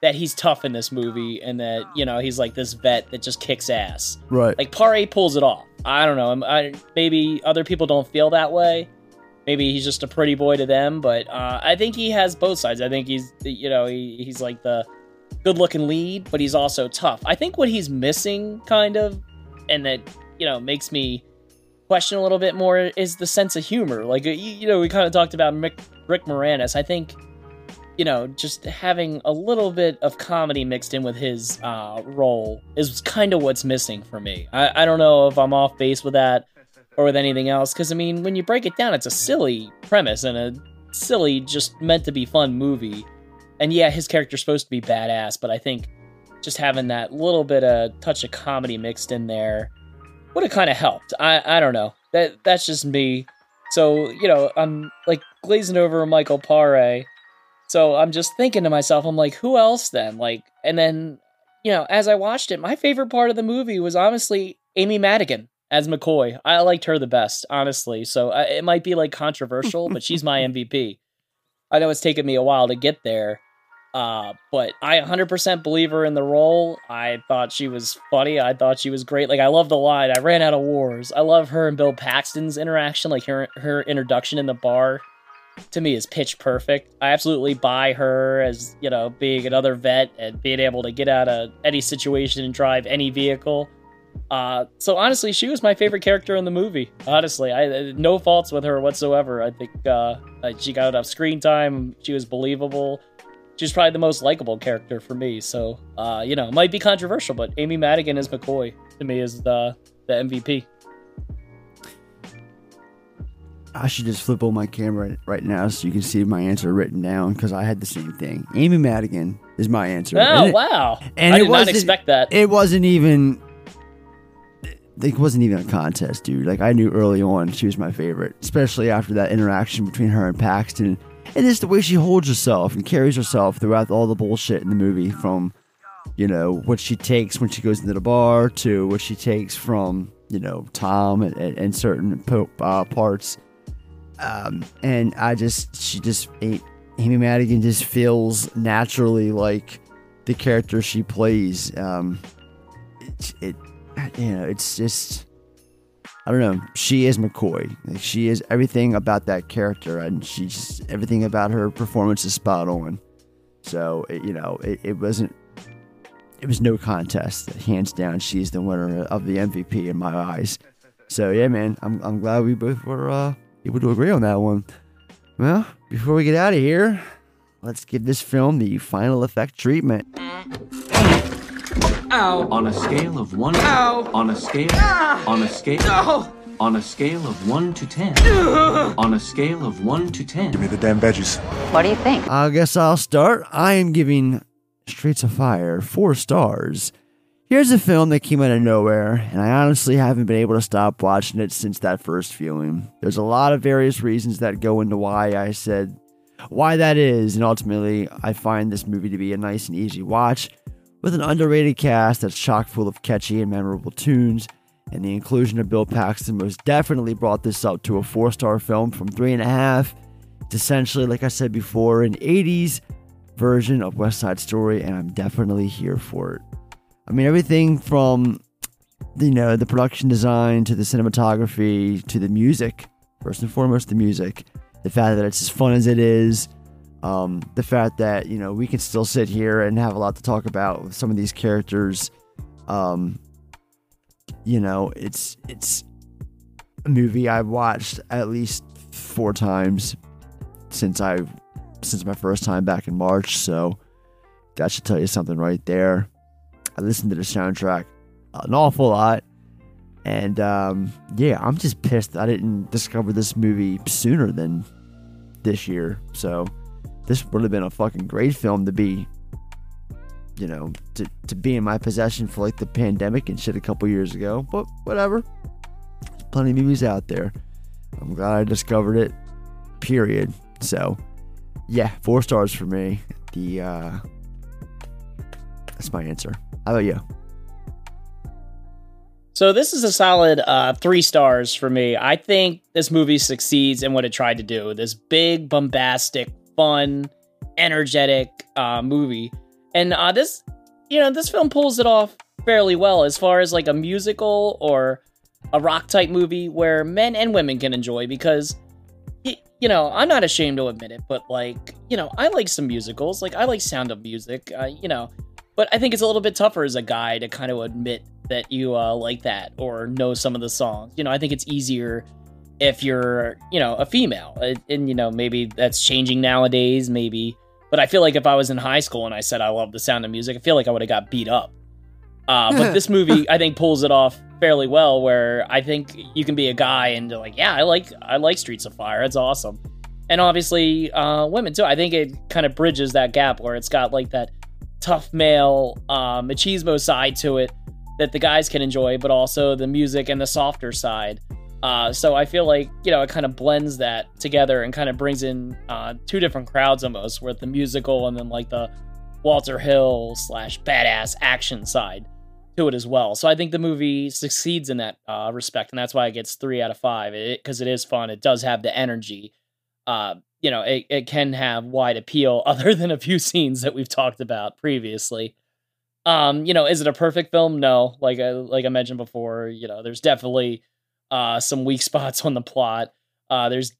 that he's tough in this movie, and that you know he's like this vet that just kicks ass. Right. Like Paré pulls it off. I don't know. I'm- maybe other people don't feel that way. Maybe he's just a pretty boy to them, but uh, I think he has both sides. I think he's, you know, he, he's like the good-looking lead, but he's also tough. I think what he's missing, kind of, and that you know makes me question a little bit more is the sense of humor. Like you, you know, we kind of talked about Mick, Rick Moranis. I think you know, just having a little bit of comedy mixed in with his uh, role is kind of what's missing for me. I, I don't know if I'm off base with that or with anything else, because I mean, when you break it down, it's a silly premise and a silly, just meant to be fun movie. And yeah, his character's supposed to be badass, but I think just having that little bit of touch of comedy mixed in there would have kind of helped. I I don't know. That that's just me. So you know, I'm like glazing over Michael Paré. So I'm just thinking to myself, I'm like, who else then? Like, and then, you know, as I watched it, my favorite part of the movie was honestly Amy Madigan as McCoy. I liked her the best, honestly. So it might be like controversial, but she's my MVP. I know it's taken me a while to get there, uh, but I 100% believe her in the role. I thought she was funny. I thought she was great. Like I love the line. I ran out of wars. I love her and Bill Paxton's interaction, like her her introduction in the bar to me is pitch perfect. I absolutely buy her as, you know, being another vet and being able to get out of any situation and drive any vehicle. Uh, so honestly, she was my favorite character in the movie. Honestly, I no faults with her whatsoever. I think uh, uh, she got enough screen time. She was believable. She's probably the most likable character for me. So, uh, you know, it might be controversial, but Amy Madigan as McCoy to me is the the MVP. I should just flip on my camera right now so you can see my answer written down because I had the same thing. Amy Madigan is my answer. Oh And it- wow! And I did not expect that. It wasn't even. It wasn't even a contest, dude. Like I knew early on she was my favorite, especially after that interaction between her and Paxton, and just the way she holds herself and carries herself throughout all the bullshit in the movie, from you know what she takes when she goes into the bar to what she takes from you know Tom and, and, and certain po- uh, parts. Um, and I just she just Amy Madigan just feels naturally like the character she plays. Um, it, it you know it's just I don't know. She is McCoy. She is everything about that character, and she's everything about her performance is spot on. So it, you know it, it wasn't. It was no contest. Hands down, she's the winner of the MVP in my eyes. So yeah, man, I'm I'm glad we both were uh, able to agree on that one. Well, before we get out of here, let's give this film the final effect treatment. Ow. On a scale of one. Ow. On a scale. Ah. On a scale. No. On a scale of one to ten. Ugh. on a scale of one to ten. Give me the damn veggies. What do you think? I guess I'll start. I am giving Streets of Fire four stars. Here's a film that came out of nowhere, and I honestly haven't been able to stop watching it since that first viewing. There's a lot of various reasons that go into why I said why that is, and ultimately, I find this movie to be a nice and easy watch with an underrated cast that's chock full of catchy and memorable tunes. And the inclusion of Bill Paxton most definitely brought this up to a four star film from three and a half. It's essentially, like I said before, an 80s version of West Side Story, and I'm definitely here for it. I mean, everything from you know the production design to the cinematography to the music. First and foremost, the music. The fact that it's as fun as it is. Um, the fact that you know we can still sit here and have a lot to talk about with some of these characters. Um, you know, it's it's a movie I've watched at least four times since I since my first time back in March. So that should tell you something right there. I listened to the soundtrack an awful lot. And um, yeah, I'm just pissed I didn't discover this movie sooner than this year. So this would have been a fucking great film to be, you know, to, to be in my possession for like the pandemic and shit a couple years ago. But whatever. There's plenty of movies out there. I'm glad I discovered it. Period. So yeah, four stars for me. The uh that's my answer. How about you? So this is a solid uh, three stars for me. I think this movie succeeds in what it tried to do. This big, bombastic, fun, energetic uh, movie, and uh, this, you know, this film pulls it off fairly well as far as like a musical or a rock type movie where men and women can enjoy because. You know, I'm not ashamed to admit it, but like, you know, I like some musicals. Like, I like Sound of Music. Uh, you know, but I think it's a little bit tougher as a guy to kind of admit that you uh, like that or know some of the songs. You know, I think it's easier if you're, you know, a female. And, and, you know, maybe that's changing nowadays, maybe. But I feel like if I was in high school and I said I love the sound of music, I feel like I would have got beat up. Uh, but this movie, I think, pulls it off fairly well. Where I think you can be a guy and you're like, yeah, I like I like Streets of Fire. It's awesome. And obviously, uh, women too. I think it kind of bridges that gap where it's got like that tough male uh, machismo side to it that the guys can enjoy, but also the music and the softer side. Uh, so I feel like you know it kind of blends that together and kind of brings in uh, two different crowds almost, with the musical and then like the Walter Hill slash badass action side to it as well. So I think the movie succeeds in that uh, respect, and that's why it gets three out of five. Because it is fun, it does have the energy. Uh, you know, it, it can have wide appeal, other than a few scenes that we've talked about previously. Um, you know, is it a perfect film? No. Like I like I mentioned before, you know, there's definitely uh some weak spots on the plot. Uh there's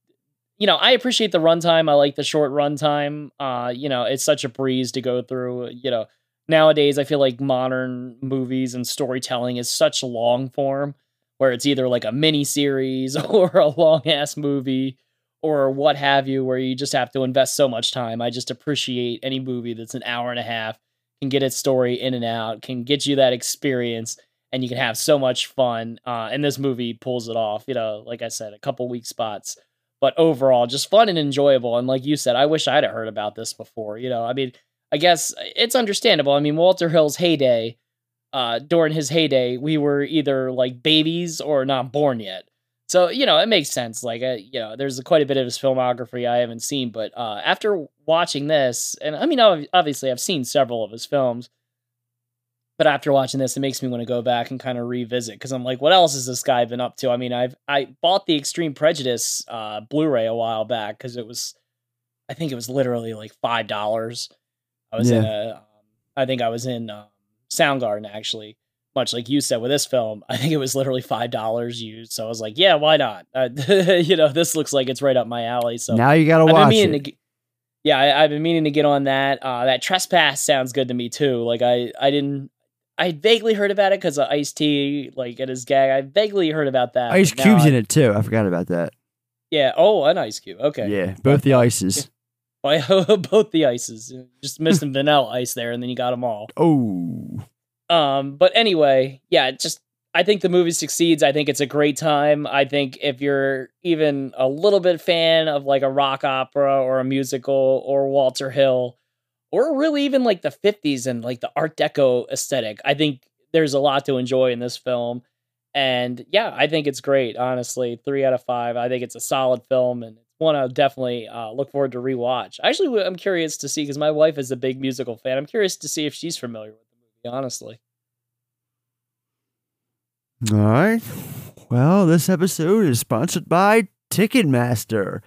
you know, I appreciate the runtime. I like the short runtime. Uh, you know, it's such a breeze to go through. You know, nowadays I feel like modern movies and storytelling is such long form where it's either like a mini series or a long ass movie or what have you, where you just have to invest so much time. I just appreciate any movie that's an hour and a half, can get its story in and out, can get you that experience, and you can have so much fun. Uh, and this movie pulls it off. You know, like I said, a couple weak spots, but overall, just fun and enjoyable. And like you said, I wish I'd have heard about this before. You know, I mean, I guess it's understandable. I mean, Walter Hill's heyday, uh, during his heyday, we were either like babies or not born yet. So you know, it makes sense. Like, uh, you know, there's quite a bit of his filmography I haven't seen, but uh, after watching this, and I mean, obviously, I've seen several of his films, but after watching this, it makes me want to go back and kind of revisit because I'm like, what else has this guy been up to? I mean, I've I bought the Extreme Prejudice uh, Blu-ray a while back because it was, I think it was literally like five dollars. I was in Yeah. a, um, I think I was in um, Soundgarden actually much like you said with this film, I think it was literally five dollars used. So I was like, yeah, why not? Uh, you know, this looks like it's right up my alley. So Now you gotta watch it. Yeah, I, I've been meaning to get on that. Uh, that trespass sounds good to me too. Like I, I didn't. I vaguely heard about it because of Ice T, like at his gag. I vaguely heard about that. Ice Cube's I- in it too. I forgot about that. Yeah. Oh, an Ice Cube. Okay. Yeah, both the ices. Both the ices. Just missing vanilla ice there, and then you got them all. Oh, Um, but anyway, yeah, just I think the movie succeeds. I think it's a great time. I think if you're even a little bit fan of like a rock opera or a musical or Walter Hill or really even like the 50s and like the art deco aesthetic, I think there's a lot to enjoy in this film. And yeah, I think it's great, honestly. 3 out of 5. I think it's a solid film and it's one I'll definitely uh, look forward to rewatch. Actually, I'm curious to see because my wife is a big musical fan. I'm curious to see if she's familiar with the movie, honestly. all right. Well, this episode is sponsored by Ticketmaster.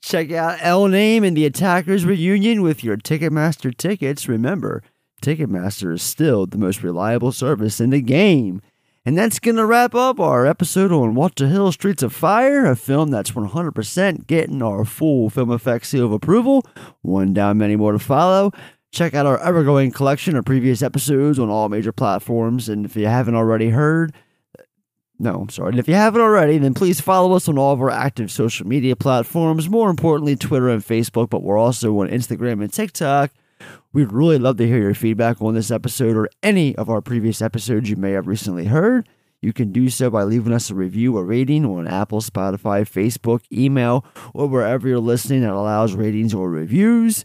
Check out Ellen Aim and the Attackers reunion with your Ticketmaster tickets. Remember, Ticketmaster is still the most reliable service in the game. And that's going to wrap up our episode on Walter Hill Streets of Fire, a film that's 100% getting our full film effects seal of approval. One down, many more to follow. Check out our ever-going collection of previous episodes on all major platforms. And if you haven't already heard, no, I'm sorry. And if you haven't already, then please follow us on all of our active social media platforms. More importantly, Twitter and Facebook, but we're also on Instagram and TikTok. We'd really love to hear your feedback on this episode or any of our previous episodes you may have recently heard. You can do so by leaving us a review or rating on Apple, Spotify, Facebook, email, or wherever you're listening that allows ratings or reviews.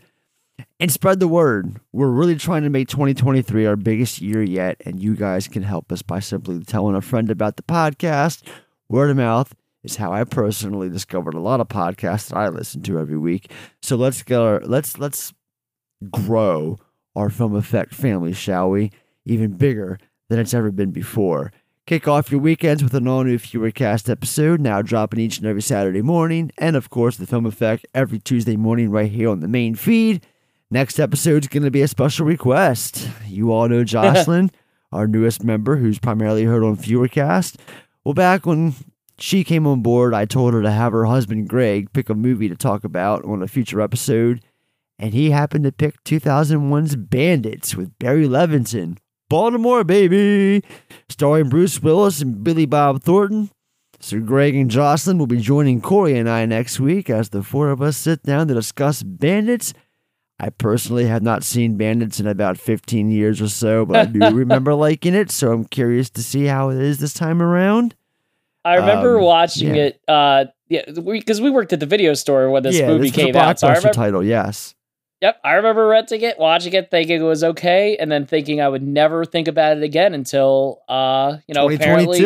And spread the word. We're really trying to make 2023 our biggest year yet, and you guys can help us by simply telling a friend about the podcast. Word of mouth is how I personally discovered a lot of podcasts that I listen to every week. So let's get our, let's let's grow our film effect family, shall we? Even bigger than it's ever been before. Kick off your weekends with an all new Fewercast episode, now dropping each and every Saturday morning, and of course, the film effect every Tuesday morning right here on the main feed. Next episode's going to be a special request. You all know Jocelyn, our newest member, who's primarily heard on Fewercast. Well, back when she came on board, I told her to have her husband Greg pick a movie to talk about on a future episode, and he happened to pick 2001's Bandits with Barry Levinson. Baltimore, baby! Starring Bruce Willis and Billy Bob Thornton. So, Greg and Jocelyn will be joining Corey and I next week as the four of us sit down to discuss Bandits. I personally have not seen Bandits in about 15 years or so, but I do remember liking it, so I'm curious to see how it is this time around. I remember Um, watching yeah. it. Uh, yeah, because we, worked at the video store when this yeah, movie this was a came out. So I remember, title, yes. Yep, I remember renting it, watching it, thinking it was okay, and then thinking I would never think about it again until, uh, you know, apparently,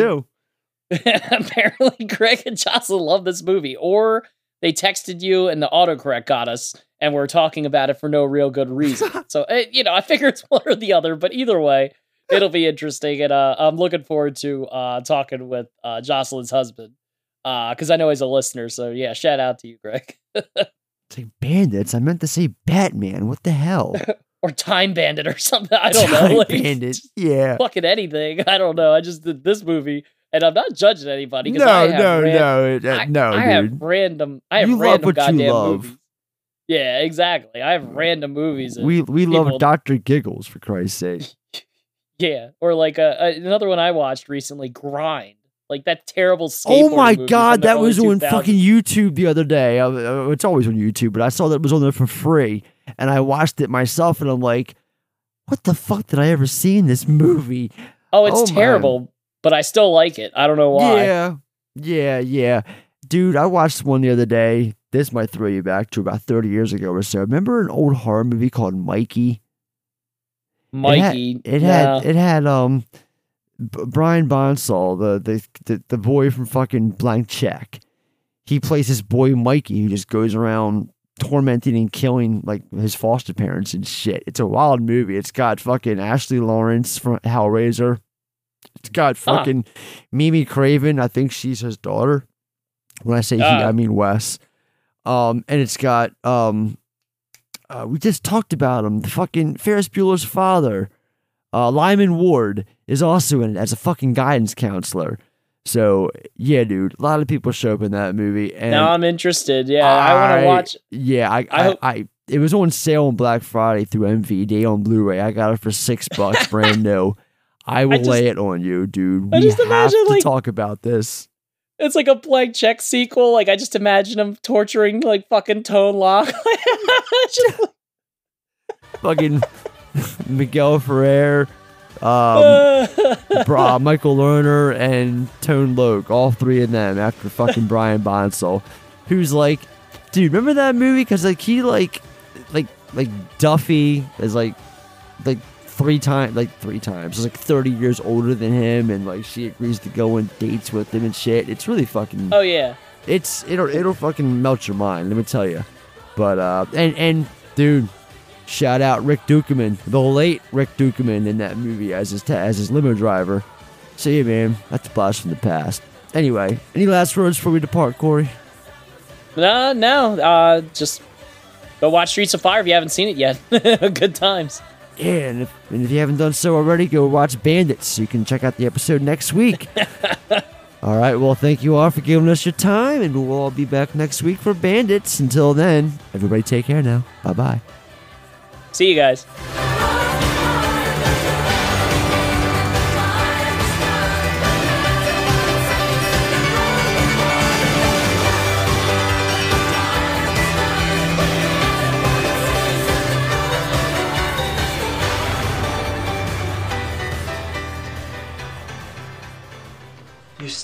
apparently Greg and Jocelyn love this movie, or they texted you and the autocorrect got us, and we're talking about it for no real good reason. so, eh, you know, I figure it's one or the other, but either way, it'll be interesting, and uh, I'm looking forward to uh, talking with uh, Jocelyn's husband because I know he's a listener. So, yeah, shout out to you, Greg. it's like bandits. I meant to say Batman. What the hell? or Time Bandit or something. I don't know. Time like, Bandit. Yeah. fucking anything. I don't know. I just did this movie, and I'm not judging anybody. No, I have no, ran- no, uh, I, no, I have dude. random. I have You love random what you goddamn love. movies. Yeah, exactly. I have random movies. We we love Doctor Giggles for Christ's sake. Yeah, or like uh, uh, another one I watched recently, Grind. Like that terrible. skateboard. Oh my god, that was on fucking YouTube the other day. It's always on YouTube, but I saw that it was on there for free, and I watched it myself, and I'm like, "What the fuck did I ever see in this movie?" Oh, it's Oh, man. But I still like it. I don't know why. Yeah, yeah, yeah, dude. I watched one the other day. This might throw you back to about 30 years ago or so. Remember an old horror movie called Mikey? Mikey. It had, it no. had it had um B- Brian Bonsall, the, the the the boy from fucking Blank Check. He plays this boy Mikey who just goes around tormenting and killing like his foster parents and shit. It's a wild movie. It's got fucking Ashley Laurence from Hellraiser. It's got Huh. fucking Mimi Craven. I think she's his daughter. When I say he, Ah. I mean Wes. Um, and it's got um, uh, we just talked about him. The fucking Ferris Bueller's father, uh, Lyman Ward, is also in it as a fucking guidance counselor. So yeah, dude, a lot of people show up in that movie. And now I'm interested. Yeah, I, want to watch. Yeah, I, I I, hope- I, it was on sale on Black Friday through MVD on Blu-ray. I got it for six bucks, brand new. I will just- lay it on you, dude. I We just have imagine, to like- talk about this. It's like a blank check sequel. Like I just imagine him torturing like fucking Tone Loc. Just- Fucking Miguel Ferrer, um, Michael Lerner, and Tone Loc, all three of them after fucking Brian Bonsall, who's like, dude, remember that movie? Because like he like, like like Duffy is like, like three times, like three times, is like thirty years older than him, and like she agrees to go on dates with him and shit. It's really fucking. oh yeah. It's it'll it'll fucking melt your mind. Let me tell you. But uh, and and dude, shout out Rick Ducommun, the late Rick Ducommun in that movie as his ta- as his limo driver. See yeah, man, that's a blast from the past. Anyway, any last words before we depart, Corey? No, no. Uh, just go watch Streets of Fire if you haven't seen it yet. Good times. Yeah, and if, and if you haven't done so already, go watch Bandits. You can check out the episode next week. all right, well, thank you all for giving us your time, and we'll all be back next week for Bandits. Until then, everybody take care now. Bye bye. See you guys.